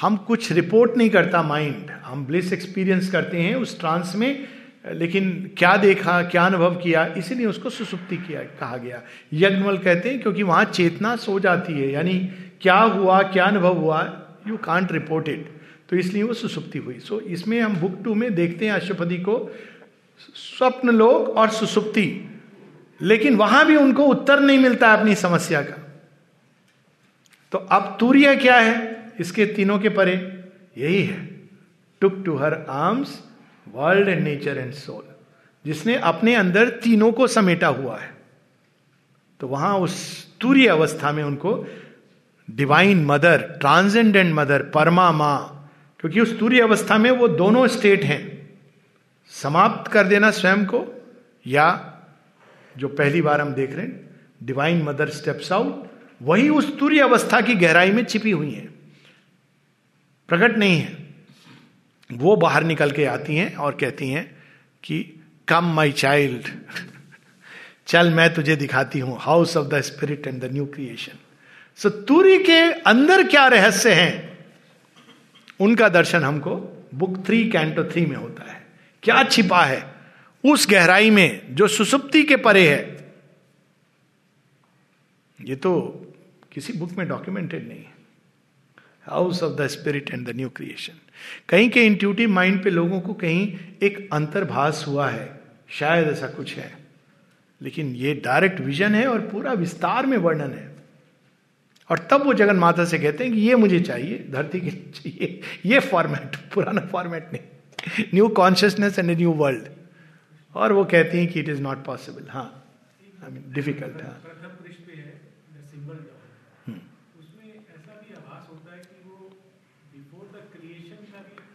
हम कुछ रिपोर्ट नहीं करता माइंड हम ब्लिस एक्सपीरियंस करते हैं उस ट्रांस में लेकिन क्या देखा क्या अनुभव किया इसीलिए उसको सुसुप्ति किया कहा गया। यज्ञवल कहते हैं क्योंकि वहाँ चेतना सो जाती है यानी क्या हुआ क्या अनुभव हुआ यू कांट रिपोर्ट इट तो इसलिए वो सुसुप्ति हुई। सो so, इसमें हम बुक टू में देखते हैं अशुपति को स्वप्न लोक और सुसुप्ति। लेकिन वहाँ भी उनको उत्तर नहीं मिलता अपनी समस्या का। तो अब तूर्य क्या है? इसके तीनों के परे यही है। Took to her arms world and nature and soul जिसने अपने अंदर तीनों को समेटा हुआ है। तो वहाँ उस तूर्य अवस्था में उनको डिवाइन मदर ट्रांसेंडेंट मदर परमा माँ क्योंकि उस तूर्य अवस्था में वो दोनों स्टेट हैं। समाप्त कर देना स्वयं को, या जो पहली बार हम देख रहे हैं डिवाइन मदर स्टेप्स आउट वही उस तूर्य अवस्था की गहराई में छिपी हुई है। प्रकट नहीं है। वो बाहर निकल के आती हैं और कहती हैं कि कम माई चाइल्ड चल, मैं तुझे दिखाती हूँ house of the spirit and the new creation so Turi के अंदर क्या रहस्य हैं? उनका दर्शन हमको बुक थ्री कैंटो थ्री में होता है। क्या छिपा है? उस गहराई में जो सुसुप्ति के परे है। ये तो किसी बुक में डॉक्यूमेंटेड नहीं है। House of the spirit and the new creation. कहीं के इंट्यूटिव माइंड पे लोगों को कहीं एक अंतर्भास हुआ है, शायद ऐसा कुछ है। लेकिन ये डायरेक्ट विजन है और पूरा विस्तार में वर्णन है। और तब वो जगन माता से कहते हैं कि ये मुझे चाहिए, धरती के चाहिए। ये फॉर्मेट पुराना फॉर्मेट नहीं। New consciousness and new world और वो कहती हैं कि इट इज़ नॉट पॉसिबल हाँ आई मीन डिफ़िकल्ट हाँ।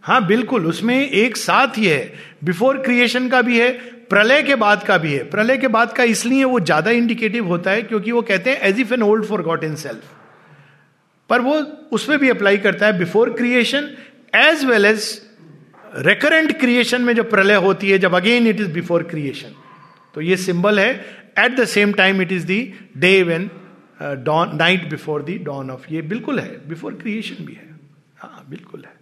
हाँ बिल्कुल, उसमें एक साथ ही है। बिफोर क्रिएशन का भी है, प्रलय के बाद का भी है। प्रलय के बाद का इसलिए वो ज़्यादा इंडिकेटिव होता है क्योंकि वो कहते हैं as if an old forgot in self पर वो उसमें भी अप्लाई करता है before creation as well as recurrent creation में जो प्रलय होती है, जब again it is before creation तो ये सिंबल है। At the same time it is the day when dawn night before the dawn of ये बिल्कुल है। बिफोर क्रिएशन भी है। हाँ बिल्कुल है।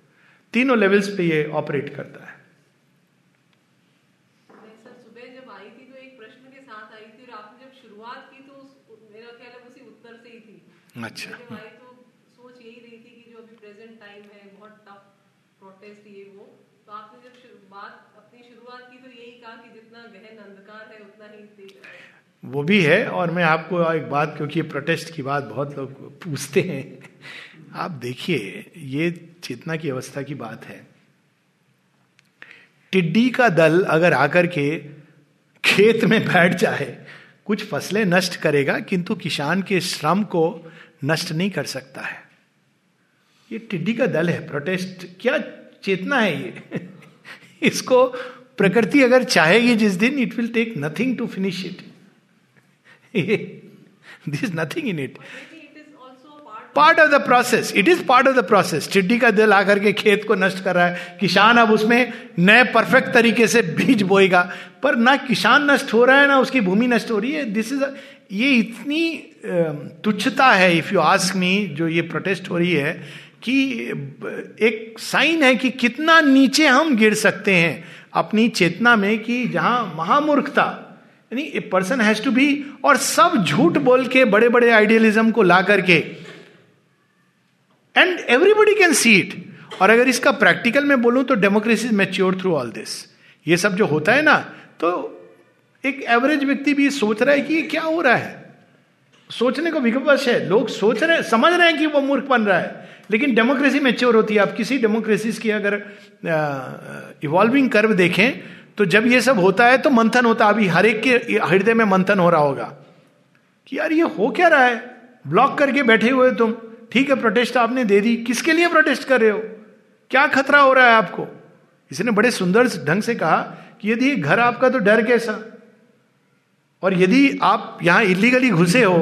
तीनों लेवल्स पे ये ऑपरेट करता है। अच्छा। तो सोच यही रही थी कि जो अभी प्रेजेंट टाइम है बहुत टफ प्रोटेस्ट ये वो। तो आपने जब बात अपनी शुरुआत की तो यही कहा कि जितना गहन अंधकार है उतना ही वो भी है और मैं आपको एक बात क्योंकि प्रोटेस्ट की बात बहुत लोग पूछते हैं आप देखिए, ये चेतना की अवस्था की बात है। टिड्डी का दल अगर आकर के खेत में बैठ जाए, कुछ फ़सलें नष्ट करेगा, किंतु किसान के श्रम को नष्ट नहीं कर सकता है। ये टिड्डी का दल है प्रोटेस्ट क्या चेतना है ये? इसको प्रकृति अगर चाहेगी जिस दिन it will take nothing to finish it this nothing in it part of the process it is part of the process चिड्डी का दिल आकर के खेत को नष्ट कर रहा है। किसान अब उसमें नए परफेक्ट तरीके से बीज बोएगा। पर ना किसान नष्ट हो रहा है, ना उसकी भूमि नष्ट हो रही है। दिस इज़ ये इतनी तुच्छता है इफ़ यू आस्क मी जो ये प्रोटेस्ट हो रही है, कि एक साइन है कि कितना नीचे हम गिर सकते हैं। अपनी चेतना में कि जहाँ महामूर्खता, यानी a person has to be और सब झूठ बोल के बड़े बड़े आइडियलिज्म को ला करके। And everybody can see it और अगर इसका प्रैक्टिकल में बोलूँ तो democracy mature through all this ये सब जो होता है ना तो एक एवरेज व्यक्ति भी सोच रहा है कि ये क्या हो रहा है। सोचने को विवश है। लोग सोच रहे, समझ रहे हैं कि वो मूर्ख बन रहा है। लेकिन डेमोक्रेसी मेच्योर होती है। आप किसी डेमोक्रेसी की अगर इवॉल्विंग कर्व देखें तो जब ये सब होता है तो मंथन होता है। अभी हर एक के हृदय में मंथन हो रहा होगा। कि यार ये हो क्या रहा है? ब्लॉक करके बैठे हुए तुम। ठीक है प्रोटेस्ट आपने दे दी। किसके लिए प्रोटेस्ट कर रहे हो? क्या खतरा हो रहा है आपको? इसने बड़े सुंदर ढंग से कहा कि यदि घर आपका तो डर कैसा? और यदि आप यहाँ इलीगली घुसे हो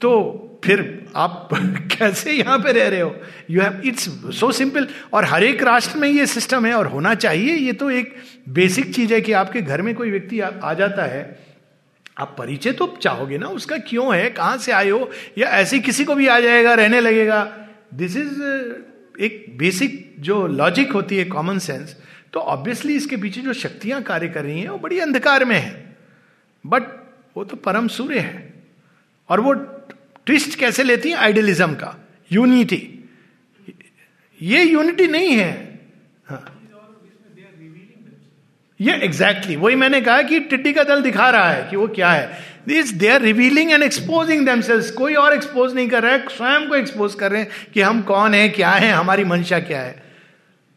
तो फिर आप कैसे यहाँ पे रह रहे हो? You have it's so simple और हर एक राष्ट्र में ये सिस्टम है और होना चाहिए। ये तो एक बेसिक चीज़ है कि आपके घर में कोई व्यक्ति आ, आ जाता है आप परिचय तो चाहोगे ना, उसका क्यों है, कहाँ से आए हो, या ऐसे किसी को भी आ जाएगा, रहने लगेगा। दिस इज़ एक बेसिक जो लॉजिक होती है कॉमन सेंस तो ऑब्वियसली इसके पीछे जो शक्तियाँ कार्य कर रही हैं, वो बड़ी अंधकार में है। बट वो तो परम सूर्य है। और वो ट्विस्ट कैसे लेती है? आइडियलिज्म का। यूनिटी ये यूनिटी नहीं है हाँ। ये एग्जैक्टली वही मैंने कहा कि टिड्डी का दल दिखा रहा है कि वो क्या है। This they are revealing and exposing themselves कोई और एक्सपोज नहीं कर रहा है स्वयं को एक्सपोज कर रहे हैं कि हम कौन है क्या है हमारी मंशा क्या है।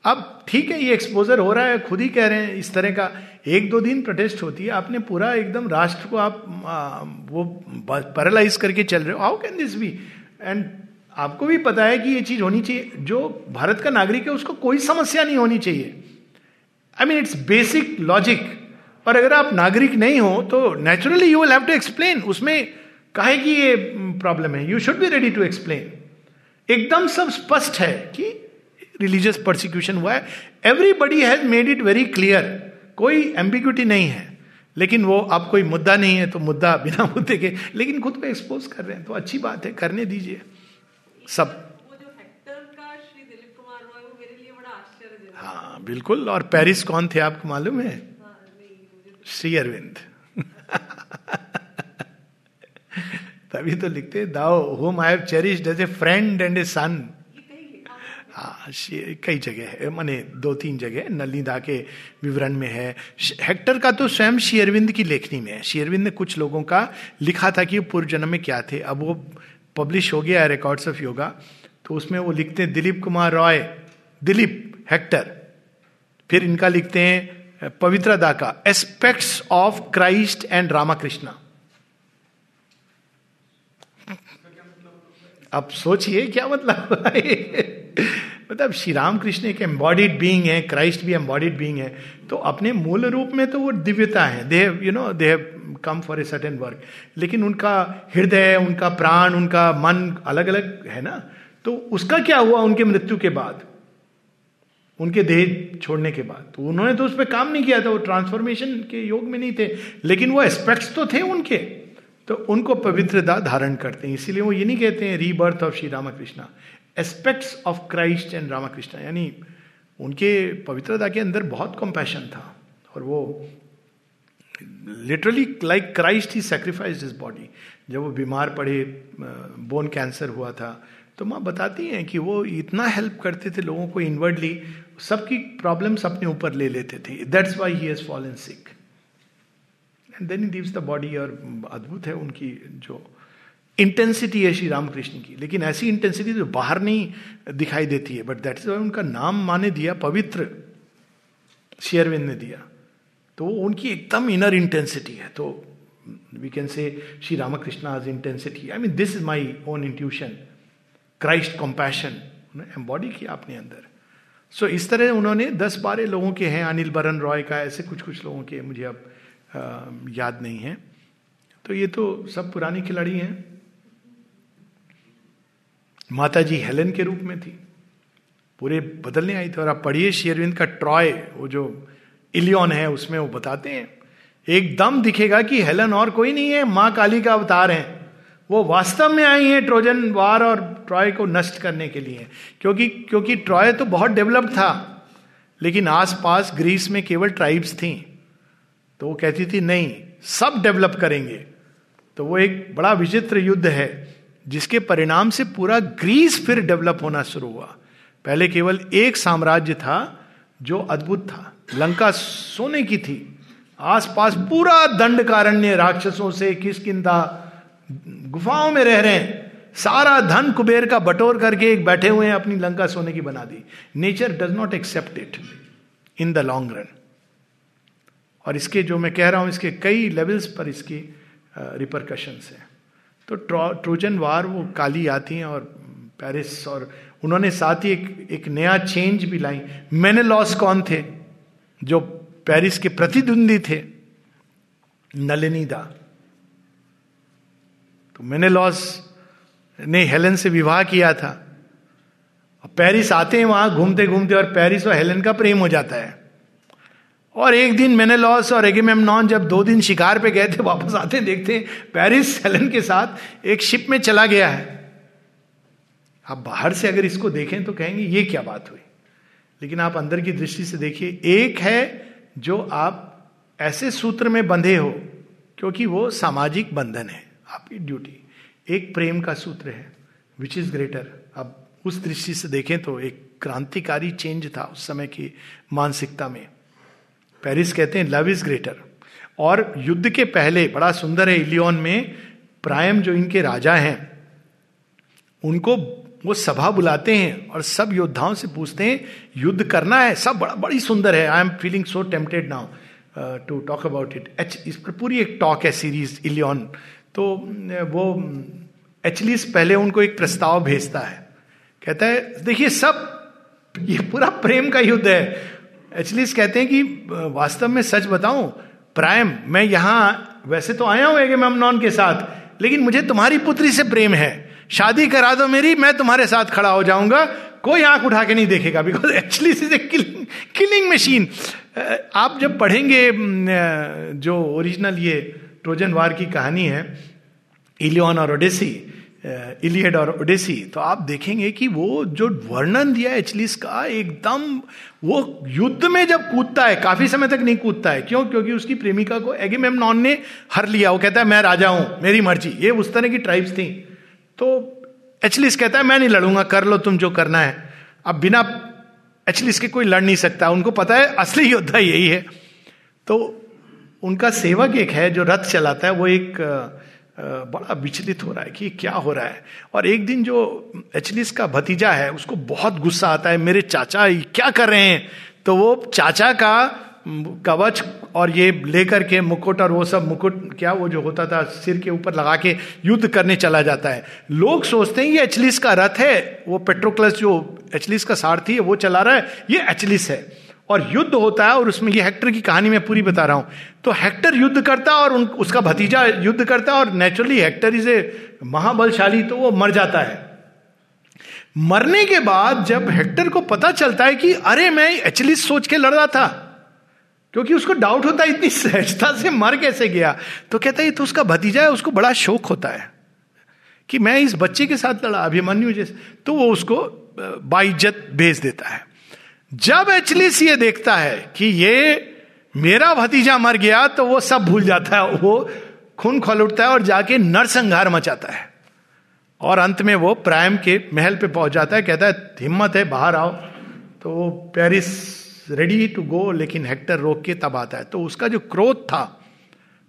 अब ठीक है ये एक्सपोजर हो रहा है खुद ही कह रहे हैं इस तरह का। एक दो दिन प्रोटेस्ट होती है आपने पूरा एकदम राष्ट्र को आप आ, वो पैरालाइज करके चल रहे हो। How can this be and आपको भी पता है कि ये चीज़ होनी चाहिए। जो भारत का नागरिक है उसको कोई समस्या नहीं होनी चाहिए। I mean it's basic logic और अगर आप नागरिक नहीं हो तो naturally you will have to explain उसमें कहे कि ये प्रॉब्लम है. You should be ready to explain एकदम सब स्पष्ट है कि रिलीजियस प्रोसिक्यूशन हुआ है. Everybody has made it very clear कोई एम्बिग्यूटी नहीं है. लेकिन वो आप कोई मुद्दा नहीं है तो मुद्दा बिना मुद्दे के, लेकिन खुद को एक्सपोज कर रहे हैं. तो अच्छी बात है, करने दीजिए. सब. बिल्कुल, और पेरिस कौन थे आपको मालूम है? श्री अरविंद। तभी तो लिखते thou whom I have cherished as a friend and a son कई जगह है, माने दो तीन जगह नलिदा के विवरण में है। हेक्टर का तो स्वयं शेयरविंद की लेखनी में है। शेयरविंद ने कुछ लोगों का लिखा था कि पूर्व जन्म में क्या थे। अब वो पब्लिश हो गया है रिकॉर्ड्स ऑफ़ योगा तो उसमें वो लिखते हैं, दिलीप कुमार रॉय, दिलीप, हेक्टर। फिर इनका लिखते हैं पवित्र दा का aspects of Christ and Ramakrishna अब सोचिए, क्या मतलब मतलब श्री राम कृष्ण एक एम्बॉडीड बीइंग है क्राइस्ट भी एम्बॉडीड बीइंग है तो अपने मूल रूप में तो वो दिव्यता है। They you know they have come for a certain work लेकिन उनका हृदय, उनका प्राण, उनका मन अलग अलग है ना? तो उसका क्या हुआ उनके मृत्यु के बाद? उनके देह छोड़ने के बाद। तो उन्होंने तो उस पर काम नहीं किया था, वो ट्रांसफॉर्मेशन के योग में नहीं थे, लेकिन वो एस्पेक्ट्स तो थे उनके। तो उनको पवित्रता धारण करते हैं, इसीलिए वो ये नहीं कहते हैं rebirth of Shri Ramakrishna aspects of Christ and Ramakrishna यानी उनके पवित्रता के अंदर बहुत कंपैशन था, और वो लिटरली लाइक क्राइस्ट ही सेक्रीफाइस दिस बॉडी जब वो बीमार पड़े बोन कैंसर हुआ था तो माँ बताती हैं कि वो इतना हेल्प करते थे लोगों को इनवर्डली सबकी प्रॉब्लम्स अपने ऊपर ले लेते थे। That's why he has fallen sick and then he the body और अद्भुत है उनकी जो इंटेंसिटी है श्री रामकृष्ण की। लेकिन ऐसी इंटेंसिटी जो बाहर नहीं दिखाई देती है। बट दैट इज़ उनका नाम माने दिया, पवित्र शेयरविंद ने दिया। तो उनकी एकदम इनर इंटेंसिटी है। तो we can say Shri Ramakrishna intensity I mean this is my own intuition Christ compassion embody किया अपने अंदर। सो इस तरह उन्होंने दस बारह लोगों के हैं, अनिल बरन रॉय का, ऐसे कुछ कुछ लोगों के मुझे अब याद नहीं है। तो ये तो सब पुरानी खिलाड़ी हैं। माता जी हेलन के रूप में थी। पूरे बदलने आई थी। और आप पढ़िए शेरविंद का ट्रॉय, वो जो इलियन है, उसमें वो बताते हैं। एकदम दिखेगा कि हेलन और कोई नहीं है, माँ काली का अवतार है। वो वास्तव में आई है ट्रोजन वार और ट्रॉय को नष्ट करने के लिए। क्योंकि क्योंकि ट्रॉय तो बहुत डेवलप्ड था, लेकिन आसपास ग्रीस में केवल ट्राइब्स थी। तो वो कहती थी, नहीं, सब डेवलप करेंगे। तो वो एक बड़ा विचित्र युद्ध है, जिसके परिणाम से पूरा ग्रीस फिर डेवलप होना शुरू हुआ। पहले केवल एक साम्राज्य था, जो अद्भुत था। लंका सोने की थी। आसपास पूरा दंडकारण्य राक्षसों से किसकिदा गुफाओं में रह रहे हैं। सारा धन कुबेर का बटोर करके एक बैठे हुए हैं, अपनी लंका सोने की बना दी। Nature does not accept it in the long run और इसके जो मैं कह रहा हूँ, इसके कई लेवल्स पर इसकी रिपरकशन है। तो ट्रोजन वार वो काली आती हैं और पेरिस और उन्होंने साथ ही एक एक नया चेंज भी लाई। मैंने लॉस कौन थे? जो पेरिस के प्रतिद्वंदी थे। नलिनी दा तो मैंने लॉस ने हेलन से विवाह किया था। और पेरिस आते हैं वहाँ घूमते घूमते और पेरिस और हेलन का प्रेम हो जाता है। और एक दिन मैंने लॉस और एगेमेमनॉन जब दो दिन शिकार पे गए थे, वापस आते देखते पेरिस हेलन के साथ एक शिप में चला गया है। आप बाहर से अगर इसको देखें तो कहेंगे, ये क्या बात हुई? लेकिन आप अंदर की दृष्टि से देखिए, एक है जो आप ऐसे सूत्र में बंधे हो, क्योंकि वो सामाजिक बंधन है। आपकी ड्यूटी। एक प्रेम का सूत्र है विच इज़ ग्रेटर अब उस दृष्टि से देखें तो एक क्रांतिकारी चेंज था उस समय की मानसिकता में। पेरिस कहते हैं लव इज़ ग्रेटर और युद्ध के पहले, बड़ा सुंदर है इलियोन में, प्रायम जो इनके राजा हैं, उनको वो सभा बुलाते हैं और सब योद्धाओं से पूछते हैं, युद्ध करना है, सब बड़ा, बड़ी सुंदर है। I am feeling so tempted now to talk about it H इस पर पूरी एक टॉक है सीरीज़ इलियन तो वो एचलिस पहले उनको एक प्रस्ताव भेजता है। कहता है, देखिए, सब, ये पूरा प्रेम का युद्ध है। एचलिस कहते हैं कि वास्तव में सच बताऊँ, प्रायम, मैं यहाँ, वैसे तो आया हूँ एगेमेमनॉन के साथ, लेकिन मुझे तुम्हारी पुत्री से प्रेम है। शादी करा दो मेरी, मैं तुम्हारे साथ खड़ा हो जाऊँगा। कोई आँख उठा के नहीं देखेगा because actually is a killing killing machine आप जब पढ़ेंगे जो ओरिजिनल ये ट्रोजन वार की कहानी है, इलियन और ओडेसी इलियड और ओडेसी। तो आप देखेंगे कि वो जो वर्णन दिया है एचलिस का, एकदम वो युद्ध में जब कूदता है, काफ़ी समय तक नहीं कूदता है। क्यों? क्योंकि उसकी प्रेमिका को एगेमेमनॉन ने हर लिया। वो कहता है, मैं राजा हूँ, मेरी मर्ज़ी। ये उस तरह की ट्राइब्स थी। तो एचलिस कहता है, मैं नहीं लड़ूँगा, कर लो तुम जो करना है। अब बिना एचलिस के कोई लड़ नहीं सकता। उनको पता है, असली योद्धा यही है। तो उनका सेवक एक है जो रथ चलाता है, वो एक बड़ा विचलित हो रहा है कि क्या हो रहा है। और एक दिन जो एचलिस का भतीजा है, उसको बहुत गुस्सा आता है, मेरे चाचा क्या कर रहे हैं? तो वो चाचा का कवच और ये लेकर के मुकुट और वो सब मुकुट, क्या वो जो होता था, सिर के ऊपर लगा के युद्ध करने चला जाता है। लोग सोचते हैं, ये एचलिस का रथ है, वो पेट्रोक्लस जो एचलिस का सारथी है, वो चला रहा है, ये एचलिस है। और युद्ध होता है और उसमें ये हेक्टर की कहानी मैं पूरी बता रहा हूँ। तो हेक्टर युद्ध करता है और उन, उसका भतीजा युद्ध करता है और नेचुरली हेक्टर इज़ ए महाबलशाली तो वो मर जाता है। मरने के बाद जब हेक्टर को पता चलता है कि अरे मैं एचलिस सोच के लड़ रहा था क्योंकि उसको डाउट होता है इतनी सहजता से मर कैसे गया? तो कहता है तो उसका भतीजा है उसको बड़ा शौक होता है कि मैं इस बच्चे के साथ लड़ा अभिमन्यु जैसे। तो वो उसको बाइज्जत भेज देता है। जब एचलिस ये देखता है कि ये मेरा भतीजा मर गया तो वो सब भूल जाता है, वो खून खोल उठता है और जाके नरसंहार मचाता है। और अंत में वो प्राइम के महल पे पहुँच जाता है, कहता है, हिम्मत है, बाहर आओ। तो वो पेरिस रेडी टू गो लेकिन हेक्टर रोक के तब आता है। तो उसका जो क्रोध था,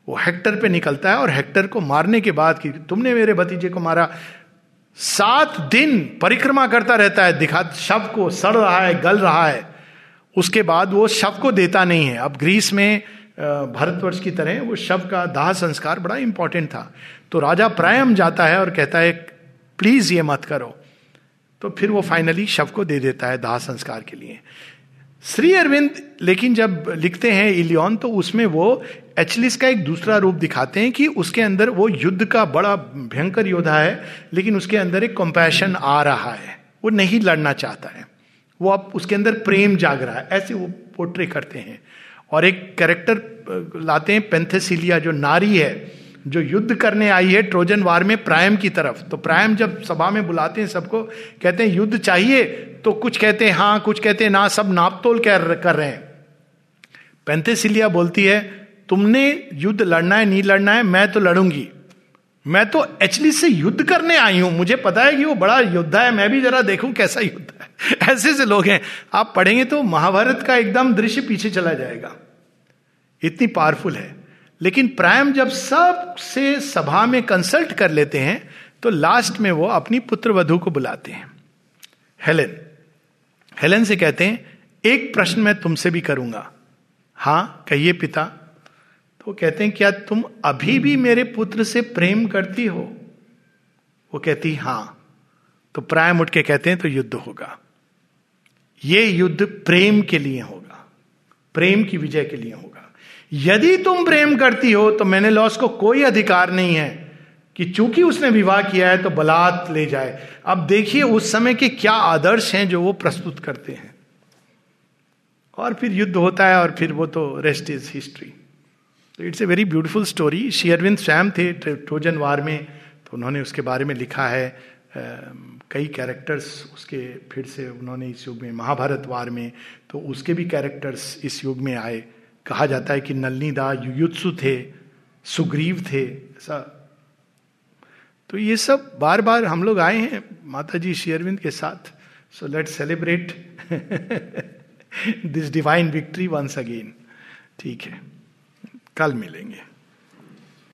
वो हेक्टर पे निकलता है और हेक्टर को मारने के बाद कि तुमने मेरे भतीजे को मारा सात दिन परिक्रमा करता रहता है, दिखा, शव को सड़ रहा है, गल रहा है। उसके बाद वो शव को देता नहीं है। अब ग्रीस में भारतवर्ष की तरह वो शव का दाह संस्कार बड़ा इंपॉर्टेंट था। तो राजा प्रायम जाता है और कहता है, प्लीज़ ये मत करो। तो फिर वो फाइनली शव को दे देता है दाह संस्कार के लिए। श्री अरविंद, लेकिन जब लिखते हैं इलियन तो उसमें वो एचलिस का एक दूसरा रूप दिखाते हैं कि उसके अंदर वो युद्ध का बड़ा भयंकर योद्धा है, लेकिन उसके अंदर एक कंपैशन आ रहा है। वो नहीं लड़ना चाहता है। वो अब उसके अंदर प्रेम जाग रहा है। ऐसे वो पोर्ट्रे करते हैं। और एक कैरेक्टर लाते हैं पेंथेसिलिया जो नारी है जो युद्ध करने आई है ट्रोजन वार में प्रायम की तरफ़। तो प्रायम जब सभा में बुलाते हैं सबको, कहते हैं, युद्ध चाहिए? तो कुछ कहते हैं हाँ कुछ कहते हैं, ना, सब नापतोल कर कर रहे हैं। पेंथेसिलिया बोलती है, तुमने युद्ध लड़ना है, नहीं लड़ना है, मैं तो लड़ूँगी। मैं तो एक्चुअली से युद्ध करने आई हूँ। मुझे पता है कि वो बड़ा योद्धा है, मैं भी जरा देखूँ कैसा युद्ध है। ऐसे से लोग हैं। आप पढ़ेंगे तो महाभारत का एकदम दृश्य पीछे चला जाएगा। इतनी पावरफुल है। लेकिन प्रायम जब सबसे सभा में कंसल्ट कर लेते हैं तो लास्ट में वो अपनी पुत्र वधु को बुलाते हैं। हेलेन हेलेन से कहते हैं, एक प्रश्न मैं तुमसे भी करूँगा। हाँ, कहिए पिता। तो कहते हैं, क्या तुम अभी भी मेरे पुत्र से प्रेम करती हो? वो कहती हाँ तो प्रायम उठ के कहते हैं तो युद्ध होगा। ये युद्ध प्रेम के लिए होगा। प्रेम की विजय के लिए होगा यदि तुम प्रेम करती हो तो मैंने लॉस को कोई अधिकार नहीं है कि चूँकि उसने विवाह किया है तो बलात् ले जाए। अब देखिए उस समय के क्या आदर्श हैं जो वो प्रस्तुत करते हैं। और फिर युद्ध होता है और फिर वो तो रेस्ट इज़ हिस्ट्री तो it's a very beautiful story Shri Aurobindo स्वयं थे ट्रोजन वार में तो उन्होंने उसके बारे में लिखा है। कई कैरेक्टर्स उसके फिर से उन्होंने इस युग में, महाभारत वार में तो उसके भी कैरेक्टर्स इस युग में आए। कहा जाता है कि नलनी दा युयुत्सु थे, सुग्रीव थे, ऐसा। तो ये सब बार बार हम लोग आए हैं माता जी शेयरविंद के साथ। So let celebrate this divine victory once again ठीक है, कल मिलेंगे।